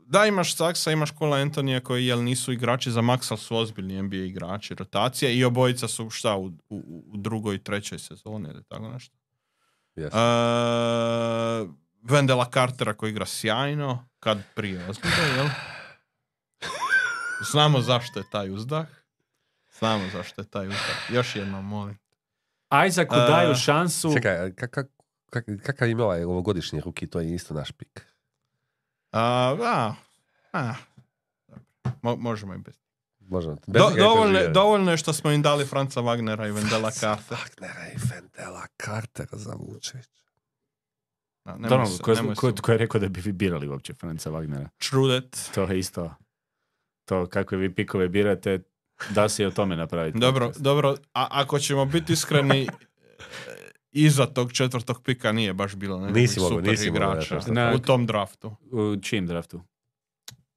Speaker 3: da, imaš Saksa, imaš Kola Antonija koji jel nisu igrači za Max, ali su ozbiljni NBA igrači, rotacija i obojica su šta u, u, u drugoj trećoj sezoni ili tako nešto.
Speaker 2: Yes.
Speaker 3: Uh, Vendela Cartera koji igra sjajno, kad prije ozbiljno, jel? Znamo zašto je taj uzdah. Znamo zašto je taj uzdah. Još jednom molim.
Speaker 1: Isaacu
Speaker 3: A-
Speaker 1: daju šansu.
Speaker 2: Čekaj, kak, kak, kak, kakav ima ovaj ovogodišnji ruki, to je isto naš pik.
Speaker 3: A, a. Mo- možemo i bez.
Speaker 2: Možemo. Bez
Speaker 3: Do, dovoljno, dovoljno je što smo im dali Franca Wagnera i Vendela Cartera.
Speaker 2: Wagnera i Vendela Cartera za
Speaker 3: se-
Speaker 1: ko, je rekao da bi vi birali uopće Franca Wagnera?
Speaker 3: čudet.
Speaker 1: To je isto. To kakve vi pikove birate, da se i o tome napraviti.
Speaker 3: Dobro, dobro, a ako ćemo biti iskreni, iza tog četvrtog pika nije baš bilo ne,
Speaker 2: nisi
Speaker 3: super
Speaker 2: nisi
Speaker 3: igrača
Speaker 2: mogu,
Speaker 1: ne,
Speaker 3: u tom draftu.
Speaker 1: U čijem draftu?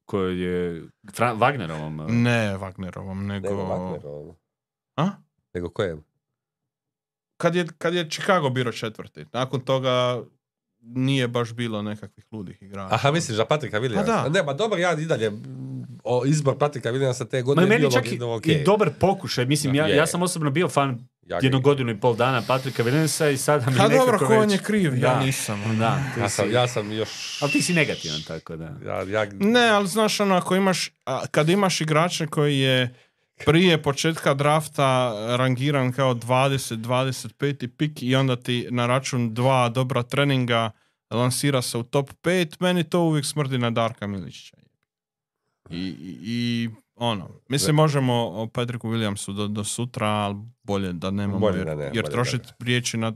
Speaker 1: Koji je... Fra... Wagnerovom? Eh?
Speaker 3: Ne, Wagnerovom, nego...
Speaker 2: Nego Wagnerovom.
Speaker 3: A?
Speaker 2: Nego kojem?
Speaker 3: Kad je, kad je Chicago biro četvrti. Nakon toga nije baš bilo nekakvih ludih igrača.
Speaker 2: Aha, misliš da Patrika Williamsa?
Speaker 3: Pa da.
Speaker 2: Ne, ma dobar, ja i dalje o, izbor Patrika Williamsa te godine
Speaker 1: ma,
Speaker 2: je
Speaker 1: meni čak i,
Speaker 2: okay.
Speaker 1: i dobar pokušaj. Mislim, ja, ja sam osobno bio fan
Speaker 2: ja
Speaker 1: jednu godinu i pol dana Patrika Williamsa i sada mi
Speaker 3: Ha
Speaker 1: nekako
Speaker 3: dobro, ko on
Speaker 1: već-
Speaker 3: je kriv,
Speaker 1: Da.
Speaker 3: ja nisam.
Speaker 1: Da, ti
Speaker 2: Ja
Speaker 1: si-
Speaker 2: sam, ja sam još...
Speaker 1: Ali ti si negativan, tako da.
Speaker 2: Ja, ja,
Speaker 3: Ne, ali znaš ono, ako imaš, a, kad imaš igrača koji je prije početka drafta rangiran kao 20-25 pik i onda ti na račun dva dobra treninga lansira se u top 5, meni to uvijek smrdi na Darka Miličića. I, i, i ono, mislim možemo o Patriku Williamsu do, do sutra, ali bolje da nemamo,
Speaker 2: Bolje
Speaker 3: jer,
Speaker 2: da ne,
Speaker 3: jer trošiti riječi na,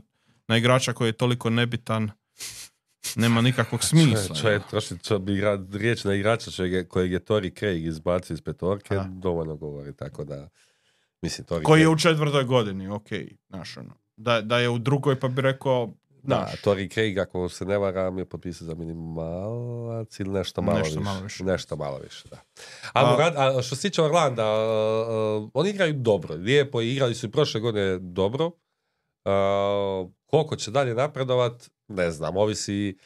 Speaker 3: na igrača koji je toliko nebitan nema nikakvog smisla.
Speaker 2: Čovjek troši čo bi igra, riječ na igrača čovjek, kojeg je Tori Craig izbacio iz petorke,
Speaker 3: Da.
Speaker 2: dovoljno govori, tako da... Mislim, Tori
Speaker 3: Koji je
Speaker 2: Craig-
Speaker 3: u četvrtoj godini, ok, znaš ono. Da, da je u drugoj pa bi rekao,
Speaker 2: Da, Tori Craig, ako se ne varam, je potpisao za minimalac ili nešto malo
Speaker 3: Nešto
Speaker 2: više.
Speaker 3: malo više.
Speaker 2: Nešto malo više, da. A,
Speaker 3: A-
Speaker 2: Murad- a što se tiče Orlanda, uh, uh, oni igraju dobro, lijepo, igrali su i prošle godine dobro. Koliko će dalje napredovat, ne znam, ovisi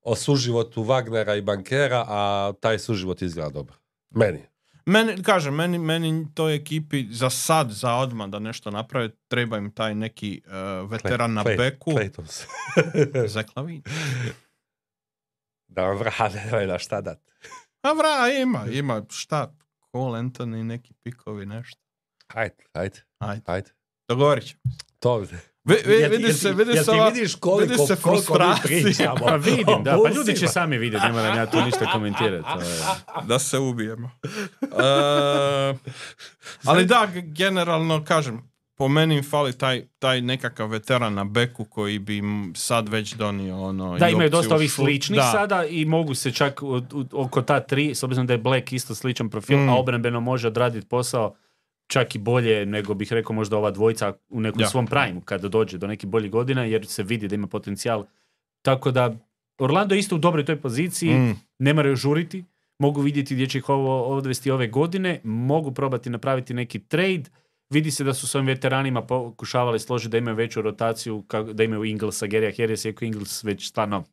Speaker 2: o suživotu Wagnera i bankera, a taj suživot izgleda dobro. Meni.
Speaker 3: Meni, kažem, meni, meni toj ekipi za sad, za odmah da nešto naprave, treba im taj neki uh, veteran na
Speaker 2: Clay-
Speaker 3: beku.
Speaker 2: Claytons.
Speaker 3: Zach Lavin.
Speaker 2: da vam vrade, nemoj na šta dat.
Speaker 3: A vra, ima, ima, šta? Cole Anthony, neki pikovi, nešto.
Speaker 2: Ajde, ajde,
Speaker 3: Ajde,
Speaker 2: ajde.
Speaker 3: dogovorit ćemo.
Speaker 2: To
Speaker 3: Vi, vi,
Speaker 2: Jel ti-
Speaker 3: vidi
Speaker 2: jel
Speaker 3: se,
Speaker 2: ti-
Speaker 3: vidi
Speaker 2: jel
Speaker 3: se
Speaker 2: vidiš koliko-
Speaker 3: se
Speaker 2: koliko mi
Speaker 3: frustracija.
Speaker 2: pričamo?
Speaker 1: Pa vidim, da, pa ljudi će sami vidjeti, ne moram ja tu ništa komentirati.
Speaker 3: da se ubijemo. E, ali da, generalno, kažem, po meni fali taj, taj nekakav veteran na beku koji bi sad već donio ono...
Speaker 1: Da, imaju dosta ovih sličnih
Speaker 3: da.
Speaker 1: sada i mogu se čak u- u- oko ta tri, s obzirom da je Black isto sličan profil,
Speaker 3: Mm.
Speaker 1: a obrambeno može odraditi posao čak i bolje nego bih rekao možda ova dvojica u nekom
Speaker 3: Ja.
Speaker 1: svom prime kada dođe do nekih boljih godina jer se vidi da ima potencijal. Tako da Orlando je isto u dobroj toj poziciji,
Speaker 3: Mm.
Speaker 1: ne moraju žuriti, mogu vidjeti gdje će ih ovo odvesti ove godine, mogu probati napraviti neki trade, vidi se da su s ovim veteranima pokušavali složiti da imaju veću rotaciju, da imaju Inglesa, Gerija Harris, iako Ingles već stvarno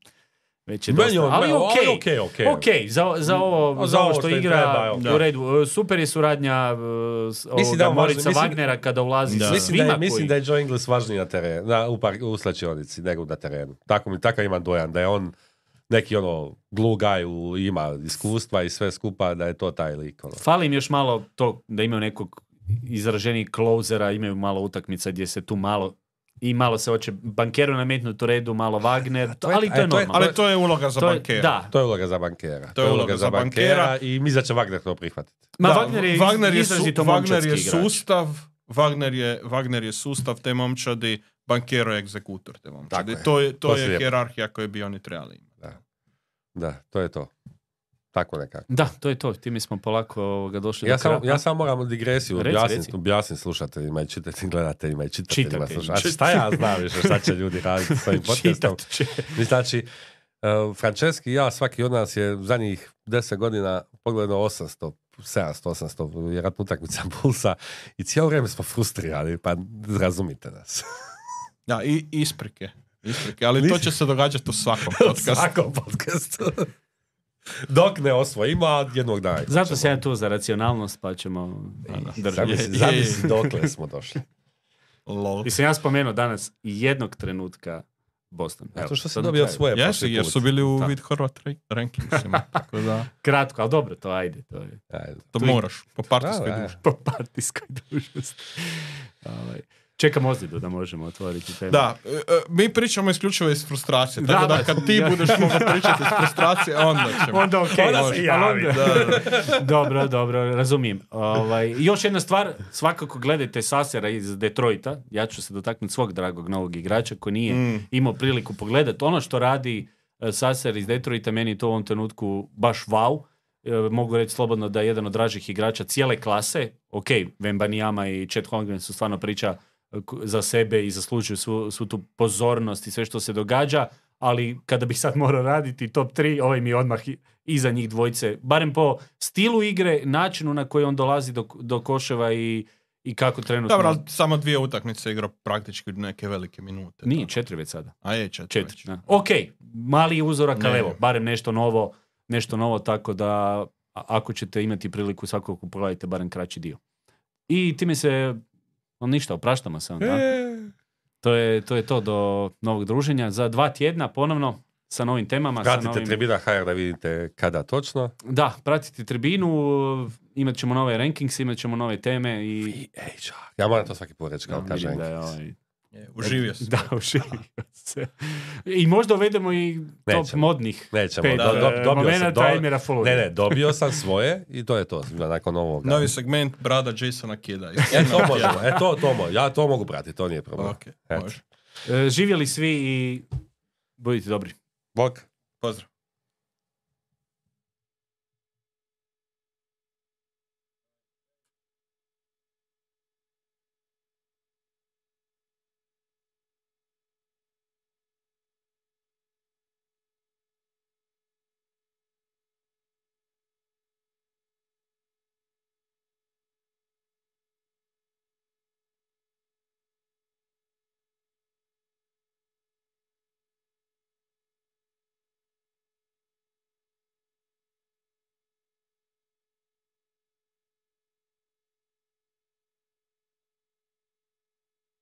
Speaker 1: već je dosta.
Speaker 2: on-
Speaker 1: Ali okej,
Speaker 2: ali okej, okej.
Speaker 1: okej, za, za ovo, za
Speaker 2: za
Speaker 1: ovo što
Speaker 2: što
Speaker 1: igra
Speaker 2: treba,
Speaker 1: u redu. E, Super je suradnja uh, s-
Speaker 2: Mislim da
Speaker 1: Morica
Speaker 2: mislim-
Speaker 1: Wagnera kada ulazi
Speaker 3: Da.
Speaker 1: sa
Speaker 2: Mislim da, je, mislim da je Joe Ingles važniji na terenu, na, u, par, u slačionici nego na terenu. Tako mi, takav imam dojam da je on neki ono glue guy, u, ima iskustva i sve skupa, da je to taj lik. Ono.
Speaker 1: Fali im još malo to da imaju nekog izraženijeg closera, imaju malo utakmica gdje se tu malo i malo se hoće bankeru nametnuti u redu, malo Wagner,
Speaker 2: to je-
Speaker 1: ali to je
Speaker 2: to je-
Speaker 1: normalno.
Speaker 3: Ali to je uloga za
Speaker 1: To je-
Speaker 3: bankera.
Speaker 1: Da,
Speaker 2: To je uloga za bankera.
Speaker 3: To je uloga za bankera.
Speaker 2: i mislim da će Wagner to prihvatiti.
Speaker 1: Ma
Speaker 3: Da,
Speaker 1: Wagner je,
Speaker 3: Wagner je, su- Wagner je sustav, Wagner je, Wagner je sustav te momčadi, bankero je egzekutor te momčadi.
Speaker 2: Tako je.
Speaker 3: To je, to
Speaker 2: To
Speaker 3: je hjerarhija koju bi oni trebali imati.
Speaker 2: Da, to je to. Tako nekako.
Speaker 1: Da, to je to. Time smo polako ovoga, došli
Speaker 2: Ja
Speaker 1: do
Speaker 2: samo, ja samo moram digresiju
Speaker 1: Reci,
Speaker 2: objasniti,
Speaker 1: reci.
Speaker 2: objasniti slušateljima i čitateljima, gledateljima i čitateljima. A šta ja znam više šta će ljudi raditi s ovim podcastom? Znači, uh, Franceski i ja, svaki od nas je zadnjih 10 godina pogledao 800, 700, 800, vjerojatno utakmica Bulsa i cijelo vrijeme smo frustrirani, pa razumite nas.
Speaker 3: Da, i isprike. Isprike, ali to
Speaker 2: Nisi-
Speaker 3: će se događati u svakom
Speaker 2: U
Speaker 3: podcastu.
Speaker 2: svakom podcastu. Dok ne osvojimo, a jednog dana.
Speaker 1: Zato sam ja tu za racionalnost, pa ćemo ono, držati.
Speaker 2: Zamisli, dokle smo došli.
Speaker 3: Lol.
Speaker 1: I sam ja spomenuo danas jednog trenutka Boston.
Speaker 2: Zato što si dobio
Speaker 1: kraju.
Speaker 2: svoje
Speaker 3: Jesu,
Speaker 2: prošli
Speaker 3: jer su bili u vid Horvat ra- rankingsima, tako da
Speaker 1: Kratko, ali dobro, to ajde. To je
Speaker 2: Ajde.
Speaker 3: to moraš, po partijskoj duži.
Speaker 1: po partijskoj dužnosti. Čekam ozljedu da možemo otvoriti temu.
Speaker 3: Da, e, e, mi pričamo isključivo iz frustracije, tako da,
Speaker 1: da.
Speaker 3: kad ti budeš mogao pričati iz frustracije, onda ćemo.
Speaker 1: Onda okej.
Speaker 2: Onda se javi.
Speaker 3: Da,
Speaker 1: dobro, dobro, razumijem. Ovaj, još jedna stvar, svakako gledajte Sasera iz Detroita. Ja ću se dotaknuti svog dragog novog igrača koji nije
Speaker 3: Mm.
Speaker 1: imao priliku pogledati. Ono što radi e, Saser iz Detroita, meni je to u ovom trenutku baš wow. Mogu reći slobodno da je jedan od dražih igrača cijele klase. Ok, Vembanijama i Chet Holmgren su stvarno priča za sebe i zaslužuju svu, svu tu pozornost i sve što se događa, ali kada bih sad morao raditi top 3, ovaj mi je odmah iza njih dvojice, barem po stilu igre, načinu na koji on dolazi do, do koševa i, i kako trenutno...
Speaker 3: Dobro, ali samo dvije utakmice igrao praktički neke velike minute.
Speaker 1: Nije,
Speaker 3: tako.
Speaker 1: četiri već sada.
Speaker 3: A je četiri.
Speaker 1: Četiri.
Speaker 3: već.
Speaker 1: da. Ok, mali uzorak, ali evo, barem nešto novo, nešto novo, tako da ako ćete imati priliku svakako pogledajte barem kraći dio. I time se, no ništa, opraštamo se onda. To je, to je to do novog druženja. Za dva tjedna ponovno sa novim temama. sa
Speaker 2: Pratite
Speaker 1: novim...
Speaker 2: Tribina HR da vidite kada točno.
Speaker 1: Da, pratite tribinu, imat ćemo nove rankings, imat ćemo nove teme i...
Speaker 2: Ja moram to svaki put reći kao
Speaker 1: Da,
Speaker 2: kaže.
Speaker 1: da je ovaj-
Speaker 3: Je, uživio sam.
Speaker 1: Da, uživio se. I možda uvedemo i top
Speaker 2: Nećemo.
Speaker 1: modnih
Speaker 2: Nećemo,
Speaker 1: pet
Speaker 2: do- do-
Speaker 1: e,
Speaker 2: dobio sam,
Speaker 1: momenata
Speaker 2: do-
Speaker 1: Emira Fullerja.
Speaker 2: Ne, ne, dobio sam svoje i to je to, nakon ovoga.
Speaker 3: Novi segment brada Jasona Kida.
Speaker 2: E, to možemo, e, to, to, mo- ja to mogu pratiti, to nije problem.
Speaker 3: Ok,
Speaker 2: Eto.
Speaker 3: može.
Speaker 1: E, živjeli svi i budite dobri.
Speaker 2: Bok.
Speaker 3: Pozdrav.